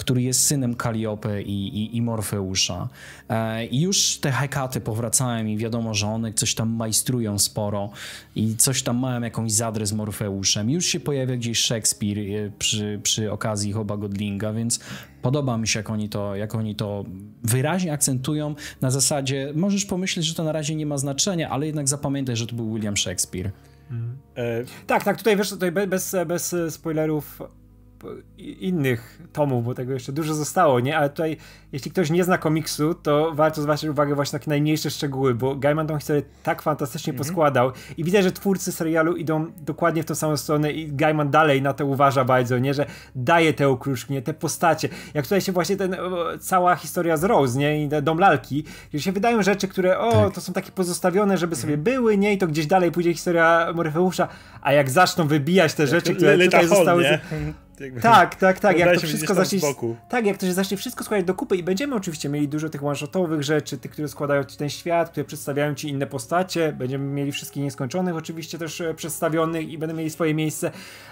który jest synem Kaliope i, i, i Morfeusza. E, I już te hekaty powracają i wiadomo, że one coś tam majstrują sporo i coś tam mają jakąś zadrę z Morfeuszem. Już się pojawia gdzieś Szekspir e, przy, przy okazji Hoba Godlinga, więc podoba mi się, jak oni, to, jak oni to wyraźnie akcentują na zasadzie, możesz pomyśleć, że to na razie nie ma znaczenia, ale jednak zapamiętaj, że to był William Shakespeare. Mhm. E, tak, tak, tutaj wiesz, tutaj bez, bez spoilerów innych tomów, bo tego jeszcze dużo zostało, nie? Ale tutaj, jeśli ktoś nie zna komiksu, to warto zwrócić uwagę właśnie na takie najmniejsze szczegóły, bo Gaiman tą historię tak fantastycznie mm -hmm. poskładał i widzę, że twórcy serialu idą dokładnie w tą samą stronę i Gaiman dalej na to uważa bardzo, nie? Że daje te okruszki, nie? Te postacie. Jak tutaj się właśnie ten, cała historia z Rose, nie? I dom lalki, że się wydają rzeczy, które o, tak. to są takie pozostawione, żeby sobie mhm. były, nie? I to gdzieś dalej pójdzie historia Morfeusza, a jak zaczną wybijać te rzeczy, które tutaj zostały... Z jakby, tak, tak, tak. Jak to wszystko zacznie. Tak, jak to się zacznie wszystko składać do kupy i będziemy oczywiście mieli dużo tych one-shotowych rzeczy, tych, które składają ci ten świat, które przedstawiają ci inne postacie. Będziemy mieli wszystkich nieskończonych oczywiście też e, przedstawionych i będą mieli swoje miejsce.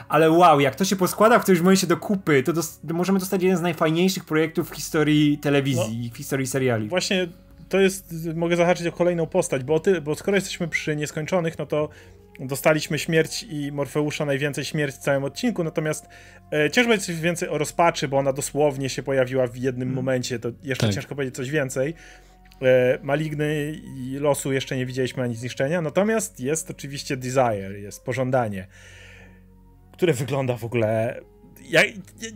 Ale wow, jak to się poskłada w którymś momencie do kupy, to dos możemy dostać jeden z najfajniejszych projektów w historii telewizji, no, w historii seriali. Właśnie to jest, mogę zahaczyć o kolejną postać, bo, ty, bo skoro jesteśmy przy nieskończonych, no to dostaliśmy śmierć i Morfeusza najwięcej śmierć w całym odcinku, natomiast e, ciężko powiedzieć coś więcej o rozpaczy, bo ona dosłownie się pojawiła w jednym hmm. momencie, to jeszcze tak. ciężko powiedzieć coś więcej. E, maligny i losu jeszcze nie widzieliśmy ani zniszczenia, natomiast jest oczywiście Desire, jest pożądanie, które wygląda w ogóle ja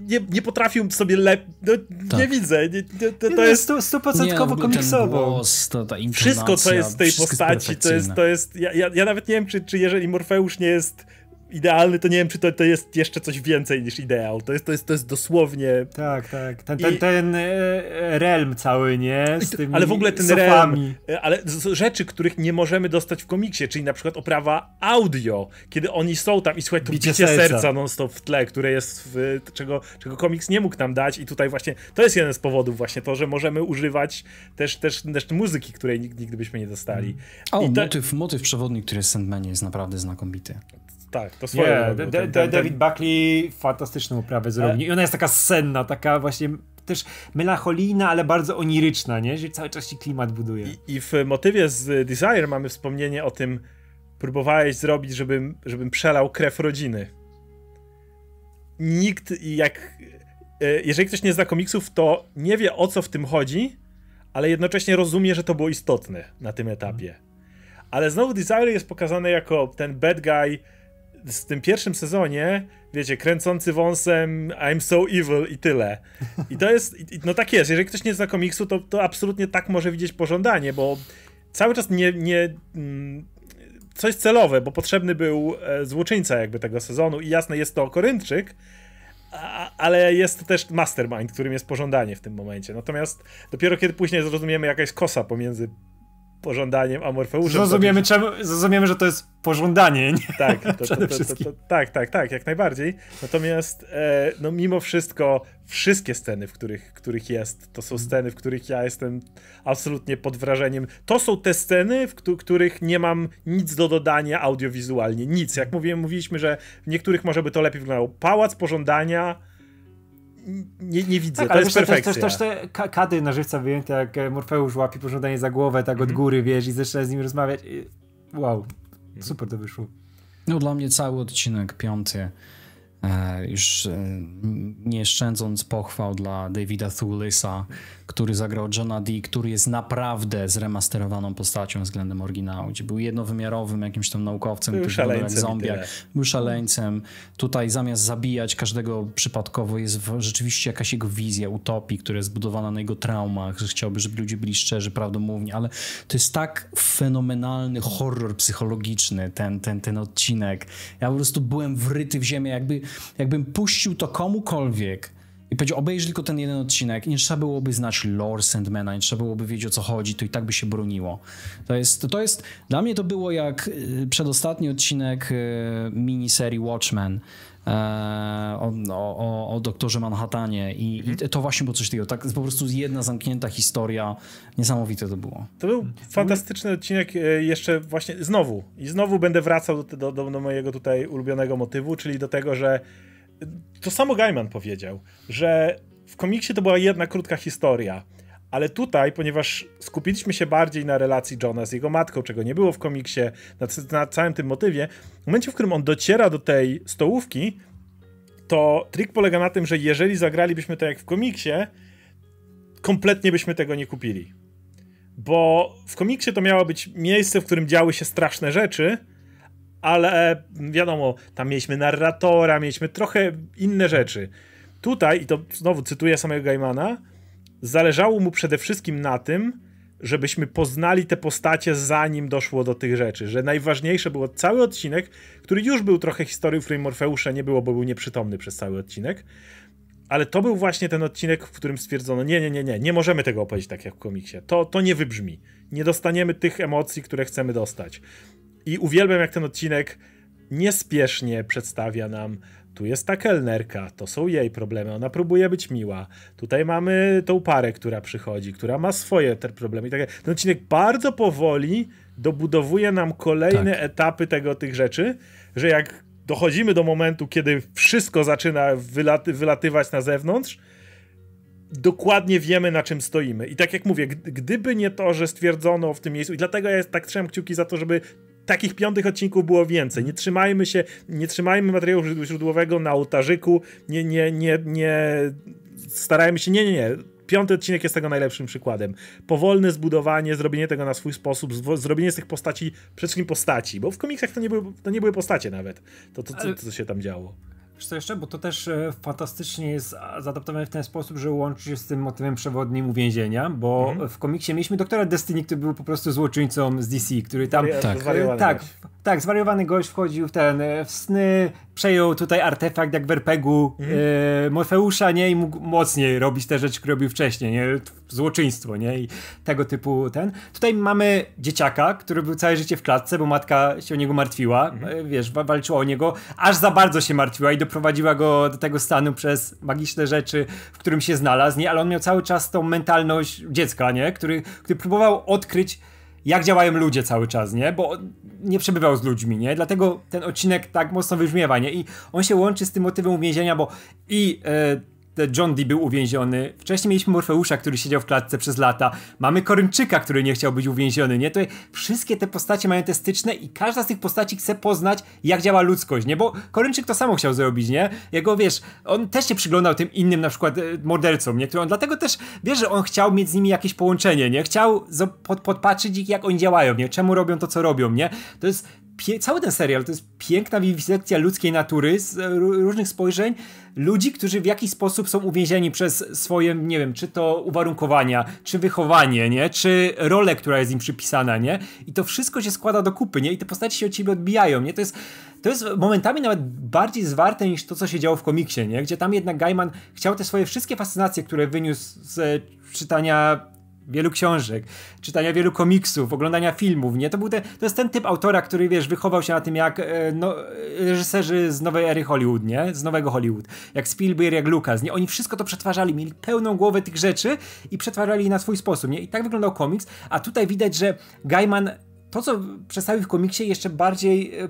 nie, nie potrafił sobie lepiej, no, tak. nie widzę, nie, nie, to, to jest stuprocentowo komiksowo. to, ta wszystko, co jest w tej postaci, to jest, to jest, ja, ja, ja nawet nie wiem, czy, czy jeżeli Morfeusz nie jest idealny, to nie wiem, czy to, to jest jeszcze coś więcej niż ideał. To jest, to jest, to jest dosłownie... Tak, tak. Ten, ten, I... ten e, realm cały, nie? ale w ogóle ten sofami. realm, e, ale rzeczy, których nie możemy dostać w komiksie, czyli na przykład oprawa audio, kiedy oni są tam i słuchaj, to bicie, bicie serca, serca non-stop w tle, które jest, w, czego, czego komiks nie mógł nam dać i tutaj właśnie, to jest jeden z powodów właśnie, to, że możemy używać też, też, też muzyki, której nigdy byśmy nie dostali. O, motyw, motyw przewodni, który jest w Sandmanie jest naprawdę znakomity. Tak, to swoje. Yeah, ten, ten, ten, David Buckley fantastyczną oprawę zrobił. I ona jest taka senna, taka właśnie też melancholijna, ale bardzo oniryczna, nie? Że cały czas ci klimat buduje. I, I, w motywie z Desire mamy wspomnienie o tym, próbowałeś zrobić, żebym, żebym przelał krew rodziny. Nikt, jak. E, jeżeli ktoś nie zna komiksów, to nie wie o co w tym chodzi, ale jednocześnie rozumie, że to było istotne na tym etapie. Ale znowu Desire jest pokazany jako ten bad guy, w tym pierwszym sezonie, wiecie, kręcący wąsem I'm so evil i tyle. I to jest, no tak jest, jeżeli ktoś nie zna komiksu, to, to absolutnie tak może widzieć pożądanie, bo cały czas nie, nie mm, coś celowe, bo potrzebny był e, złoczyńca jakby tego sezonu i jasne, jest to Koryntczyk, ale jest też mastermind, którym jest pożądanie w tym momencie. Natomiast dopiero kiedy później zrozumiemy, jaka jest kosa pomiędzy pożądaniem Amorfeuszem. Zrozumiemy, czemu, zrozumiemy, że to jest pożądanie. Nie? Tak, to, to, <laughs> to, tak, tak, tak, jak najbardziej. Natomiast e, no mimo wszystko wszystkie sceny, w których, których jest, to są sceny, w których ja jestem absolutnie pod wrażeniem. To są te sceny, w których nie mam nic do dodania audiowizualnie. Nic. Jak mówiłem, mówiliśmy, że w niektórych może by to lepiej wyglądało. Pałac pożądania nie, nie widzę, tak, to ale jest też, perfekcja. Też, też te kadry na żywca wyjęte, jak e, Morfeusz łapi pożądanie za głowę, tak od mm -hmm. góry, wiesz, i zaczyna z nim rozmawiać. Wow, super to wyszło. No dla mnie cały odcinek piąty E, już e, nie szczędząc pochwał dla Davida Thulisa, który zagrał Johna Dee, który jest naprawdę zremasterowaną postacią względem oryginału, gdzie był jednowymiarowym jakimś tam naukowcem, był który jak zombiak, był szaleńcem. Tutaj zamiast zabijać każdego przypadkowo jest rzeczywiście jakaś jego wizja utopii, która jest zbudowana na jego traumach, że chciałby, żeby ludzie byli szczerzy, prawdomówni, ale to jest tak fenomenalny horror psychologiczny ten, ten, ten odcinek. Ja po prostu byłem wryty w ziemię, jakby jakbym puścił to komukolwiek i powiedział, obejrzyj tylko ten jeden odcinek i nie trzeba byłoby znać lore Sandmana, nie trzeba byłoby wiedzieć o co chodzi, to i tak by się broniło. To jest, to jest dla mnie to było jak y, przedostatni odcinek y, miniserii Watchmen, e, o, o, o doktorze Manhattanie I, mhm. i, to właśnie było coś takiego, tak po prostu jedna zamknięta historia, niesamowite to było. To był fantastyczny odcinek e, jeszcze właśnie znowu i znowu będę wracał do, do, do mojego tutaj ulubionego motywu, czyli do tego, że to samo Gaiman powiedział, że w komiksie to była jedna krótka historia, ale tutaj, ponieważ skupiliśmy się bardziej na relacji Johna z jego matką, czego nie było w komiksie, na, na całym tym motywie, w momencie, w którym on dociera do tej stołówki, to trik polega na tym, że jeżeli zagralibyśmy to jak w komiksie, kompletnie byśmy tego nie kupili. Bo w komiksie to miało być miejsce, w którym działy się straszne rzeczy, ale wiadomo, tam mieliśmy narratora, mieliśmy trochę inne rzeczy. Tutaj, i to znowu cytuję samego Gaimana, zależało mu przede wszystkim na tym, żebyśmy poznali te postacie zanim doszło do tych rzeczy, że najważniejsze było cały odcinek, który już był trochę historią, w Morfeusza nie było, bo był nieprzytomny przez cały odcinek, ale to był właśnie ten odcinek, w którym stwierdzono, nie, nie, nie, nie, nie możemy tego opowiedzieć tak jak w komiksie, to, to nie wybrzmi, nie dostaniemy tych emocji, które chcemy dostać. I uwielbiam, jak ten odcinek niespiesznie przedstawia nam tu jest ta kelnerka, to są jej problemy, ona próbuje być miła. Tutaj mamy tą parę, która przychodzi, która ma swoje te problemy. Ten odcinek bardzo powoli dobudowuje nam kolejne tak. etapy tego, tych rzeczy, że jak dochodzimy do momentu, kiedy wszystko zaczyna wylaty, wylatywać na zewnątrz, dokładnie wiemy, na czym stoimy. I tak jak mówię, gdyby nie to, że stwierdzono w tym miejscu, i dlatego ja tak trzymam kciuki za to, żeby takich piątych odcinków było więcej. Nie trzymajmy się, nie trzymajmy materiału źródłowego na ołtarzyku, nie, nie, nie, nie starajmy się, nie, nie, nie. Piąty odcinek jest tego najlepszym przykładem. Powolne zbudowanie, zrobienie tego na swój sposób, zrobienie z tych postaci przede wszystkim postaci, bo w komiksach to nie były, to nie były postacie nawet, to, to, to, to, co się tam działo. Wiesz co jeszcze? Bo to też e, fantastycznie jest zaadaptowane w ten sposób, że łączy się z tym motywem przewodnim uwięzienia, bo mhm. w komiksie mieliśmy doktora Destiny, który był po prostu złoczyńcą z DC, który tam... tak, tak, tak, zwariowany gość wchodził w ten, e, w sny, przejął tutaj artefakt jak w RPG-u mhm. e, Morfeusza, nie? I mógł mocniej robić te rzeczy, które robił wcześniej, nie? Złoczyństwo, nie? I tego typu ten. Tutaj mamy dzieciaka, który był całe życie w klatce, bo matka się o niego martwiła, mhm. E, wiesz, walczyła o niego, aż za bardzo się martwiła i doprowadziła go do tego stanu przez magiczne rzeczy, w którym się znalazł, nie? Ale on miał cały czas tą mentalność dziecka, nie? Który, który próbował odkryć jak działają ludzie cały czas, nie? Bo nie przebywał z ludźmi, nie? Dlatego ten odcinek tak mocno wybrzmiewa, nie? I on się łączy z tym motywem uwięzienia, bo i e, John Dee był uwięziony. Wcześniej mieliśmy Morfeusza, który siedział w klatce przez lata. Mamy Koryńczyka, który nie chciał być uwięziony, nie? To wszystkie te postacie mają te styczne i każda z tych postaci chce poznać, jak działa ludzkość, nie? Bo Koryńczyk to samo chciał zrobić, nie? Jego, wiesz, on też się przyglądał tym innym, na przykład e, mordercom, nie? Który on dlatego też, wiesz, że on chciał mieć z nimi jakieś połączenie, nie? Chciał pod, podpatrzyć ich, jak oni działają, nie? Czemu robią to, co robią, nie? To jest cały ten serial to jest piękna wiwisekcja ludzkiej natury z różnych spojrzeń ludzi, którzy w jakiś sposób są uwięzieni przez swoje, nie wiem, czy to uwarunkowania, czy wychowanie, nie? Czy rolę, która jest im przypisana, nie? I to wszystko się składa do kupy, nie? I te postaci się od ciebie odbijają, nie? To jest, to jest momentami nawet bardziej zwarte niż to, co się działo w komiksie, nie? Gdzie tam jednak Gaiman chciał te swoje wszystkie fascynacje, które wyniósł z czytania wielu książek, czytania wielu komiksów, oglądania filmów, nie? To, był te, to jest ten typ autora, który, wiesz, wychował się na tym jak e, no, reżyserzy z nowej ery Hollywood, nie? Z nowego Hollywood. Jak Spielberg, jak Lucas, nie? Oni wszystko to przetwarzali, mieli pełną głowę tych rzeczy i przetwarzali na swój sposób, nie? I tak wyglądał komiks, a tutaj widać, że Gaiman to, co przedstawił w komiksie, jeszcze bardziej e,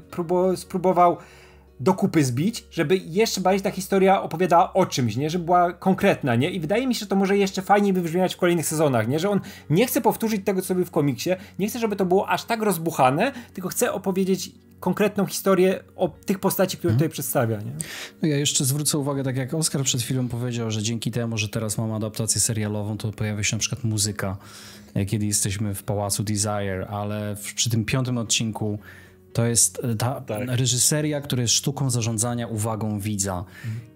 próbował do kupy zbić, żeby jeszcze bardziej ta historia opowiadała o czymś, nie? Żeby była konkretna, nie? I wydaje mi się, że to może jeszcze fajniej wybrzmiać w kolejnych sezonach, nie? Że on nie chce powtórzyć tego, co był w komiksie, nie chce, żeby to było aż tak rozbuchane, tylko chce opowiedzieć konkretną historię o tych postaci, które mhm. tutaj przedstawia. Nie? No ja jeszcze zwrócę uwagę, tak jak Oskar przed chwilą powiedział, że dzięki temu, że teraz mam adaptację serialową, to pojawia się na przykład muzyka, kiedy jesteśmy w Pałacu Desire, ale w, przy tym piątym odcinku to jest e, ta tak. reżyseria, która jest sztuką zarządzania uwagą widza.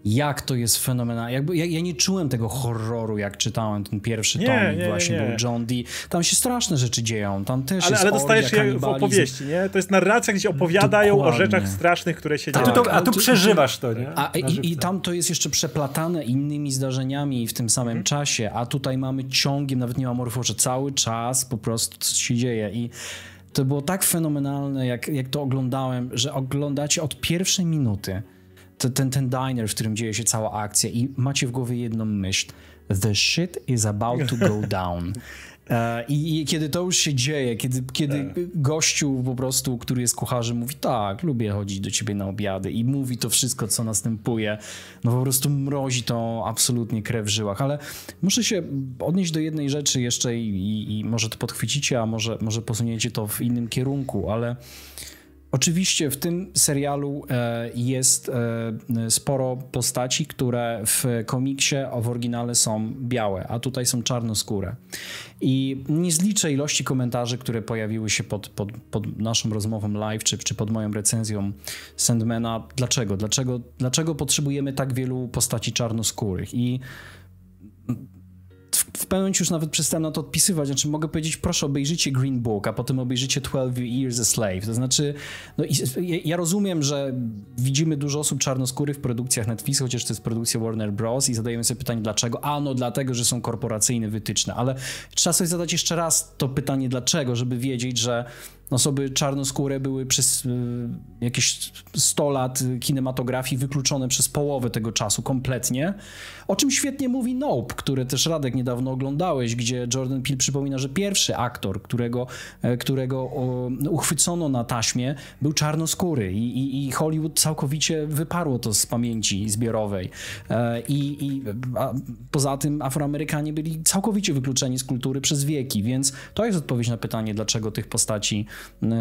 Jak to jest fenomenalne. Jakby, ja, ja, nie czułem tego horroru, jak czytałem ten pierwszy nie, tom nie, właśnie nie. był John Dee. Tam się straszne rzeczy dzieją. Tam też ale, jest Ale dostajesz je w opowieści, nie? To jest narracja, gdzie opowiadają Dokładnie. o rzeczach strasznych, które się dzieją. A tu, a tu przeżywasz to, nie? A, i, I tam to jest jeszcze przeplatane innymi zdarzeniami w tym samym hmm. czasie, a tutaj mamy ciągiem, nawet nie ma morfosza, cały czas po prostu coś się dzieje i to było tak fenomenalne, jak, jak to oglądałem, że oglądacie od pierwszej minuty ten, ten diner, w którym dzieje się cała akcja i macie w głowie jedną myśl. The shit is about to go <laughs> down. E, I, I, kiedy to już się dzieje, kiedy, kiedy tak. gościu po prostu, który jest kucharzem, mówi tak, lubię chodzić do ciebie na obiady i mówi to wszystko, co następuje, no po prostu mrozi to absolutnie krew w żyłach. Ale muszę się odnieść do jednej rzeczy jeszcze i, i, i może to podchwycicie, a może, może posuniecie to w innym kierunku, ale Oczywiście w tym serialu e, jest e, sporo postaci, które w komiksie w oryginale są białe, a tutaj są czarnoskóre. I nie zliczę ilości komentarzy, które pojawiły się pod, pod, pod naszą rozmową live, czy, czy pod moją recenzją Sandmana. Dlaczego? Dlaczego? Dlaczego potrzebujemy tak wielu postaci czarnoskórych? I w pewnym już nawet przestałem na to odpisywać, znaczy mogę powiedzieć, proszę obejrzyjcie Green Book, a potem obejrzyjcie 12 Years a Slave, to znaczy, no ja rozumiem, że widzimy dużo osób czarnoskórych w produkcjach Netflix, chociaż to jest produkcja Warner Bros. i zadajemy sobie pytanie, dlaczego? A no dlatego, że są korporacyjne wytyczne, ale trzeba sobie zadać jeszcze raz to pytanie, dlaczego, żeby wiedzieć, że osoby czarnoskóre były przez y, jakieś 100 lat kinematografii wykluczone przez połowę tego czasu kompletnie. O czym świetnie mówi Nope, który też Radek niedawno oglądałeś, gdzie Jordan Peele przypomina, że pierwszy aktor, którego, e, którego uchwycono na taśmie, był czarnoskóry i, i, i Hollywood całkowicie wyparło to z pamięci zbiorowej. E, I, i poza tym Afroamerykanie byli całkowicie wykluczeni z kultury przez wieki, więc to jest odpowiedź na pytanie, dlaczego tych postaci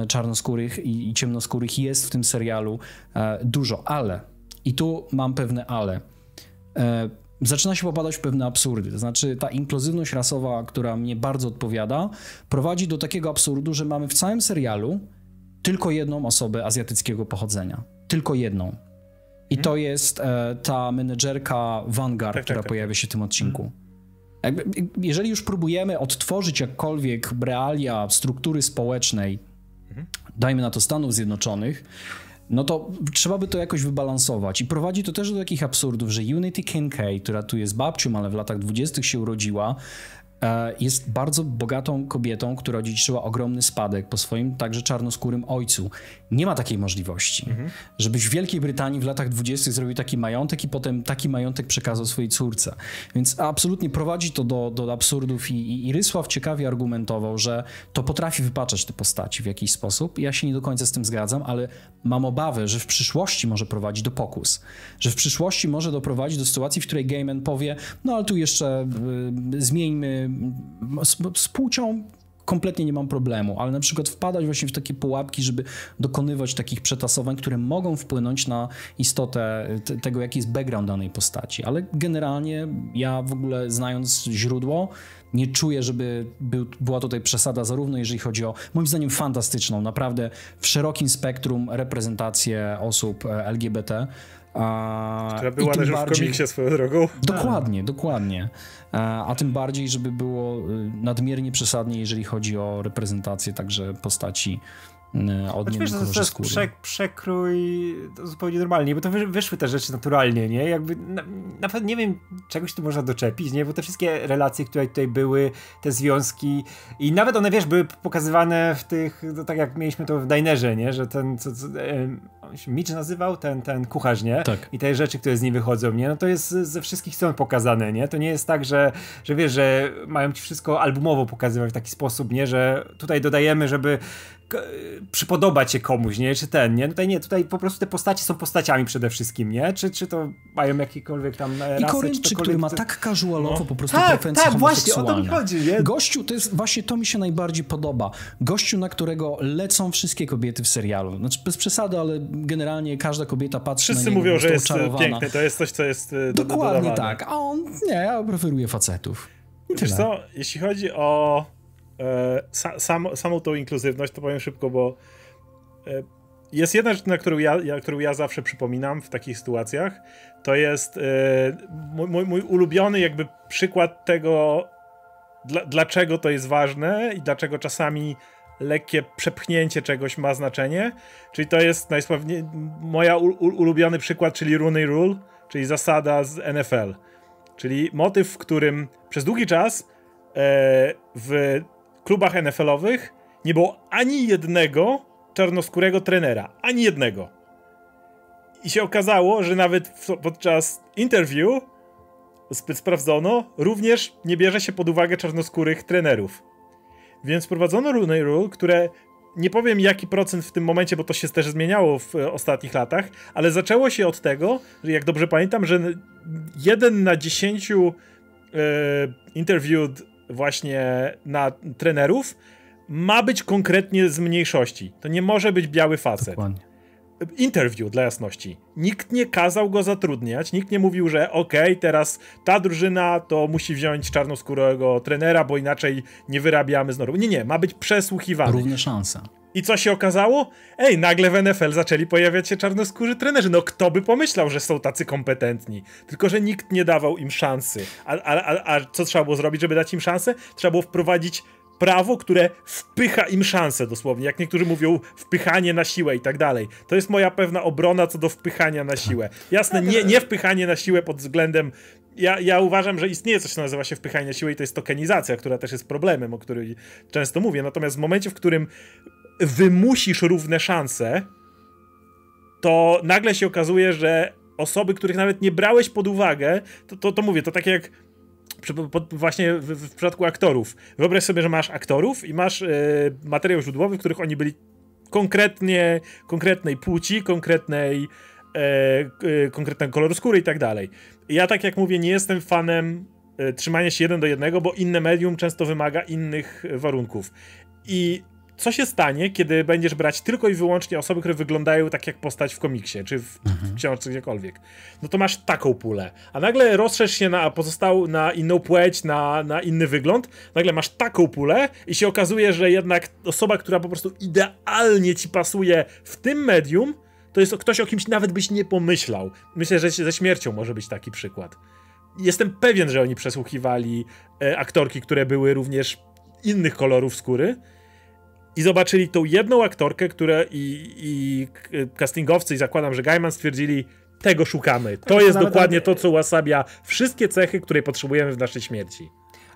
czarnoskórych i, i ciemnoskórych jest w tym serialu e, dużo, ale i tu mam pewne ale zaczyna się popadać w pewne absurdy. To znaczy, ta inkluzywność rasowa, która mnie bardzo odpowiada, prowadzi do takiego absurdu, że mamy w całym serialu tylko jedną osobę azjatyckiego pochodzenia. Tylko jedną. I to jest e, ta menedżerka Vanguard, tak, która tak, tak. pojawia się w tym odcinku. Jakby, jeżeli już próbujemy odtworzyć jakkolwiek realia struktury społecznej, mhm. dajmy na to Stanów Zjednoczonych, no to trzeba by to jakoś wybalansować. I prowadzi to też do takich absurdów, że Unity Kincaid, która tu jest babcią, ale w latach dwudziestych się urodziła, jest bardzo bogatą kobietą, która odziedziczyła ogromny spadek po swoim także czarnoskórym ojcu. Nie ma takiej możliwości, mhm. żebyś w Wielkiej Brytanii w latach dwudziestych zrobił taki majątek i potem taki majątek przekazał swojej córce. Więc absolutnie prowadzi to do, do absurdów i, i, i Rysław ciekawie argumentował, że to potrafi wypaczać te postaci w jakiś sposób. Ja się nie do końca z tym zgadzam, ale mam obawę, że w przyszłości może prowadzić do pokus. Że w przyszłości może doprowadzić do sytuacji, w której Gaiman powie, no ale tu jeszcze y, zmieńmy z, z płcią kompletnie nie mam problemu, ale na przykład wpadać właśnie w takie pułapki, żeby dokonywać takich przetasowań, które mogą wpłynąć na istotę tego, jaki jest background danej postaci. Ale generalnie ja w ogóle znając źródło, nie czuję, żeby był, była tutaj przesada, zarówno jeżeli chodzi o, moim zdaniem, fantastyczną, naprawdę w szerokim spektrum reprezentację osób e, LGBT, a, Która była też bardziej... w komiksie swoją drogą. Dokładnie, dokładnie. A, a tym bardziej, żeby było y, nadmiernie przesadnie, jeżeli chodzi o reprezentację także postaci E, od znaczy, wiesz, to, to jest prze, przekrój zupełnie normalnie, bo to wyszły te rzeczy naturalnie, nie? Jakby na, nawet nie wiem, czegoś tu można doczepić, nie? Bo te wszystkie relacje, które tutaj były, te związki i nawet one, wiesz, były pokazywane w tych, no, tak jak mieliśmy to w Dinerze, nie? Że ten, co, co Mitch nazywał? Ten, ten kucharz, nie? Tak. I te rzeczy, które z niej wychodzą, nie? No to jest ze wszystkich stron pokazane, nie? To nie jest tak, że, że wiesz, że mają ci wszystko albumowo pokazywać w taki sposób, nie? Że tutaj dodajemy, żeby przypodobać się komuś, nie? Czy ten, nie? Tutaj nie, tutaj po prostu te postacie są postaciami przede wszystkim, nie? Czy, czy to mają jakiekolwiek tam rasy, I Koreańczyk, który ma tak casualowo no. po prostu tak, preferencje tak, właśnie, o to mi chodzi, nie? Gościu, to jest, właśnie to mi się najbardziej podoba. Gościu, na którego lecą wszystkie kobiety w serialu. Znaczy bez przesady, ale generalnie każda kobieta patrzy Wszyscy na niego mówią, że jest czarowana. piękny, to jest coś, co jest e, Dokładnie tak, a on, nie, ja preferuję facetów. I Wiesz co, jeśli chodzi o e, sam, samą tą inkluzywność, to powiem szybko, bo e, jest jedna rzecz, na którą ja, ja, którą ja zawsze przypominam w takich sytuacjach, to jest e, mój, mój, ulubiony jakby przykład tego, dla, dlaczego to jest ważne i dlaczego czasami lekkie przepchnięcie czegoś ma znaczenie, czyli to jest najsławniej moja ulubiony przykład, czyli Rooney Rule, czyli zasada z NFL. Czyli motyw, w którym przez długi czas e, w klubach NFL-owych nie było ani jednego czarnoskórego trenera. Ani jednego. I się okazało, że nawet podczas interview sprawdzono, również nie bierze się pod uwagę czarnoskórych trenerów. Więc wprowadzono Rooney Rule, które nie powiem jaki procent w tym momencie, bo to się też zmieniało w ostatnich latach, ale zaczęło się od tego, że jak dobrze pamiętam, że jeden na dziesięciu e, interviewed właśnie na trenerów ma być konkretnie z mniejszości. To nie może być biały facet. Dokładnie. Interview dla jasności. Nikt nie kazał go zatrudniać, nikt nie mówił, że okej, okay, teraz ta drużyna to musi wziąć czarnoskórego trenera, bo inaczej nie wyrabiamy z normy. Nie, nie, ma być przesłuchiwany. Równe szanse. I co się okazało? Ej, nagle w NFL zaczęli pojawiać się czarnoskórzy trenerzy. No kto by pomyślał, że są tacy kompetentni? Tylko, że nikt nie dawał im szansy. A, a, a, a co trzeba było zrobić, żeby dać im szansę? Trzeba było wprowadzić prawo, które wpycha im szansę dosłownie. Jak niektórzy mówią, wpychanie na siłę i tak dalej. To jest moja pewna obrona co do wpychania na siłę. Jasne, nie, nie wpychanie na siłę pod względem ja, ja uważam, że istnieje coś, co nazywa się wpychanie na siłę i to jest tokenizacja, która też jest problemem, o której często mówię. Natomiast w momencie, w którym wymusisz równe szanse, to nagle się okazuje, że osoby, których nawet nie brałeś pod uwagę, to, to, to mówię, to tak jak właśnie w, w, przypadku aktorów. Wyobraź sobie, że masz aktorów i masz e, materiał źródłowy, w których oni byli konkretnie, konkretnej płci, konkretnej e, e, konkretnego koloru skóry i tak dalej. Ja tak jak mówię, nie jestem fanem e, trzymania się jeden do jednego, bo inne medium często wymaga innych warunków. I co się stanie, kiedy będziesz brać tylko i wyłącznie osoby, które wyglądają tak jak postać w komiksie, czy w, mhm. książce, gdziekolwiek. No to masz taką pulę. A nagle rozszerz się na pozostał na inną płeć, na, na inny wygląd, nagle masz taką pulę i się okazuje, że jednak osoba, która po prostu idealnie ci pasuje w tym medium, to jest ktoś, o kimś nawet byś nie pomyślał. Myślę, że ze śmiercią może być taki przykład. Jestem pewien, że oni przesłuchiwali e, aktorki, które były również innych kolorów skóry, i zobaczyli tą jedną aktorkę, która i, i castingowcy i zakładam, że Gaiman stwierdzili, tego szukamy. To tak, jest dokładnie to, co uosabia wszystkie cechy, które potrzebujemy w naszej śmierci.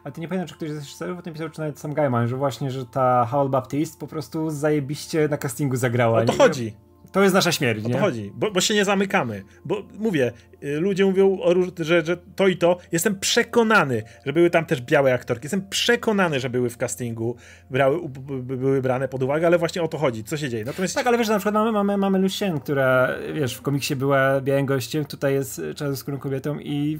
Ale ty nie pamiętam, czy ktoś z reżyserów o tym pisał, czy nawet sam Gaiman, że właśnie, że ta Howell Baptiste po prostu zajebiście na castingu zagrała. O to chodzi. To jest nasza śmierć. O to chodzi, bo, bo, się nie zamykamy. Bo mówię, y, ludzie mówią, o, że, że to i to. Jestem przekonany, że były tam też białe aktorki. Jestem przekonany, że były w castingu, brały, były brane pod uwagę, ale właśnie o to chodzi. Co się dzieje? Natomiast... Tak, ale wiesz, na przykład mamy, mamy, mamy Lucien, która, wiesz, w komiksie była białym gościem, tutaj jest czarnoskórą kobietą i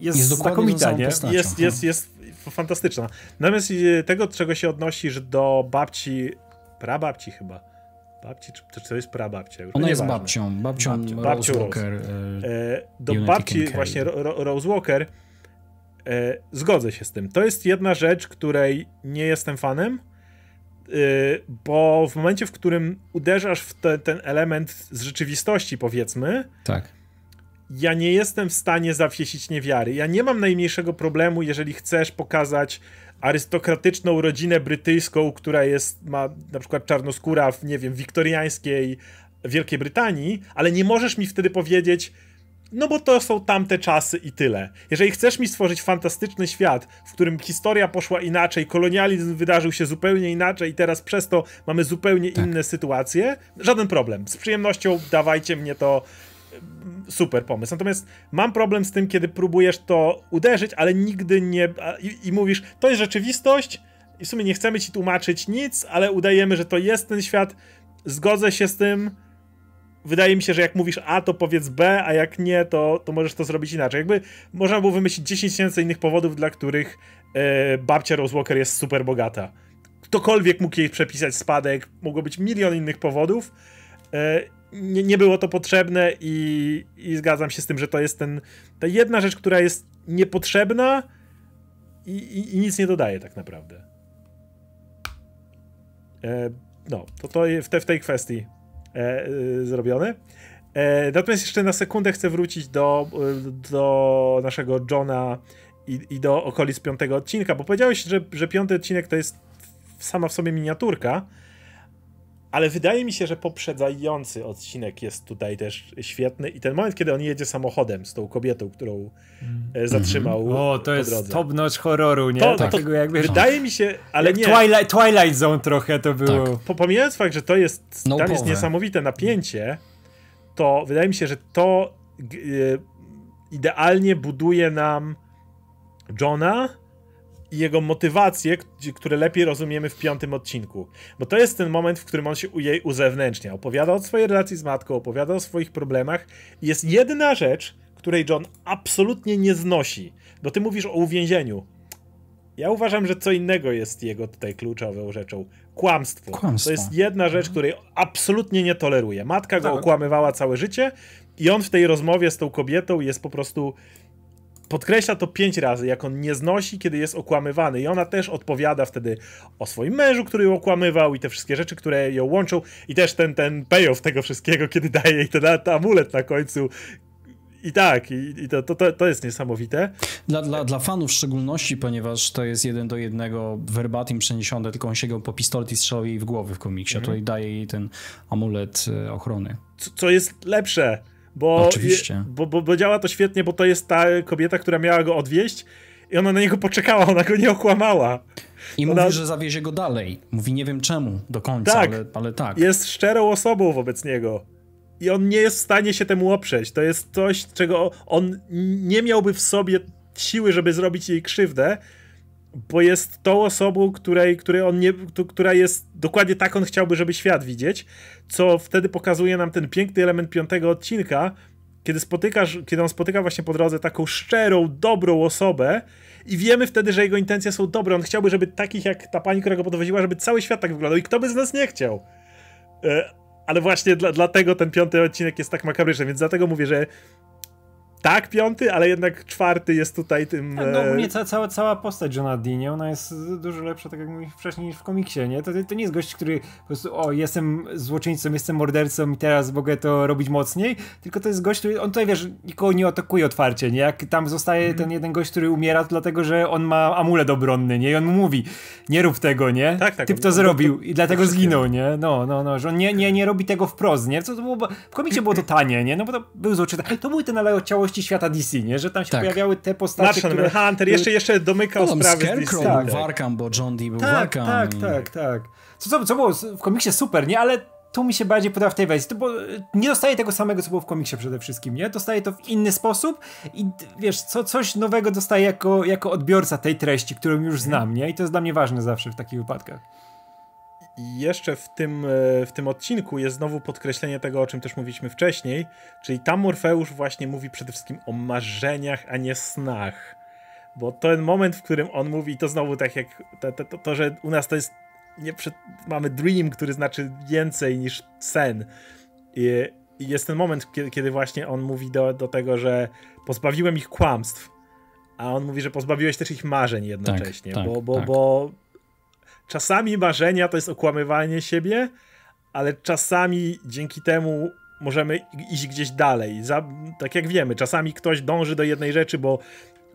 jest, jest znakomita, nie? Jest, jest, jest, jest fantastyczna. Natomiast y, tego, czego się odnosi, że do babci, prababci chyba, babci, czy, czy to jest prababcia? Już Ona jest babcią, babcią, babcią Rose Walker. Rose. E, do babci właśnie Ro, Rose Walker e, zgodzę się z tym. To jest jedna rzecz, której nie jestem fanem, e, bo w momencie, w którym uderzasz w te, ten element z rzeczywistości, powiedzmy, tak. Ja nie jestem w stanie zawiesić niewiary. Ja nie mam najmniejszego problemu, jeżeli chcesz pokazać arystokratyczną rodzinę brytyjską, która jest, ma na przykład czarnoskóra w, nie wiem, wiktoriańskiej Wielkiej Brytanii, ale nie możesz mi wtedy powiedzieć, no bo to są tamte czasy i tyle. Jeżeli chcesz mi stworzyć fantastyczny świat, w którym historia poszła inaczej, kolonializm wydarzył się zupełnie inaczej i teraz przez to mamy zupełnie tak. inne sytuacje, żaden problem. Z przyjemnością dawajcie mnie to super pomysł. Natomiast mam problem z tym, kiedy próbujesz to uderzyć, ale nigdy nie. I, i mówisz, to jest rzeczywistość. i w sumie nie chcemy ci tłumaczyć nic, ale udajemy, że to jest ten świat, zgodzę się z tym, wydaje mi się, że jak mówisz A, to powiedz B, a jak nie, to, to możesz to zrobić inaczej. Jakby można było wymyślić 10 tysięcy innych powodów, dla których e, babcia Rose Walker jest super bogata. Ktokolwiek mógł jej przepisać spadek, mogło być milion innych powodów. E, nie, nie było to potrzebne i, i zgadzam się z tym, że to jest ten, ta jedna rzecz, która jest niepotrzebna i, i, i nic nie dodaje tak naprawdę. E, no, to to w, te, w tej kwestii e, y, zrobione. E, natomiast jeszcze na sekundę chcę wrócić do, do naszego Johna i, i do okolic piątego odcinka, bo powiedziałeś, że, że piąty odcinek to jest sama w sobie miniaturka, ale wydaje mi się, że poprzedzający odcinek jest tutaj też świetny i ten moment, kiedy on jedzie samochodem z tą kobietą, którą mm. zatrzymał mm. O, to jest top notch horroru, nie? To, Takiego to, jakby, wydaje mi się, ale nie. Twilight, Twilight Zone trochę to było. Tak. Pomijając fakt, że to jest, no tam jest niesamowite napięcie, to wydaje mi się, że to y, idealnie buduje nam Johna, i jego motywacje, które lepiej rozumiemy w piątym odcinku. Bo to jest ten moment, w którym on się jej uzewnętrznia. Opowiada o swojej relacji z matką, opowiada o swoich problemach i jest jedna rzecz, której John absolutnie nie znosi. Bo ty mówisz o uwięzieniu. Ja uważam, że co innego jest jego tutaj kluczową rzeczą. Kłamstwo. Kłamstwo. To jest jedna rzecz, której absolutnie nie toleruje. Matka go tak. okłamywała całe życie i on w tej rozmowie z tą kobietą jest po prostu podkreśla to pięć razy, jak on nie znosi, kiedy jest okłamywany. I ona też odpowiada wtedy o swoim mężu, który ją okłamywał i te wszystkie rzeczy, które ją łączą. I też ten, ten payoff tego wszystkiego, kiedy daje jej ten, ten amulet na końcu. I tak, i, i to, to, to jest niesamowite. Dla, dla, dla fanów w szczególności, ponieważ to jest jeden do jednego verbatim przeniesione, tylko on sięgał po pistolet i strzelał jej w głowę w komiksie, a mhm. tutaj daje jej ten amulet e, ochrony. Co, co jest lepsze, bo, Oczywiście. Bo, bo, bo działa to świetnie, bo to jest ta kobieta, która miała go odwieźć i ona na niego poczekała, ona go nie okłamała. I ona... mówi, że zawiezie go dalej. Mówi, nie wiem czemu do końca, tak, ale, ale tak. Jest szczerą osobą wobec niego. I on nie jest w stanie się temu oprzeć. To jest coś, czego on nie miałby w sobie siły, żeby zrobić jej krzywdę, bo jest tą osobą, której, której on nie, która jest dokładnie tak on chciałby, żeby świat widzieć, co wtedy pokazuje nam ten piękny element piątego odcinka, kiedy spotykasz, kiedy on spotyka właśnie po drodze taką szczerą, dobrą osobę i wiemy wtedy, że jego intencje są dobre. On chciałby, żeby takich jak ta pani, która go podwoziła, żeby cały świat tak wyglądał i kto by z nas nie chciał. E, ale właśnie dla, dlatego ten piąty odcinek jest tak makabryczny, więc dlatego mówię, że tak piąty, ale jednak czwarty jest tutaj tym... Tak, no ogólnie e, ca cała, cała postać Johna ona jest dużo lepsza, tak jak mówisz wcześniej, niż w komiksie, nie? To, to nie jest gość, który po prostu, o, jestem złoczyńcą, jestem mordercą i teraz mogę to robić mocniej, tylko to jest gość, który, on tutaj, wiesz, nikogo nie atakuje otwarcie, nie? Jak tam zostaje mm. ten jeden gość, który umiera, to dlatego, że on ma amulet obronny, nie? I on mu mówi, nie rób tego, nie? Tak, tak. Typ to zrobił i dlatego zginął, nie? No, no, no, że on nie, nie, nie robi tego wprost, nie? Co to było, w komiksie było to tanie, nie? No bo to był złoczyńca. To były te naleciałości świata DC, nie? Że tam się tak. pojawiały te postacie, Martian które... Hunter, jeszcze, jeszcze domykał no, sprawy Scarecrow był tak. Warkam, bo John Dee był tak, Warkam. Tak, i... tak, tak. Co, co, co było w komiksie super, nie? Ale tu mi się bardziej podoba w tej wersji, bo nie dostaje tego samego, co było w komiksie przede wszystkim, nie? Dostaje to w inny sposób i wiesz, co, coś nowego dostaje jako, jako odbiorca tej treści, którą już znam, nie? I to jest dla mnie ważne zawsze w takich wypadkach. I jeszcze w tym, e, w tym odcinku jest znowu podkreślenie tego, o czym też mówiliśmy wcześniej, czyli tam Morfeusz właśnie mówi przede wszystkim o marzeniach, a nie snach. Bo ten moment, w którym on mówi, to znowu tak jak to, to, to że u nas to jest, nie przed, mamy dream, który znaczy więcej niż sen. I, jest ten moment, kiedy, kiedy, właśnie on mówi do, do tego, że pozbawiłem ich kłamstw, a on mówi, że pozbawiłeś też ich marzeń jednocześnie, tak, tak, bo, bo, tak. bo czasami marzenia to jest okłamywanie siebie, ale czasami dzięki temu możemy iść gdzieś dalej. Tak jak wiemy, czasami ktoś dąży do jednej rzeczy, bo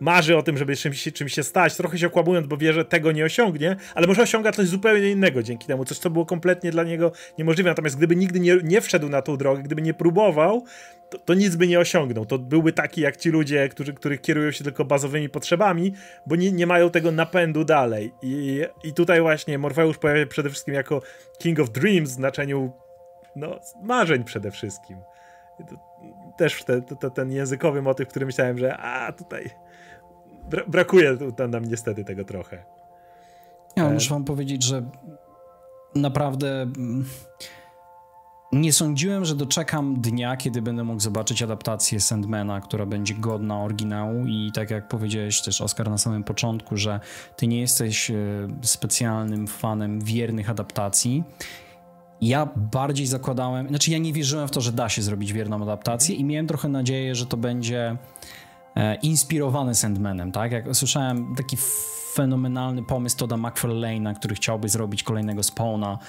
marzy o tym, żeby czymś, czymś się stać, trochę się okłamując, bo wie, że tego nie osiągnie, ale może osiąga coś zupełnie innego dzięki temu, coś, co było kompletnie dla niego niemożliwe. Natomiast gdyby nigdy nie, nie wszedł na tą drogę, gdyby nie próbował, to, to, nic by nie osiągnął. To byłby taki jak ci ludzie, którzy, których kierują się tylko bazowymi potrzebami, bo nie, nie mają tego napędu dalej. I, I tutaj właśnie Morfeusz pojawia się przede wszystkim jako King of Dreams w znaczeniu no, marzeń przede wszystkim. Też te, te, ten językowy motyw, który myślałem, że a tutaj bra brakuje nam niestety tego trochę. Ja muszę wam powiedzieć, że naprawdę mm, nie sądziłem, że doczekam dnia, kiedy będę mógł zobaczyć adaptację Sandmana, która będzie godna oryginału i tak jak powiedziałeś też Oskar na samym początku, że ty nie jesteś e, specjalnym fanem wiernych adaptacji. Ja bardziej zakładałem, znaczy ja nie wierzyłem w to, że da się zrobić wierną adaptację i miałem trochę nadzieję, że to będzie e, inspirowane Sandmanem, tak? Jak słyszałem taki fenomenalny pomysł Toda McFarlane'a, który chciałby zrobić kolejnego Spawna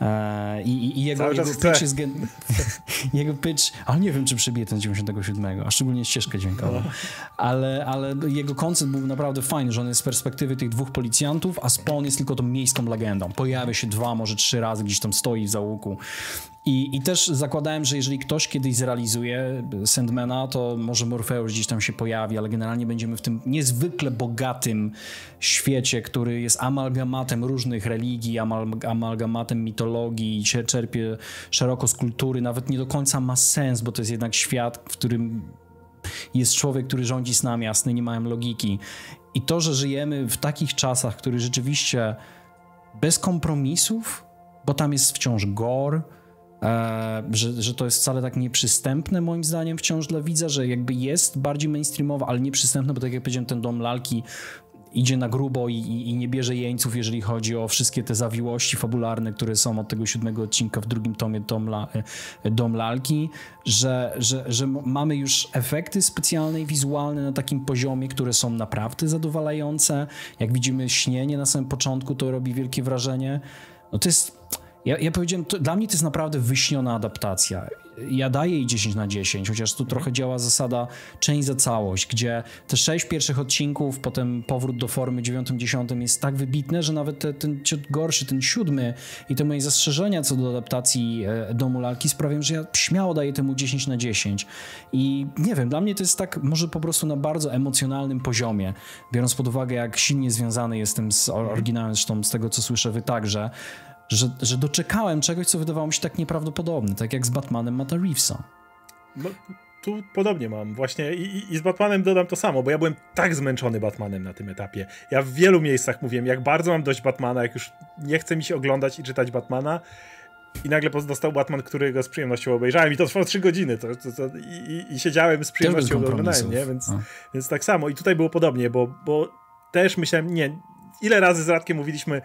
e, i, i, jego, jego pitch jest gen... <laughs> jego pitch, ale nie wiem, czy przebije ten 97, a szczególnie ścieżkę dźwiękową, no. ale, ale jego koncept był naprawdę fajny, że on jest z perspektywy tych dwóch policjantów, a Spawn jest tylko tą miejską legendą. Pojawia się dwa, może trzy razy, gdzieś tam stoi w załuku i, I też zakładałem, że jeżeli ktoś kiedyś zrealizuje Sandmana, to może Morpheus gdzieś tam się pojawi, ale generalnie będziemy w tym niezwykle bogatym świecie, który jest amalgamatem różnych religii, amal, amalgamatem mitologii, czerpie szeroko z kultury, nawet nie do końca ma sens, bo to jest jednak świat, w którym jest człowiek, który rządzi snami jasny, nie mają logiki. I to, że żyjemy w takich czasach, który rzeczywiście bez kompromisów, bo tam jest wciąż gore, że, że to jest wcale tak nieprzystępne moim zdaniem wciąż dla widza, że jakby jest bardziej mainstreamowe, ale nieprzystępne, bo tak jak powiedziałem, ten dom lalki idzie na grubo i, i, i, nie bierze jeńców, jeżeli chodzi o wszystkie te zawiłości fabularne, które są od tego siódmego odcinka w drugim tomie Dom, La, e, Dom Lalki, że, że, że mamy już efekty specjalne i wizualne na takim poziomie, które są naprawdę zadowalające. Jak widzimy śnienie na samym początku, to robi wielkie wrażenie. No to jest ja, ja powiedziałem, to, dla mnie to jest naprawdę wyśniona adaptacja. Ja daję jej 10 na 10, chociaż tu trochę działa zasada część za całość, gdzie te sześć pierwszych odcinków, potem powrót do formy 9-10 jest tak wybitne, że nawet te, ten ciut gorszy, ten siódmy i te moje zastrzeżenia co do adaptacji e, Domu Lalki sprawiają, że ja śmiało daję temu 10 na 10. I nie wiem, dla mnie to jest tak może po prostu na bardzo emocjonalnym poziomie, biorąc pod uwagę jak silnie związany jestem z oryginałem, zresztą z tego co słyszę wy także, że, że doczekałem czegoś, co wydawało mi się tak nieprawdopodobne, tak jak z Batmanem Mata Reevesa. No, tu podobnie mam. Właśnie i, i, z Batmanem dodam to samo, bo ja byłem tak zmęczony Batmanem na tym etapie. Ja w wielu miejscach mówiłem, jak bardzo mam dość Batmana, jak już nie chce mi się oglądać i czytać Batmana. I nagle dostał Batman, którego z przyjemnością obejrzałem i to trwało 3 godziny. To, to, to i, i, siedziałem z przyjemnością oglądałem, nie? Więc, więc tak samo. I tutaj było podobnie, bo, bo też myślałem, nie, ile razy z Radkiem mówiliśmy,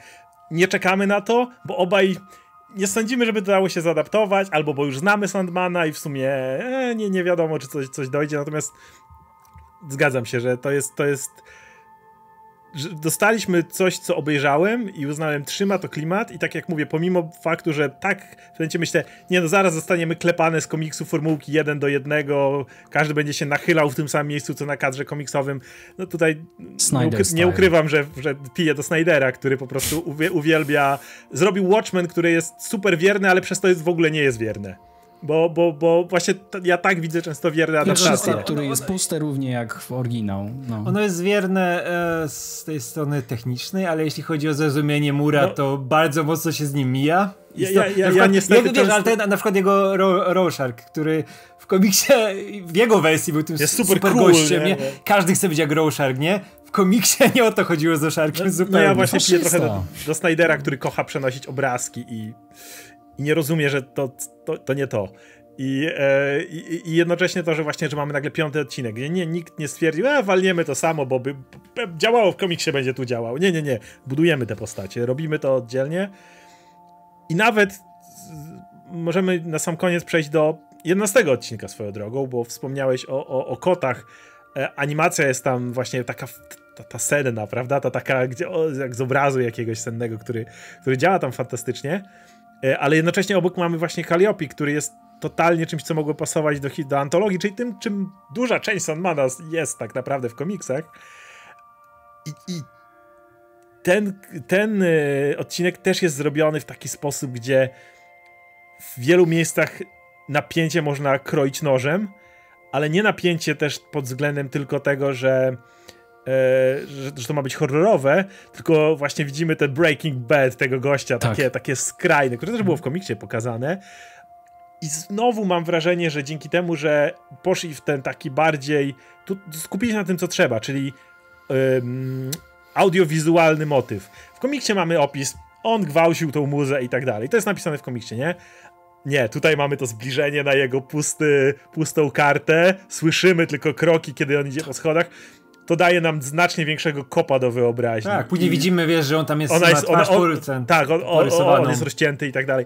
nie czekamy na to, bo obaj nie sądzimy, żeby dało się zaadaptować, albo bo już znamy Sandmana i w sumie e, nie, nie wiadomo, czy coś, coś dojdzie, natomiast zgadzam się, że to jest, to jest dostaliśmy coś, co obejrzałem i uznałem, trzyma to klimat i tak jak mówię, pomimo faktu, że tak w momencie myślę, nie no, zaraz zostaniemy klepane z komiksu formułki jeden do jednego, każdy będzie się nachylał w tym samym miejscu, co na kadrze komiksowym, no tutaj nie, ukry nie, ukrywam, że, że piję do Snydera, który po prostu uwielbia, zrobił Watchmen, który jest super wierny, ale przez to jest, w ogóle nie jest wierny. Bo, bo, bo właśnie ja tak widzę często wierne adaptacje. który jest puste równie jak w oryginał. No. Ono jest wierne e, z tej strony technicznej, ale jeśli chodzi o zrozumienie Mura, no. to bardzo mocno się z nim mija. Ja, ja, ja, ja niestety... Jego, wiesz, ale ten, na przykład jego Ro Rorschach, który w komiksie, w jego wersji był tym jest super, super cool, gościem, nie? nie? Każdy chce być jak Rorschach, nie? W komiksie nie o to chodziło z Rorschachem no, zupełnie. No ja właśnie piję trochę do, do Snydera, który kocha przenosić obrazki i i nie rozumie, że to, to, to nie to. I, e, i, jednocześnie to, że właśnie, że mamy nagle piąty odcinek, gdzie nie, nikt nie stwierdził, a walniemy to samo, bo by, by działało w komiksie, będzie tu działał. Nie, nie, nie. Budujemy te postacie, robimy to oddzielnie. I nawet możemy na sam koniec przejść do 11 odcinka swoją drogą, bo wspomniałeś o, o, o kotach. E, animacja jest tam właśnie taka ta, ta senna, prawda? Ta taka, gdzie, o, jak z obrazu jakiegoś sennego, który, który działa tam fantastycznie. E, ale jednocześnie obok mamy właśnie Calliope, który jest totalnie czymś, co mogło pasować do, do antologii, czyli tym, czym duża część Sandmana jest tak naprawdę w komiksach. I, i ten, ten e, odcinek też jest zrobiony w taki sposób, gdzie w wielu miejscach napięcie można kroić nożem, ale nie napięcie też pod względem tylko tego, że że, że, to ma być horrorowe, tylko właśnie widzimy ten Breaking Bad tego gościa, tak. takie, takie skrajne, które też było w komiksie pokazane. I znowu mam wrażenie, że dzięki temu, że poszli w ten taki bardziej. Tu skupili się na tym, co trzeba, czyli audiowizualny motyw. W komiksie mamy opis, on gwałcił tą muzę i tak dalej. To jest napisane w komiksie, nie? Nie, tutaj mamy to zbliżenie na jego pusty, pustą kartę. Słyszymy tylko kroki, kiedy on idzie po schodach. To daje nam znacznie większego kopa do wyobraźni. Tak, później I widzimy, wiesz, że on tam jest, ona jest, ona, on, porycen- tak, on, on, on jest rozcięty i tak dalej.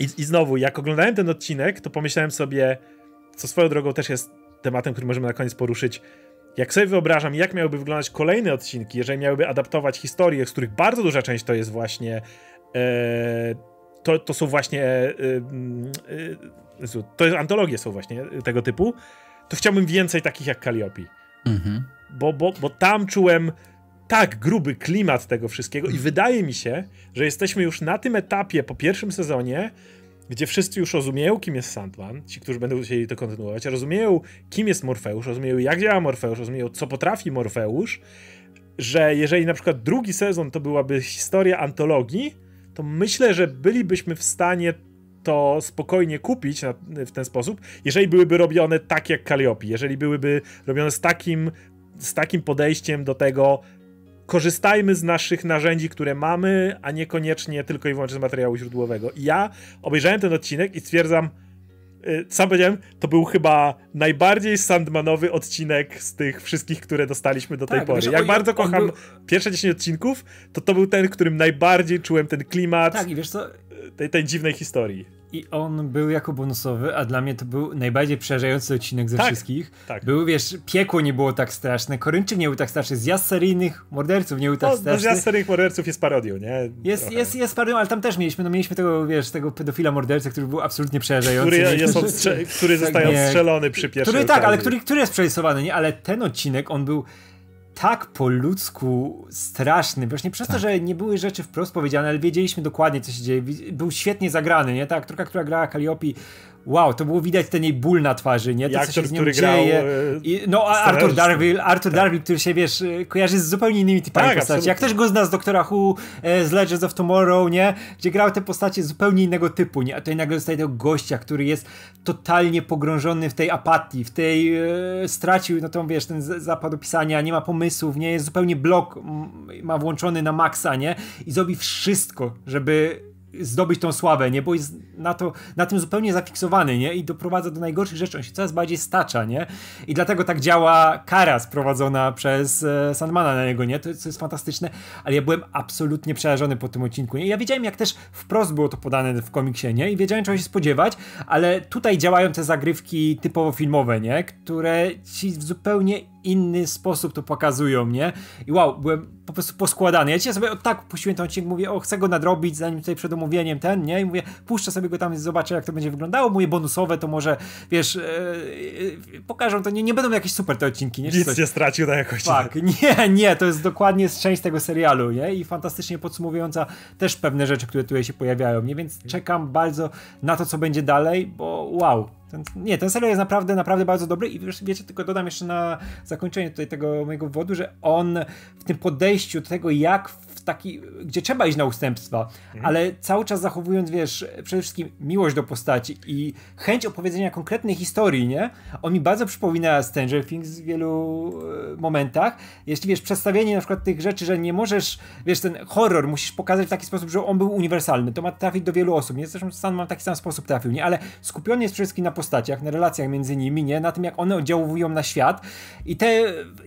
I, I znowu, jak oglądałem ten odcinek, to pomyślałem sobie, co swoją drogą też jest tematem, który możemy na koniec poruszyć. Jak sobie wyobrażam, jak miałyby wyglądać kolejne odcinki, jeżeli miałyby adaptować historie, z których bardzo duża część to jest właśnie. E, to, to są właśnie. E, e, to jest antologie są właśnie tego typu, to chciałbym więcej takich jak Calliope. Mhm. Bo, bo, bo tam czułem tak gruby klimat tego wszystkiego i wydaje mi się, że jesteśmy już na tym etapie po pierwszym sezonie, gdzie wszyscy już rozumieją, kim jest Sandman, ci, którzy będą chcieli to kontynuować, rozumieją, kim jest Morfeusz, rozumieją, jak działa Morfeusz, rozumieją, co potrafi Morfeusz, że jeżeli na przykład drugi sezon to byłaby historia antologii, to myślę, że bylibyśmy w stanie to spokojnie kupić na, w ten sposób, jeżeli byłyby robione tak jak Calliope, jeżeli byłyby robione z takim, z takim podejściem do tego, korzystajmy z naszych narzędzi, które mamy, a niekoniecznie tylko i wyłącznie z materiału źródłowego. I ja obejrzałem ten odcinek i stwierdzam, sam powiedziałem, to był chyba najbardziej Sandmanowy odcinek z tych wszystkich, które dostaliśmy do tej Tak, pory. wiesz, Jak on- bardzo kocham był- pierwsze 10 odcinków, to to był ten, w którym najbardziej czułem ten klimat Tak, i wiesz co, tej, tej dziwnej historii. I on był jako bonusowy, a dla mnie to był najbardziej przerażający odcinek ze Tak, wszystkich. tak. Był, wiesz, piekło nie było tak straszne, Korynczyk nie był tak straszny, zjazd seryjnych morderców nie był tak No, no straszny. zjazd seryjnych morderców jest parodią, nie? Jest, Trochę. jest, jest parę, ale tam też mieliśmy, no mieliśmy tego, wiesz, tego pedofila mordercę, który był absolutnie przerażający. Który, jest odstrze- który zostaje Tak, odstrzelony przy pierwszej Który tak, ale który, który jest przerysowany, nie? Ale ten odcinek, on był tak po ludzku straszny. Właśnie przez to, że nie były rzeczy wprost powiedziane, ale wiedzieliśmy dokładnie, co się dzieje. Był świetnie zagrany, nie? Ta aktorka, która grała Calliope, wow, to było widać ten jej ból na twarzy, nie? I To, co aktor, się z nią który grał, dzieje. e, I, no, a Arthur. Darville, Arthur Darville, który się, wiesz, e, kojarzy z zupełnie innymi typami Tak, postaci. Jak absolutnie. też go zna z Doktora Who, e, z Legends of Tomorrow, nie? Gdzie grał te postacie zupełnie innego typu, nie? A tutaj nagle dostaje tego gościa, który jest totalnie pogrążony w tej apatii, w tej e, stracił, no to wiesz, ten zapad opisania, nie ma pomysłów, nie? Jest zupełnie blok, ma włączony na maksa, nie? I zrobi wszystko, żeby zdobyć tą sławę, nie? Bo jest na, to, na tym zupełnie zafiksowany, nie? I doprowadza do najgorszych rzeczy. On się coraz bardziej stacza, nie? I dlatego tak działa kara sprowadzona przez e, Sandmana na niego, nie? To, to jest fantastyczne, ale ja byłem absolutnie przerażony po tym odcinku, nie? Ja wiedziałem, jak też wprost było to podane w komiksie, nie? I wiedziałem, czego się spodziewać, ale tutaj działają te zagrywki typowo filmowe, nie? Które ci zupełnie inny sposób to pokazują, nie? I wow, byłem po prostu poskładany. Ja dzisiaj sobie tak puściłem ten odcinek, mówię, o, chcę go nadrobić, zanim tutaj przed omówieniem ten, nie? I mówię, puszczę sobie go tam, zobaczę, jak to będzie wyglądało. Mówię, bonusowe to może, wiesz, e, pokażą to, nie, nie będą jakieś super te odcinki, nie? Czy Nic coś. nie stracił na jakości. Tak, <laughs> nie, nie, to jest dokładnie część tego serialu, nie? I fantastycznie podsumowująca też pewne rzeczy, które tutaj się pojawiają, nie? Więc czekam bardzo na to, co będzie dalej, bo wow. Ten, nie, ten serial jest naprawdę, naprawdę bardzo dobry i wiesz, wiecie, tylko dodam jeszcze na zakończenie tutaj tego mojego wywodu, że on w tym podejściu do tego, jak w taki, gdzie trzeba iść na ustępstwa, ale cały czas zachowując, wiesz, przede wszystkim miłość do postaci i chęć opowiedzenia konkretnej historii, nie? On mi bardzo przypomina Stranger Things w wielu e, momentach. Jeśli, wiesz, przedstawienie na przykład tych rzeczy, że nie możesz, wiesz, ten horror musisz pokazać w taki sposób, że on był uniwersalny, to ma trafić do wielu osób, nie? Zresztą Stan ma w taki sam sposób trafił, nie? Ale skupiony jest przede wszystkim na postaciach, na relacjach między nimi, nie? Na tym, jak one oddziałują na świat i te,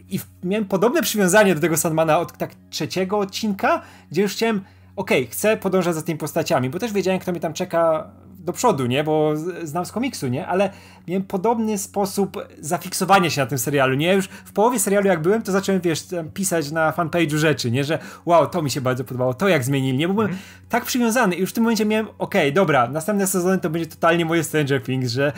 i miałem podobne przywiązanie do tego Sandmana od tak trzeciego odcinka, gdzie już chciałem okej, chcę podążać za tymi postaciami, bo też wiedziałem, kto mnie tam czeka do przodu, nie? Bo znam z komiksu, nie? Ale miałem podobny sposób zafiksowania się na tym serialu, nie? Już w połowie serialu jak byłem, to zacząłem, wiesz, pisać na fanpage'u rzeczy, nie? Że wow, to mi się bardzo podobało, to jak zmienili, nie? Bo byłem tak przywiązany i już w tym momencie miałem, okej, dobra, następne sezony to będzie totalnie moje Stranger Things, że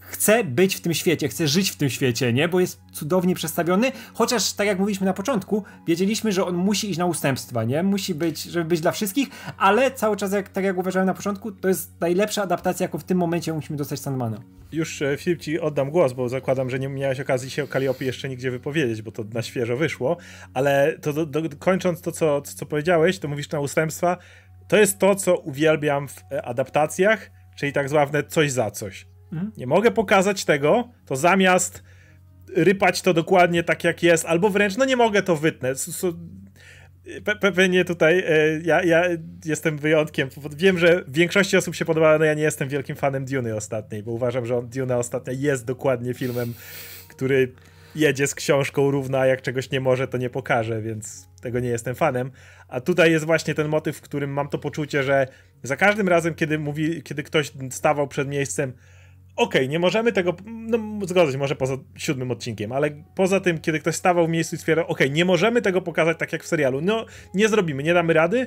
chcę być w tym świecie, chcę żyć w tym świecie, nie? Bo jest cudownie przedstawiony, chociaż tak jak mówiliśmy na początku, wiedzieliśmy, że on musi iść na ustępstwa, nie? Musi być, żeby być dla wszystkich, ale cały czas, jak, tak jak uważałem na początku, to jest najlepsza adaptacja, jaką w tym momencie musimy dostać Sandmana. Już e, Filip ci oddam głos, bo zakładam, że nie miałeś okazji się o Calliope jeszcze nigdzie wypowiedzieć, bo to na świeżo wyszło, ale to do, do, kończąc to, co, co, co powiedziałeś, to mówisz na ustępstwa, to jest to, co uwielbiam w e, adaptacjach, czyli tak zwane coś za coś. Nie mogę pokazać tego, to zamiast rypać to dokładnie tak jak jest, albo wręcz, no nie mogę to wytnąć. Pe pewnie tutaj e, ja, ja jestem wyjątkiem. Wiem, że większości osób się podoba, no ja nie jestem wielkim fanem Duny ostatniej, bo uważam, że Duna ostatnia jest dokładnie filmem, który jedzie z książką równa, a jak czegoś nie może, to nie pokaże, więc tego nie jestem fanem. A tutaj jest właśnie ten motyw, w którym mam to poczucie, że za każdym razem, kiedy mówi, kiedy ktoś stawał przed miejscem, okej, okay, nie możemy tego, no zgodzę się, może poza siódmym odcinkiem, ale poza tym, kiedy ktoś stawał w miejscu i stwierdzał, okej, okay, nie możemy tego pokazać tak jak w serialu, no nie zrobimy, nie damy rady,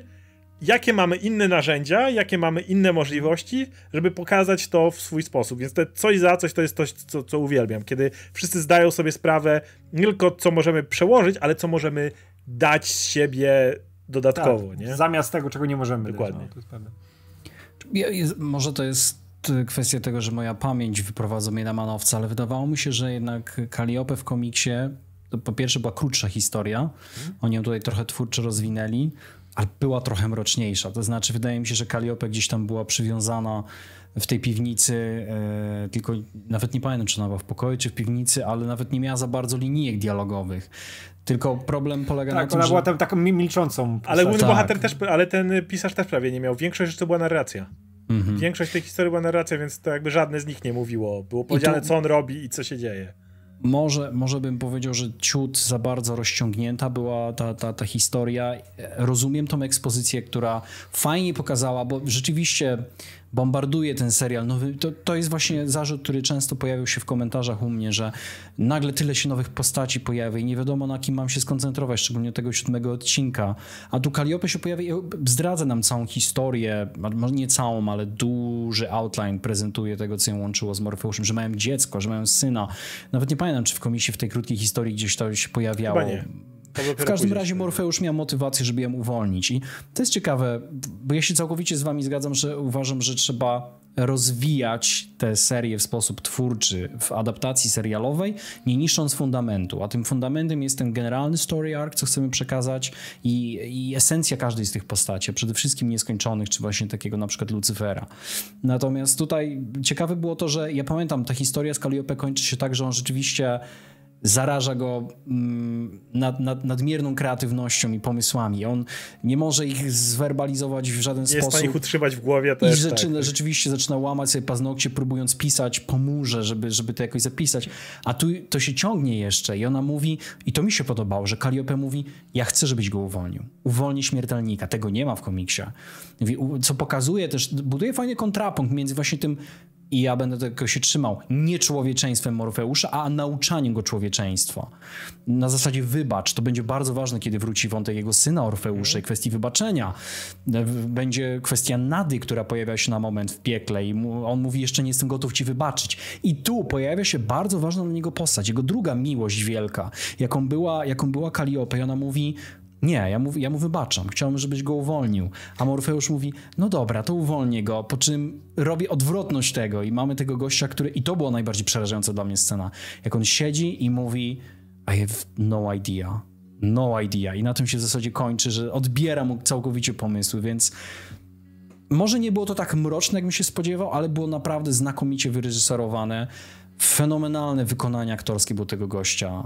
jakie mamy inne narzędzia, jakie mamy inne możliwości, żeby pokazać to w swój sposób. Więc to coś za coś to jest coś, co, co uwielbiam, kiedy wszyscy zdają sobie sprawę nie tylko co możemy przełożyć, ale co możemy dać z siebie dodatkowo. Tak, nie? Zamiast tego, czego nie możemy Dokładnie. Dać, no, to jest prawda. może to jest kwestia tego, że moja pamięć wyprowadza mnie na manowca, ale wydawało mi się, że jednak Kaliope w komiksie to po pierwsze była krótsza historia, mhm. oni ją tutaj trochę twórczo rozwinęli, ale była trochę mroczniejsza. To znaczy, wydaje mi się, że Kaliope gdzieś tam była przywiązana w tej piwnicy, e, tylko nawet nie pamiętam, czy ona była w pokoju, czy w piwnicy, ale nawet nie miała za bardzo linijek dialogowych. Tylko problem polega tak, na tym, ona że... była tam taką milczącą. Ale główny tak. bohater też, ale ten pisarz też prawie nie miał. Większość rzeczy to była narracja. Mhm. Większość tej historii była narracja, więc to jakby żadne z nich nie mówiło. Było powiedziane, co on robi i co się dzieje. Może, może bym powiedział, że ciut za bardzo rozciągnięta była ta, ta, ta historia. Rozumiem tą ekspozycję, która fajnie pokazała, bo rzeczywiście bombarduje ten serial. Nowy, to, to jest właśnie zarzut, który często pojawił się w komentarzach u mnie, że nagle tyle się nowych postaci pojawia i nie wiadomo na kim mam się skoncentrować, szczególnie tego siódmego odcinka. A tu Kaliope się pojawia i zdradza nam całą historię, może nie całą, ale duży outline prezentuje tego, co ją łączyło z Morfeuszem, że mają dziecko, że mają syna. Nawet nie pamiętam, czy w komisji w tej krótkiej historii gdzieś to się pojawiało. Chyba nie. W każdym razie Morfeusz miał motywację, żeby ją uwolnić. I to jest ciekawe, bo ja się całkowicie z wami zgadzam, że uważam, że trzeba rozwijać tę serię w sposób twórczy w adaptacji serialowej, nie niszcząc fundamentu. A tym fundamentem jest ten generalny story arc, co chcemy przekazać i, i esencja każdej z tych postaci, przede wszystkim nieskończonych, czy właśnie takiego na przykład Lucyfera. Natomiast tutaj ciekawe było to, że ja pamiętam, ta historia z Calliope kończy się tak, że on rzeczywiście zaraża go mm, nad, nad, nadmierną kreatywnością i pomysłami. On nie może ich zwerbalizować w żaden nie sposób. Nie jest ich utrzymać w głowie. I zaczyna, tak. rzeczywiście zaczyna łamać sobie paznokcie, próbując pisać po murze, żeby, żeby to jakoś zapisać. A tu to się ciągnie jeszcze i ona mówi, i to mi się podobało, że Calliope mówi, ja chcę, żebyś go uwolnił. Uwolni śmiertelnika. Tego nie ma w komiksie. Co pokazuje też, buduje fajny kontrapunkt między właśnie tym i ja będę tego się trzymał. Nie człowieczeństwem Morfeusza, a nauczaniem go człowieczeństwa. Na zasadzie wybacz. To będzie bardzo ważne, kiedy wróci wątek jego syna Orfeusza i kwestii wybaczenia. Będzie kwestia Nady, która pojawia się na moment w piekle i on mówi, jeszcze nie jestem gotów ci wybaczyć. I tu pojawia się bardzo ważna dla niego postać. Jego druga miłość wielka, jaką była, jaką była Kaliope. I ona mówi, nie, ja mu, ja mu wybaczam, chciałbym, żebyś go uwolnił. A Morfeusz mówi, no dobra, to uwolnię go, po czym robi odwrotność tego i mamy tego gościa, który, i to było najbardziej przerażająca dla mnie scena, jak on siedzi i mówi, I have no idea, no idea. I na tym się w zasadzie kończy, że odbiera mu całkowicie pomysły, więc może nie było to tak mroczne, jakbym się spodziewał, ale było naprawdę znakomicie wyreżyserowane fenomenalne wykonanie aktorskie było tego gościa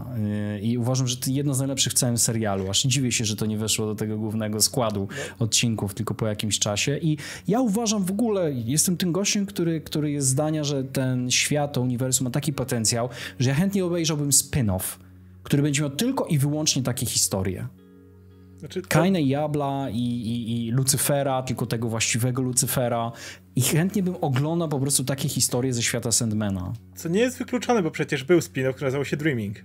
yy, i uważam, że to jedno z najlepszych w całym serialu. Aż dziwię się, że to nie weszło do tego głównego składu odcinków tylko po jakimś czasie i ja uważam w ogóle, jestem tym gościem, który, który jest zdania, że ten świat, to uniwersum ma taki potencjał, że ja chętnie obejrzałbym spin-off, który będzie miał tylko i wyłącznie takie historie. Znaczy, to... Kaina i Jabla i, i, i Lucyfera, tylko tego właściwego Lucyfera. I chętnie bym oglądał po prostu takie historie ze świata Sandmana. Co nie jest wykluczone, bo przecież był spin-off, który nazywał się Dreaming.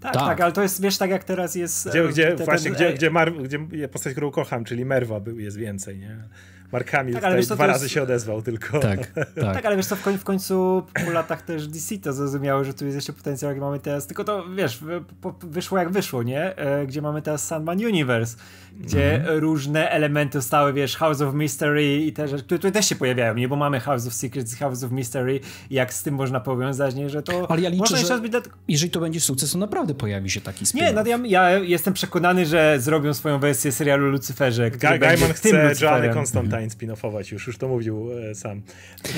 Tak, tak, tak, ale to jest, wiesz, tak jak teraz jest... Gdzie, gdzie ten, właśnie, ten, gdzie, gdzie, Mar, gdzie postać, którą kocham, czyli Merwa był, jest więcej, nie? Mark Hamill tak, tutaj dwa razy jest... się odezwał tylko. Tak, <laughs> tak. tak ale wiesz co, w końcu, w końcu po latach też DC to zrozumiało, że tu jest jeszcze potencjał, jak mamy teraz, tylko to wiesz, wyszło jak wyszło, nie? E, gdzie mamy teraz Sandman Universe, gdzie mm -hmm. różne elementy stały, wiesz, House of Mystery i te rzeczy, które tutaj też się pojawiają, nie? Bo mamy House of Secrets i House of Mystery i jak z tym można powiązać, nie? Że to Ale ja liczę, że być... jeżeli to będzie sukces, to naprawdę pojawi się taki spin Nie, no ja, ja, jestem przekonany, że zrobią swoją wersję serialu Lucyferze, który Ga Gaiman chce Joanny Constantine Constantine spin-offować już, już to mówił e, sam.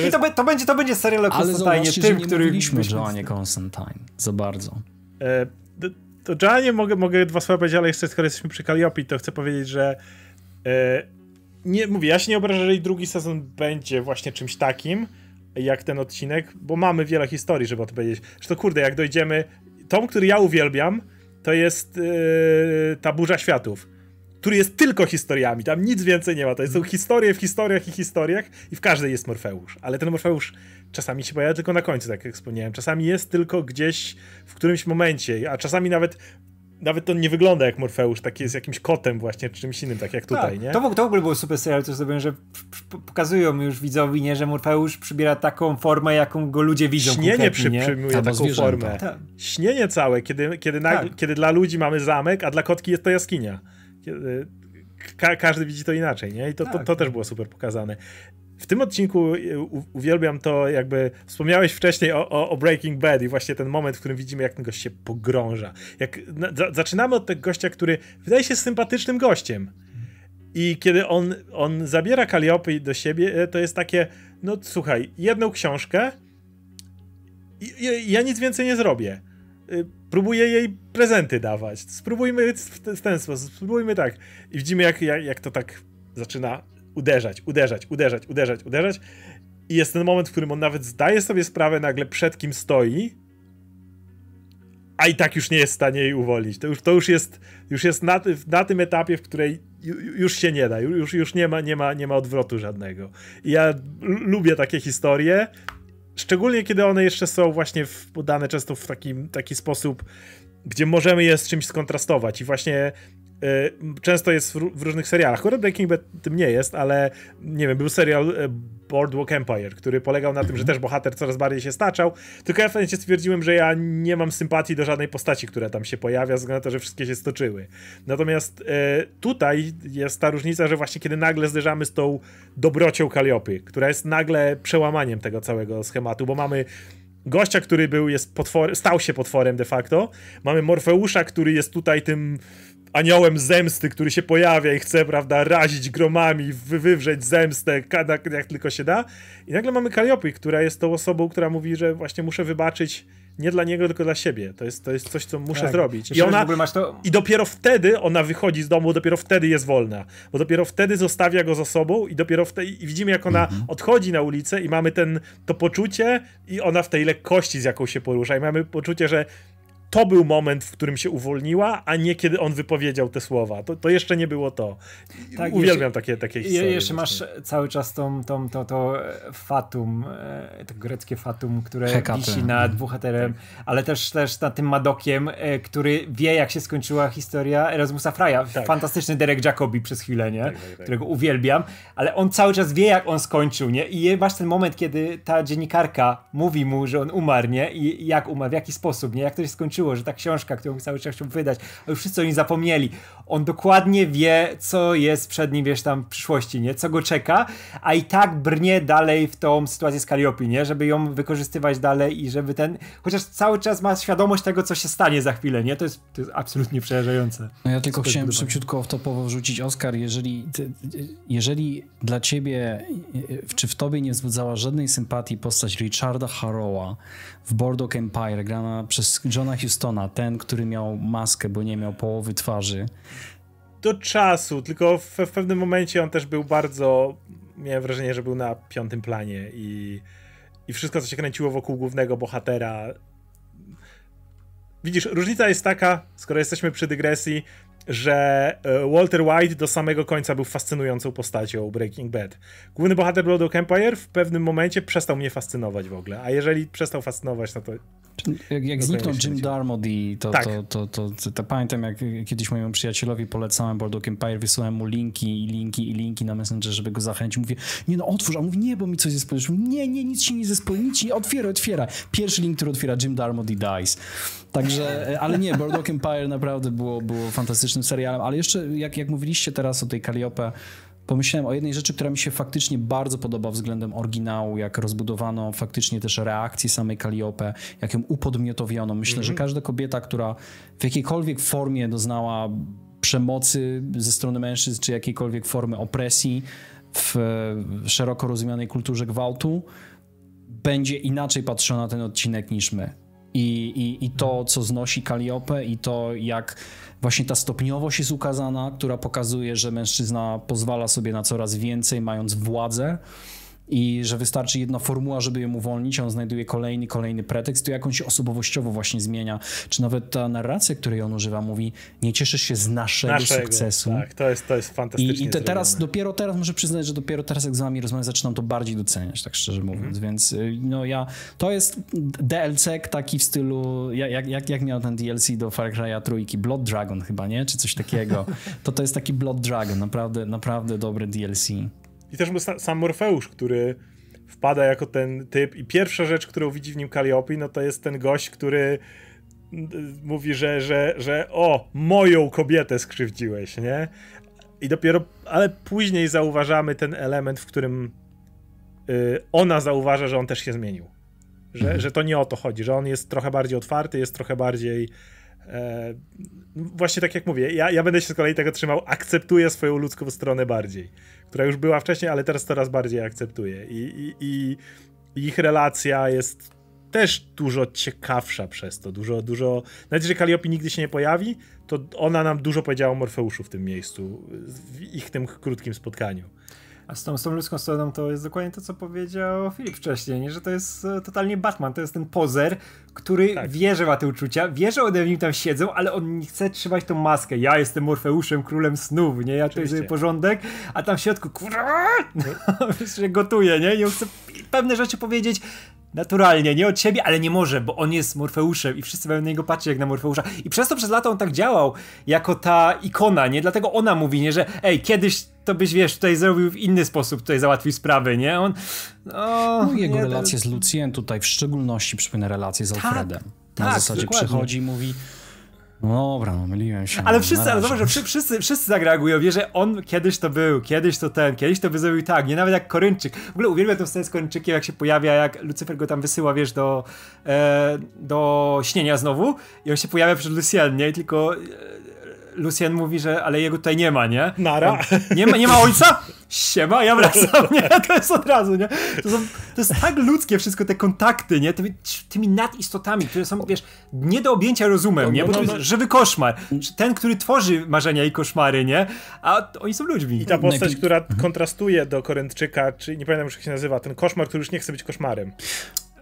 I to, to, będzie, to będzie serial o Constantine, tym, który... mówiliśmy o Joanie Constantine za bardzo. E, Joanie mogę, mogę dwa słowa powiedzieć, ale jeszcze skoro jesteśmy przy Calliope, to chcę powiedzieć, że e, nie, mówię, ja się nie obrażę, jeżeli drugi sezon będzie właśnie czymś takim, jak ten odcinek, bo mamy wiele historii, żeby o tym powiedzieć. Zresztą kurde, jak dojdziemy, tom, który ja uwielbiam, to jest yy, ta Burza Światów, który jest tylko historiami, tam nic więcej nie ma, to są historie w historiach i historiach i w każdej jest Morfeusz, ale ten Morfeusz czasami się pojawia tylko na końcu, tak jak wspomniałem, czasami jest tylko gdzieś w którymś momencie, a czasami nawet nawet to nie wygląda jak Morfeusz, taki jest jakimś kotem właśnie, czy czymś innym, tak jak tutaj, tak, nie? To, to w ogóle był super serial, to zrobiłem, że pokazują już widzowi, nie, że Morfeusz przybiera taką formę, jaką go ludzie widzą Śnienie przy, przyjmuje taką formę. Tak. Śnienie całe, kiedy, kiedy, tak. kiedy dla ludzi mamy zamek, a dla kotki jest to jaskinia. Kiedy, ka każdy widzi to inaczej, nie? I to, to, to, tak. też było super pokazane. W tym odcinku e, uwielbiam to, jakby wspomniałeś wcześniej o, o, o, Breaking Bad i właśnie ten moment, w którym widzimy, jak ten gość się pogrąża. Jak za, zaczynamy od tego gościa, który wydaje się sympatycznym gościem. I kiedy on, on zabiera Kaliopy do siebie, e, to jest takie, no słuchaj, jedną książkę i, i ja nic więcej nie zrobię. E, próbuję jej prezenty dawać. Spróbujmy w ten sposób, spróbujmy tak. I widzimy, jak, jak, jak to tak zaczyna uderzać, uderzać, uderzać, uderzać, uderzać. I jest ten moment, w którym on nawet zdaje sobie sprawę nagle przed kim stoi, a i tak już nie jest w stanie jej uwolnić. To już, to już jest, już jest na, na tym etapie, w której już się nie da, już, już nie, ma, nie, ma, nie ma odwrotu żadnego. I ja lubię takie historie, szczególnie kiedy one jeszcze są właśnie podane często w taki, taki sposób, gdzie możemy je z czymś skontrastować. I właśnie często jest w, różnych serialach. Akurat Breaking Bad tym nie jest, ale nie wiem, był serial e, Boardwalk Empire, który polegał na tym, że też bohater coraz bardziej się staczał, tylko ja w pewnym stwierdziłem, że ja nie mam sympatii do żadnej postaci, która tam się pojawia, ze względu na to, że wszystkie się stoczyły. Natomiast e, tutaj jest ta różnica, że właśnie kiedy nagle zderzamy z tą dobrocią Kaliopy, która jest nagle przełamaniem tego całego schematu, bo mamy gościa, który był, jest potwor, stał się potworem de facto, mamy Morfeusza, który jest tutaj tym aniołem zemsty, który się pojawia i chce, prawda, razić gromami, wy wywrzeć zemstę, jak, tylko się da. I nagle mamy Kaliopy, która jest tą osobą, która mówi, że właśnie muszę wybaczyć nie dla niego, tylko dla siebie. To jest, to jest coś, co muszę tak. zrobić. I, ona, to... I dopiero wtedy ona wychodzi z domu, dopiero wtedy jest wolna. Bo dopiero wtedy zostawia go za sobą i dopiero wtedy i widzimy, jak ona mhm. odchodzi na ulicę i mamy ten, to poczucie i ona w tej lekkości, z jaką się porusza. I mamy poczucie, że to był moment, w którym się uwolniła, a nie kiedy on wypowiedział te słowa. To, to jeszcze nie było to. Tak, Uwielbiam jeszcze, takie, takie historie. Jeszcze masz cały czas tą, tą, to, to fatum, e, to greckie fatum, które Hekaty. wisi nad bohaterem, tak. ale też, też nad tym Madokiem, e, który wie, jak się skończyła historia Erasmusa Frya. Tak. Fantastyczny Derek Jacobi przez chwilę, nie? Tak, tak, tak, którego uwielbiam, ale on cały czas wie, jak on skończył, nie? I masz ten moment, kiedy ta dziennikarka mówi mu, że on umarł, nie? I jak umarł, w jaki sposób, nie? Jak to się skończyło że ta książka, którą cały czas chciał wydać, a już wszyscy o niej zapomnieli. On dokładnie wie, co jest przed nim, wiesz, tam w przyszłości, nie? Co go czeka, a i tak brnie dalej w tą sytuację z Calliope, nie? Żeby ją wykorzystywać dalej i żeby ten... Chociaż cały czas ma świadomość tego, co się stanie za chwilę, nie? To jest, to jest absolutnie przerażające. No ja tylko chciałem szybciutko w topowo wrzucić, Oskar, jeżeli, jeżeli dla ciebie, czy w tobie nie wzbudzała żadnej sympatii postać Richarda Harrowa w Boardwalk Empire, grana przez Johna Hustona, ten, który miał maskę, bo nie miał połowy twarzy. Do czasu, tylko w, w pewnym momencie on też był bardzo. Miałem wrażenie, że był na piątym planie i, i wszystko, co się kręciło wokół głównego bohatera. Widzisz, różnica jest taka, skoro jesteśmy przy dygresji, że e, Walter White do samego końca był fascynującą postacią Breaking Bad. Główny bohater Blood Empire w pewnym momencie przestał mnie fascynować w ogóle, a jeżeli przestał fascynować, no to jak, jak zniknął Jim Darmody, to, tak. to, to, to, to, to, pamiętam, jak kiedyś mojemu przyjacielowi polecałem Boardwalk Empire, wysłałem mu linki i linki i linki na Messenger, żeby go zachęcić. Mówię, nie no otwórz, a mówi, nie, bo mi coś zespoisz. Nie, nie, nic się nie zespoili, nic się nie, otwiera, otwiera. Pierwszy link, który otwiera Jim Darmody Dies. Także, e, ale nie, Boardwalk Empire naprawdę było, było fantastycznym serialem, ale jeszcze jak, jak mówiliście teraz o tej Calliope, pomyślałem o jednej rzeczy, która mi się faktycznie bardzo podoba względem oryginału, jak rozbudowano faktycznie też reakcję samej Calliope, jak ją upodmiotowiono. Myślę, mm -hmm. że mhm. każda kobieta, która w jakiejkolwiek formie doznała przemocy ze strony mężczyzn, czy jakiejkolwiek formy opresji, w szeroko rozumianej kulturze gwałtu będzie inaczej patrzona na ten odcinek niż my. I, i, I to, co znosi Kaliopę, i to, jak właśnie ta stopniowość jest ukazana, która pokazuje, że mężczyzna pozwala sobie na coraz więcej, mając władzę, i że wystarczy jedna formuła, żeby ją uwolnić, on znajduje kolejny, kolejny pretekst, to jak on się osobowościowo właśnie zmienia. Czy nawet ta narracja, której on używa, mówi, nie cieszysz się z naszego, naszego sukcesu. Tak, to jest, to jest fantastycznie I, i te, teraz, dopiero teraz, muszę przyznać, że dopiero teraz jak z wami rozmawiam, zaczynam to bardziej doceniać, tak szczerze mówiąc, mm. więc y, no ja, to jest DLC taki w stylu, jak, jak, jak miał ten DLC do Far Cry'a trójki, Blood Dragon chyba, nie? Czy coś takiego. To to jest taki Blood Dragon, naprawdę, naprawdę dobre DLC. I też sam Morfeusz, który wpada jako ten typ i pierwsza rzecz, którą widzi w nim Kaliopi, no to jest ten gość, który mówi, że, że, że o, moją kobietę skrzywdziłeś, nie? I dopiero, ale później zauważamy ten element, w którym y, ona zauważa, że on też się zmienił. Że, mhm. że to nie o to chodzi, że on jest trochę bardziej otwarty, jest trochę bardziej E, właśnie tak jak mówię, ja, ja będę się z kolei tego trzymał, akceptuję swoją ludzką stronę bardziej, która już była wcześniej, ale teraz coraz bardziej akceptuję. I, i, i ich relacja jest też dużo ciekawsza przez to. Dużo, dużo. Nawet jeżeli Kaliopi nigdy się nie pojawi, to ona nam dużo powiedziała o Morfeuszu w tym miejscu, w ich tym krótkim spotkaniu. A z tą, z tą ludzką stroną to jest dokładnie to, co powiedział Filip wcześniej, nie? że to jest e, totalnie Batman, to jest ten pozer, który tak. wie, że ma te uczucia, wie, że one w nim tam siedzą, ale on nie chce trzymać tą maskę. Ja jestem Morfeuszem, królem snów, nie? Ja tutaj sobie porządek, a tam w środku kurwa, no. <laughs> się gotuje, nie? I on chce pewne rzeczy powiedzieć, naturalnie, nie od siebie, ale nie może, bo on jest Morfeuszem i wszyscy mają na niego patrzeć jak na Morfeusza. I przez to przez lata on tak działał, jako ta ikona, nie? Dlatego ona mówi, nie, że ej, kiedyś to byś, wiesz, tutaj zrobił w inny sposób, tutaj załatwił sprawy, nie? On, no, no jego nie, relacje to... z Lucien tutaj w szczególności przypomina relacje z tak, Alfredem. Tak, na tak, zasadzie dokładnie. przychodzi i mówi no dobra, no myliłem się. Ale wszyscy, ale zobacz, że wszyscy, wszyscy, wszyscy zareagują, wie, że on kiedyś to był, kiedyś to ten, kiedyś to by zrobił tak, nie nawet jak Korynczyk. W ogóle uwielbiam tę scenę z jak się pojawia, jak Lucyfer go tam wysyła, wiesz, do, e, do śnienia znowu i on się pojawia przed Lucien, nie? I tylko e, Lucien mówi, że ale jego tutaj nie ma, nie? Nara. On, nie, ma, nie ma ojca? Siema, ja wracam, nie? <laughs> To jest od razu, nie? To, są, to jest tak ludzkie wszystko, te kontakty, nie? Tymi, tymi nadistotami, które są, wiesz, nie do objęcia rozumem, nie? Bo to jest żywy koszmar. Ten, który tworzy marzenia i koszmary, nie? A oni są ludźmi. I ta postać, która kontrastuje do Korentczyka, czy nie pamiętam, jak się nazywa, ten koszmar, który już nie chce być koszmarem.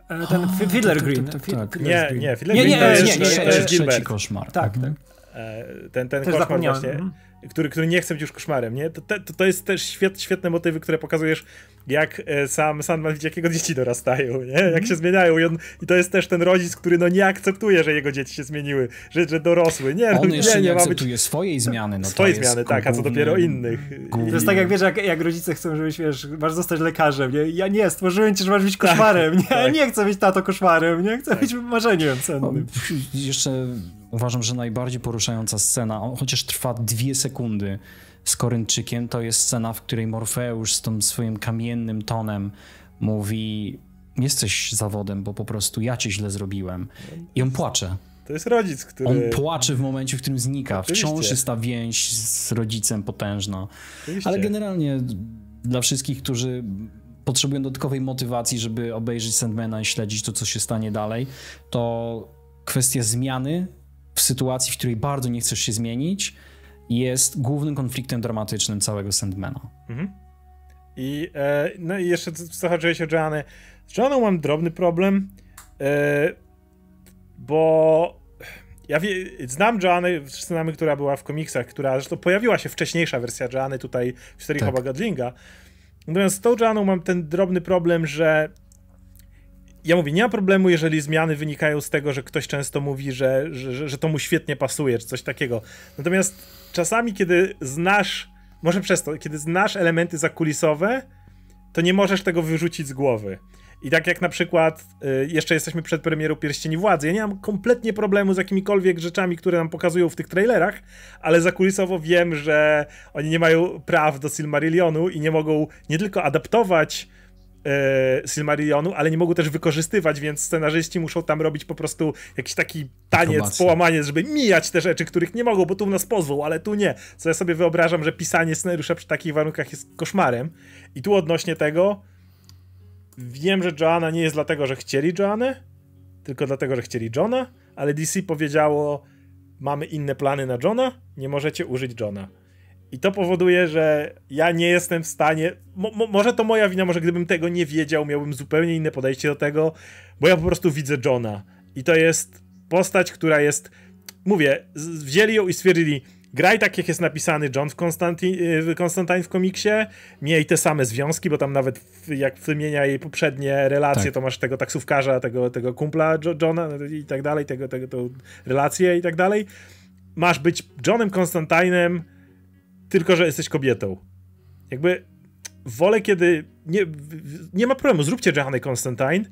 E, ten Fiddler Green. Tak, tak, tak. Nie, nie, Fiddler Green to jest Gilbert. koszmar. Tak, tak. E, ten, ten koszmar właśnie, mhm. który, który nie chce być już koszmarem, nie? To, to, to jest też świet, świetne motywy, które pokazujesz, jak e, sam Sandman widzi, jak jego dzieci dorastają, nie? Jak mm. się zmieniają i, on, i to jest też ten rodzic, który no nie akceptuje, że jego dzieci się zmieniły, że, że dorosły. Nie, no, on nie, jeszcze nie, nie akceptuje być... swojej zmiany. No swojej zmiany, tak, a co dopiero innych. Główny... To jest tak jak wiesz, jak, jak rodzice chcą, żebyś wiesz, masz zostać lekarzem, nie? Ja nie, stworzyłem cię, że masz być tak, koszmarem, nie? Tak. Nie chcę być tato koszmarem, nie? Chcę tak. być marzeniem cennym. jeszcze uważam, że najbardziej poruszająca scena, chociaż trwa dwie sekundy z Korynczykiem, to jest scena, w której Morfeusz z tym swoim kamiennym tonem mówi jesteś zawodem, bo po prostu ja cię źle zrobiłem. I on płacze. To jest rodzic, który... On płacze w momencie, w którym znika. Oczywiście. Wciąż jest ta więź z rodzicem potężna. Oczywiście. Ale generalnie dla wszystkich, którzy potrzebują dodatkowej motywacji, żeby obejrzeć Sandmana i śledzić to, co się stanie dalej, to kwestia zmiany w sytuacji, w której bardzo nie chcesz się zmienić, jest głównym konfliktem dramatycznym całego Sandmana. Mhm. I, e, no i jeszcze chodziłeś o Joanny. Z Joanną mam drobny problem, e, bo ja wie, znam Joannę, znamy, która była w komiksach, która zresztą pojawiła się wcześniejsza wersja Joanny tutaj w serii tak. Godlinga. Natomiast z tą Joanną mam ten drobny problem, że ja mówię, nie ma problemu, jeżeli zmiany wynikają z tego, że ktoś często mówi, że, że, że to mu świetnie pasuje, czy coś takiego. Natomiast czasami, kiedy znasz, może przez to, kiedy znasz elementy zakulisowe, to nie możesz tego wyrzucić z głowy. I tak jak na przykład, y, jeszcze jesteśmy przed premierą Pierścieni Władzy, ja nie mam kompletnie problemu z jakimikolwiek rzeczami, które nam pokazują w tych trailerach, ale zakulisowo wiem, że oni nie mają praw do Silmarillionu i nie mogą nie tylko adaptować e, Silmarillionu, ale nie mogą też wykorzystywać, więc scenarzyści muszą tam robić po prostu jakiś taki taniec, Akrobacja. połamanie, żeby mijać te rzeczy, których nie mogą, bo tu nas pozwą, ale tu nie. Co ja sobie wyobrażam, że pisanie scenariusza przy takich warunkach jest koszmarem. I tu odnośnie tego wiem, że Joanna nie jest dlatego, że chcieli Joannę, tylko dlatego, że chcieli Johna, ale DC powiedziało mamy inne plany na Johna, nie możecie użyć Johna. I to powoduje, że ja nie jestem w stanie. Mo, mo, może to moja wina, może gdybym tego nie wiedział, miałbym zupełnie inne podejście do tego, bo ja po prostu widzę Johna. I to jest postać, która jest. Mówię, wzięli ją i stwierdzili. Graj tak, jak jest napisany John w, Konstanti- w Konstantine w komiksie. Miej te same związki, bo tam nawet jak wymienia jej poprzednie relacje, Tak. to masz tego taksówkarza, tego, tego kumpla Jo- Johna i tak dalej, tego, tego, tą relację i tak dalej. Masz być Johnem Konstantinem, tylko że jesteś kobietą. Jakby wolę, kiedy. Nie, nie ma problemu, zróbcie Johanny Constantine,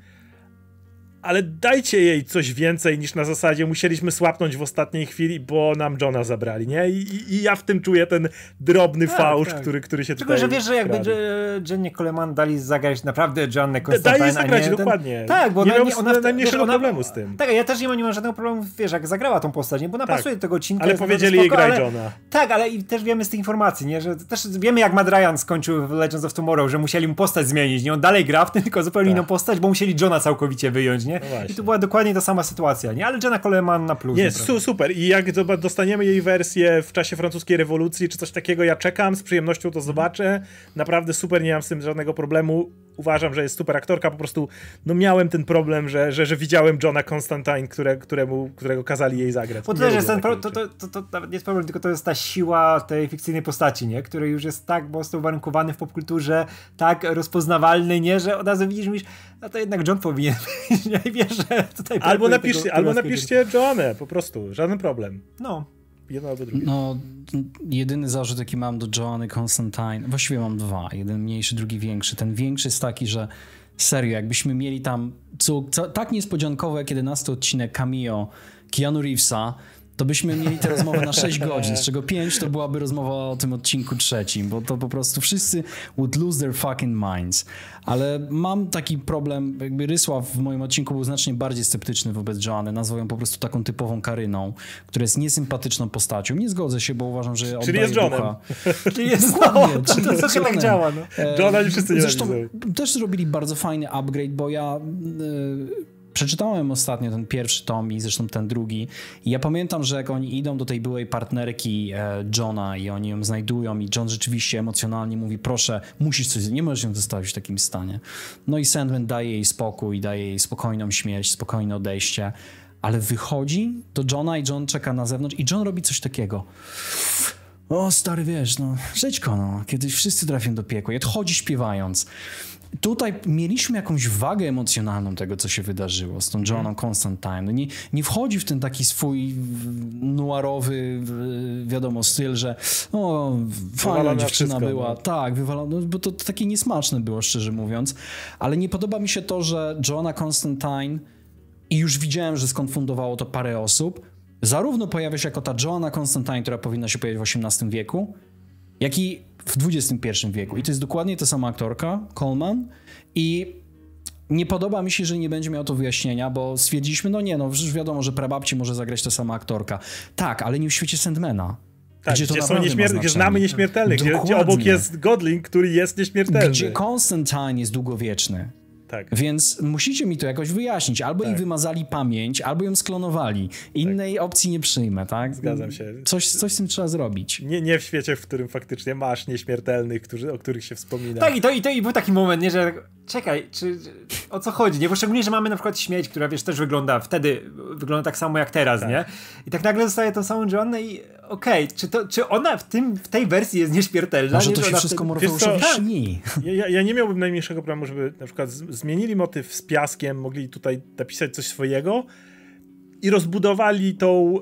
ale dajcie jej coś więcej niż na zasadzie musieliśmy słapnąć w ostatniej chwili, bo nam Johna zabrali, nie? I, i, i ja w tym czuję ten drobny Tak, fałsz, tak. Który, który się Tylko, tutaj że wiesz, że jakby wkradł. Je- Jennie Coleman dali zagrać naprawdę Joannę Constantine, jej zagrać, dokładnie. Ten... Tak, bo Nie ona, ona, najmniejszego ona, problemu z tym. Tak, ja też nie mam, nie mam żadnego problemu, wiesz, jak zagrała tą postać, nie? bo ona Tak. pasuje do tego odcinka. Ale powiedzieli naprawdę jej spoko, graj ale- Johna. Tak, ale i też wiemy z tych informacji, nie? że też wiemy jak Matt Ryan skończył w Legends of Tomorrow, że musieli mu postać zmienić, nie? On dalej gra w tym, tylko zupełnie Tak. inną postać, bo musieli Johna całkowicie wyjąć, nie? No właśnie. I to była dokładnie ta sama sytuacja, nie? Ale Jenna Coleman na plus. Nie, su super. I jak dostaniemy jej wersję w czasie francuskiej rewolucji, czy coś takiego, ja czekam, z przyjemnością to zobaczę. Naprawdę super, nie mam z tym żadnego problemu. Uważam, że jest super aktorka, po prostu no miałem ten problem, że, że, że widziałem Johna Constantine, które, któremu, którego kazali jej zagrać. Bo to też jest ten pro, to, to, to, to nawet nie jest problem, tylko to jest ta siła tej fikcyjnej postaci, nie? Który już jest tak mocno uwarunkowany w popkulturze, tak rozpoznawalny, nie? Że od razu widzisz, mówisz, no to jednak John powinien <laughs> być, nie? Wiesz, że tutaj... Albo napiszcie, tego- albo napiszcie Joannę, po prostu, żaden problem. No. Jedno albo drugie. No, jedyny zarzut, jaki mam do Joanny Constantine, właściwie mam dwa. Jeden mniejszy, drugi większy. Ten większy jest taki, że serio, jakbyśmy mieli tam co, co, tak niespodziankowe jak 11 odcinek cameo Keanu Reevesa, to byśmy mieli tę rozmowę na 6 <laughs> godzin, z czego 5 to byłaby rozmowa o tym odcinku trzecim, bo to po prostu wszyscy would lose their fucking minds. Ale mam taki problem, jakby Rysław w moim odcinku był znacznie bardziej sceptyczny wobec Joanny, nazwał ją po prostu taką typową Karyną, która jest niesympatyczną postacią. Nie zgodzę się, bo uważam, że oddaje jest Johnem. ducha. <laughs> Czyli jest Dokładnie, no, <laughs> to, czyli to, jest to tak działa, no. E, Johna nie wszyscy Zresztą nienawidzą. też zrobili bardzo fajny upgrade, bo ja e, przeczytałem ostatnio ten pierwszy tom i zresztą ten drugi. I ja pamiętam, że jak oni idą do tej byłej partnerki e, Johna i oni ją znajdują i John rzeczywiście emocjonalnie mówi, proszę, musisz coś, nie możesz ją zostawić w takim stanie. No i Sandman daje jej spokój, daje jej spokojną śmierć, spokojne odejście. Ale wychodzi do Johna i John czeka na zewnątrz i John robi coś takiego. O, stary, wiesz, no, żyćko, no, kiedyś wszyscy trafią do piekła. I odchodzi śpiewając. Tutaj mieliśmy jakąś wagę emocjonalną tego, co się wydarzyło z tą Joanną Constantine. No Nie, nie wchodzi w ten taki swój noirowy, wiadomo, styl, że o, fajna dziewczyna wszystko, była. no. Tak, wywalone, bo to, to takie niesmaczne było, szczerze mówiąc. Ale nie podoba mi się to, że Joanna Constantine i już widziałem, że skonfundowało to parę osób. Zarówno pojawia się jako ta Joanna Constantine, która powinna się pojawić w XVIII wieku, jak i w XXI wieku. I to jest dokładnie ta sama aktorka, Coleman. I nie podoba mi się, że nie będzie miał to wyjaśnienia, bo stwierdziliśmy, no nie, no przecież wiadomo, że prababci może zagrać ta sama aktorka. Tak, ale nie w świecie Sandmana. Tak, gdzie gdzie, to są nieśmier- gdzie znamy nieśmiertelnych, gdzie, gdzie obok jest Godling, który jest nieśmiertelny. Gdzie Constantine jest długowieczny. Tak. Więc musicie mi to jakoś wyjaśnić. Albo Tak. im wymazali pamięć, albo ją sklonowali. Innej opcji nie przyjmę, tak? Zgadzam się. Coś, coś z tym trzeba zrobić. Nie, nie w świecie, w którym faktycznie masz nieśmiertelnych, którzy, o których się wspomina. Tak, i to, i to i był taki moment, nie, że czekaj, czy, o co chodzi, nie? Bo szczególnie, że mamy na przykład śmieć, która wiesz, też wygląda, wtedy wygląda tak samo jak teraz, Tak. nie? I tak nagle zostaje tą samą Joannę i okej, czy, to, czy ona w, tym, w tej wersji jest nieśmiertelna? Może nie, to że się wszystko wtedy- Morfeuszowi co? śni. Ja, ja, nie miałbym najmniejszego problemu, żeby na przykład zmienili motyw z piaskiem, mogli tutaj napisać coś swojego i rozbudowali tą,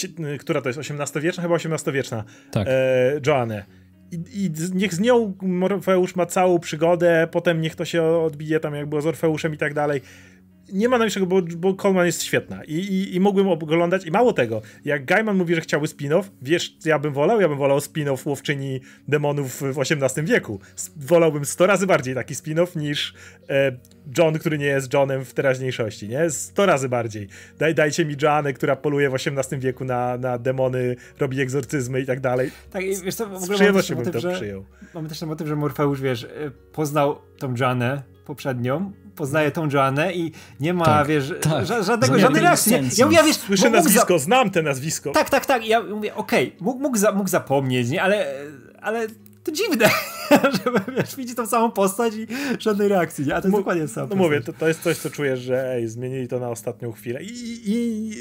y, y, która to jest, XVIII-wieczna? Chyba XVIII-wieczna, Tak. e, Joannę. I, niech z nią Morfeusz ma całą przygodę, potem niech to się odbije tam jak było z Orfeuszem i tak dalej. Nie ma najmniejszego, bo, bo Coleman jest świetna I, i, i mógłbym oglądać, i mało tego, jak Gaiman mówi, że chciałby spin-off, wiesz, ja bym wolał? Ja bym wolał spin-off Łowczyni Demonów w XVIII wieku. Wolałbym 100 razy bardziej taki spin-off niż e, John, który nie jest Johnem w teraźniejszości, nie? 100 razy bardziej. Daj, dajcie mi Joannę, która poluje w XVIII wieku na, na demony, robi egzorcyzmy i tak dalej. Tak, i wiesz co, w ogóle Z przyjemnością bym to że, przyjął. Mamy też ten motyw, że Morfeusz, wiesz, e, poznał tą Joannę poprzednią, poznaje tą Joannę i nie ma, tak, wiesz, tak. żadnego, żadnej reakcji. Ja mówię, wiesz, Słyszę nazwisko, za... znam te nazwisko. Tak, tak, tak. Ja mówię, okej, okay, mógł, mógł, za, mógł zapomnieć, nie? Ale, ale to dziwne, <laughs> że wiesz, widzi tą samą postać i żadnej reakcji, nie? A to jest M dokładnie sam. No mówię, to, to jest coś, co czujesz, że ej, zmienili to na ostatnią chwilę. I, i, i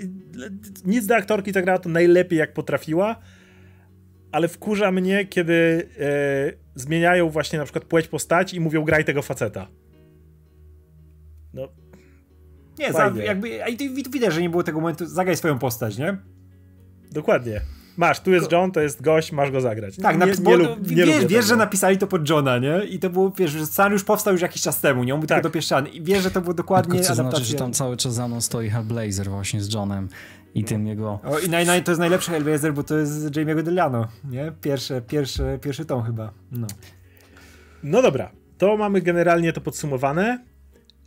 nic do aktorki zagrała to najlepiej, jak potrafiła, ale wkurza mnie, kiedy e, zmieniają właśnie na przykład płeć postaci i mówią graj tego faceta. No. Nie, za, jakby, i widać, że nie było tego momentu, zagraj swoją postać, nie? Dokładnie. Masz, tu jest John, to jest gość, masz go zagrać. Tak, nie, nie, lub, nie wiesz, wiesz że napisali to pod Johna, nie? I to było, wiesz, że scenariusz powstał już jakiś czas temu, nie? On był tak. tylko dopieszczany. I wiesz, że to było dokładnie Tylko co znaczy, że tam cały czas za mną stoi Hellblazer właśnie z Johnem i tym jego... O, I naj, naj, to jest najlepszy Hellblazer, bo to jest Jamie'ego Delano, nie? Pierwszy, pierwszy, pierwszy tom chyba, no. No dobra, to mamy generalnie to podsumowane.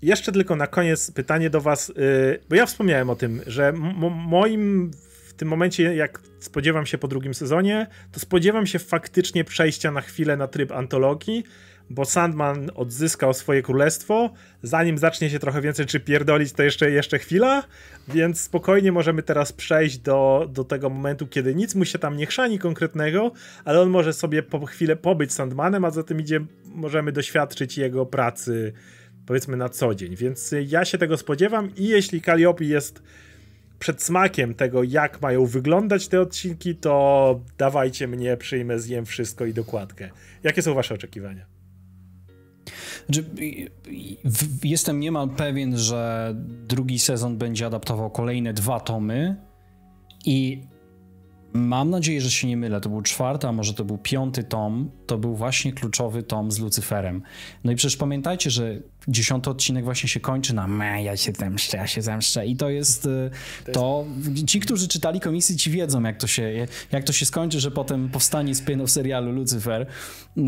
Jeszcze tylko na koniec pytanie do was, yy, bo ja wspomniałem o tym, że moim w tym momencie, jak spodziewam się po drugim sezonie, to spodziewam się faktycznie przejścia na chwilę na tryb antologii, bo Sandman odzyskał swoje królestwo. Zanim zacznie się trochę więcej czy pierdolić, to jeszcze, jeszcze chwila, więc spokojnie możemy teraz przejść do, do tego momentu, kiedy nic mu się tam nie chrzani konkretnego, ale on może sobie po chwilę pobyć Sandmanem, a za tym idzie, możemy doświadczyć jego pracy powiedzmy na co dzień. Więc ja się tego spodziewam i jeśli Calliope jest przed smakiem tego, jak mają wyglądać te odcinki, to dawajcie mnie, przyjmę, zjem wszystko i dokładkę. Jakie są wasze oczekiwania? Znaczy, jestem niemal pewien, że drugi sezon będzie adaptował kolejne dwa tomy i mam nadzieję, że się nie mylę. To był czwarty, a może to był piąty tom. To był właśnie kluczowy tom z Lucyferem. No i przecież pamiętajcie, że dziesiąty odcinek właśnie się kończy na me, ja się zemszczę, ja się zemszczę i to jest y, to, ci, którzy czytali komisji ci wiedzą jak to się, jak to się skończy, że potem powstanie spin-off serialu Lucifer y,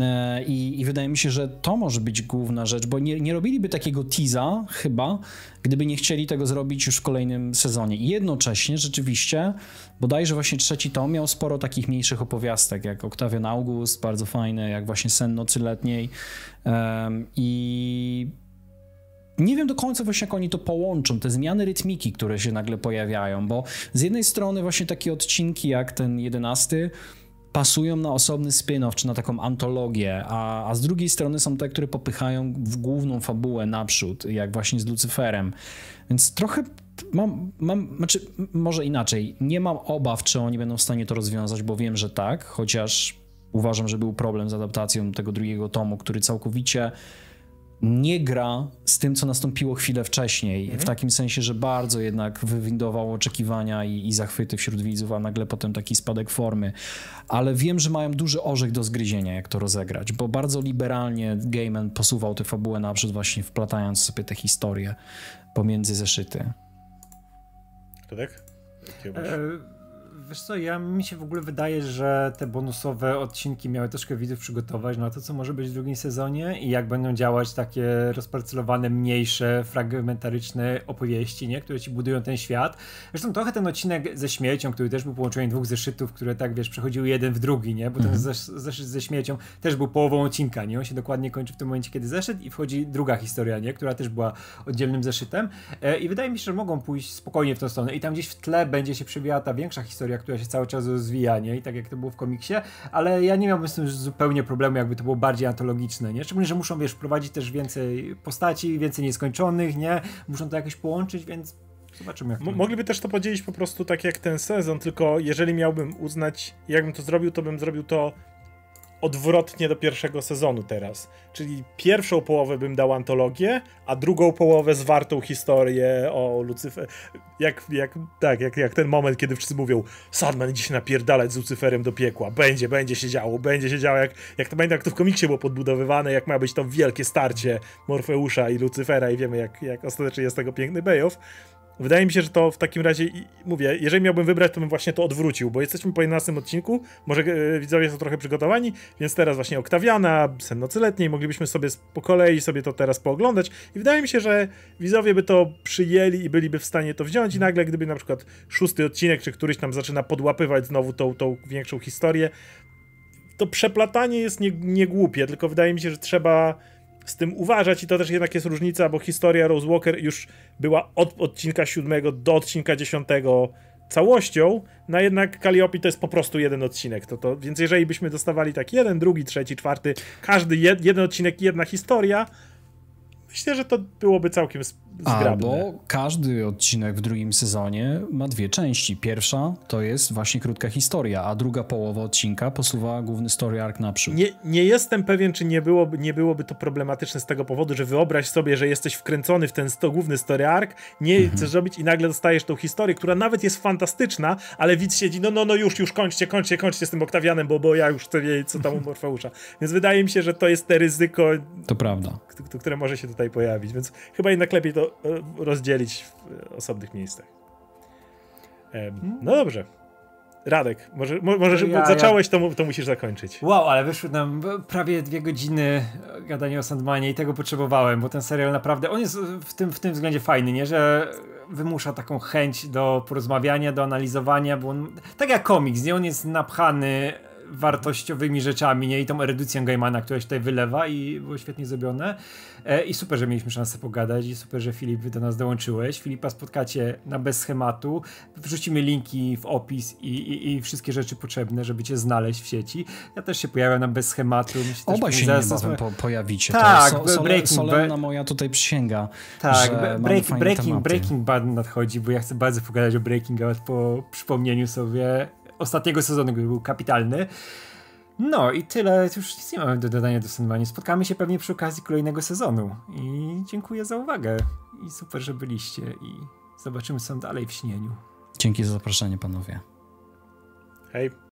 I, i wydaje mi się, że to może być główna rzecz, bo nie, nie robiliby takiego teasa chyba, gdyby nie chcieli tego zrobić już w kolejnym sezonie. I jednocześnie rzeczywiście, bodajże właśnie trzeci tom miał sporo takich mniejszych opowiastek, jak Octavian August, bardzo fajne, jak właśnie Sen Nocy Letniej um, i nie wiem do końca właśnie jak oni to połączą, te zmiany rytmiki, które się nagle pojawiają, bo z jednej strony właśnie takie odcinki jak ten jedenasty pasują na osobny spin-off, czy na taką antologię, a, a z drugiej strony są te, które popychają w główną fabułę naprzód, jak właśnie z Lucyferem. Więc trochę mam, mam znaczy może inaczej, nie mam obaw, czy oni będą w stanie to rozwiązać, bo wiem, że tak, chociaż uważam, że był problem z adaptacją tego drugiego tomu, który całkowicie nie gra z tym, co nastąpiło chwilę wcześniej. Mhm. W takim sensie, że bardzo jednak wywindował oczekiwania i, i, zachwyty wśród widzów, a nagle potem taki spadek formy. Ale wiem, że mają duży orzech do zgryzienia, jak to rozegrać, bo bardzo liberalnie Gaiman posuwał tę fabułę naprzód, właśnie wplatając sobie te historie pomiędzy zeszyty. To tak? Wiesz co, ja mi się w ogóle wydaje, że te bonusowe odcinki miały troszkę widzów przygotować na to, co może być w drugim sezonie i jak będą działać takie rozparcelowane, mniejsze, fragmentaryczne opowieści, nie? które ci budują ten świat. Zresztą trochę ten odcinek ze śmiecią, który też był połączeniem dwóch zeszytów, które tak, wiesz, przechodziły jeden w drugi, nie? Bo ten mhm. zeszyt ze śmiecią też był połową odcinka, nie? On się dokładnie kończy w tym momencie, kiedy zeszyt i wchodzi druga historia, nie? Która też była oddzielnym zeszytem. E, I wydaje mi się, że mogą pójść spokojnie w tą stronę i tam gdzieś w tle będzie się przewijała ta większa historia, która się cały czas rozwija, nie? I tak jak to było w komiksie, ale ja nie miałbym z tym zupełnie problemu, jakby to było bardziej antologiczne, nie? Szczególnie, że muszą, wiesz, wprowadzić też więcej postaci, więcej nieskończonych, nie? Muszą to jakoś połączyć, więc Zobaczymy. Jak Mogliby też to podzielić po prostu tak jak ten sezon, tylko jeżeli miałbym uznać, jakbym to zrobił, to bym zrobił to odwrotnie do pierwszego sezonu teraz. Czyli pierwszą połowę bym dał antologię, a drugą połowę zwartą historię o Lucyfer. Jak, jak, tak, jak, jak ten moment, kiedy wszyscy mówią Sandman idzie się napierdalać z Lucyferem do piekła. Będzie, będzie się działo, będzie się działo, jak, jak to będzie, jak to w komiksie było podbudowywane, jak ma być to wielkie starcie Morfeusza i Lucyfera i wiemy, jak, jak ostatecznie jest tego piękny payoff. Wydaje mi się, że to w takim razie, mówię, jeżeli miałbym wybrać, to bym właśnie to odwrócił, bo jesteśmy po 11 odcinku, może e, widzowie są trochę przygotowani, więc teraz właśnie Oktawiana, Sen Nocy Letniej, moglibyśmy sobie po kolei sobie to teraz pooglądać. I wydaje mi się, że widzowie by to przyjęli i byliby w stanie to wziąć. I nagle, gdyby na przykład szósty odcinek, czy któryś tam zaczyna podłapywać znowu tą, tą większą historię, to przeplatanie jest niegłupie, nie tylko wydaje mi się, że trzeba z tym uważać i to też jednak jest różnica, bo historia Rose Walker już była od odcinka siódmego do odcinka dziesiątego całością, no jednak Calliope to jest po prostu jeden odcinek. To, to, więc jeżeli byśmy dostawali tak jeden, drugi, trzeci, czwarty, każdy jed, jeden odcinek, jedna historia, myślę, że to byłoby całkiem zgrabne. Albo każdy odcinek w drugim sezonie ma dwie części. Pierwsza to jest właśnie krótka historia, a druga połowa odcinka posuwa główny story arc naprzód. Nie, nie jestem pewien, czy nie byłoby, nie byłoby to problematyczne z tego powodu, że wyobraź sobie, że jesteś wkręcony w ten sto, główny story arc, nie mhm. chcesz robić i nagle dostajesz tą historię, która nawet jest fantastyczna, ale widz siedzi, no, no, no już, już kończcie, kończcie, kończcie z tym Oktawianem, bo, bo ja już chcę wiedzieć, co tam u Morfeusza. <laughs> Więc wydaje mi się, że to jest te ryzyko, to prawda. które może się tutaj pojawić, więc chyba jednak lepiej to rozdzielić w osobnych miejscach. No dobrze. Radek, może, może ja, zacząłeś, to, to musisz zakończyć. Wow, ale wyszły nam prawie dwie godziny gadania o Sandmanie i tego potrzebowałem, bo ten serial naprawdę, on jest w tym, w tym względzie fajny, nie, że wymusza taką chęć do porozmawiania, do analizowania, bo on, tak jak komiks, nie, on jest napchany wartościowymi rzeczami, nie? I tą erudycją Gaimana, która się tutaj wylewa i było świetnie zrobione. E, I super, że mieliśmy szansę pogadać i super, że Filip do nas dołączyłeś. Filipa spotkacie na bez schematu. Wrzucimy linki w opis i, i, i wszystkie rzeczy potrzebne, żeby cię znaleźć w sieci. Ja też się pojawiam na bez schematu. Myślę, Oba się niebawem po, pojawicie. Tak, to so, Breaking Solenna moja tutaj przysięga. Tak, break, breaking, breaking Bad nadchodzi, bo ja chcę bardzo pogadać o Breaking Bad po przypomnieniu sobie ostatniego sezonu, który był kapitalny. No i tyle, już nic nie mamy do dodania do Sandmanie. Spotkamy się pewnie przy okazji kolejnego sezonu. I dziękuję za uwagę. I super, że byliście. I zobaczymy co dalej w śnieniu. Dzięki za zaproszenie, panowie. Hej.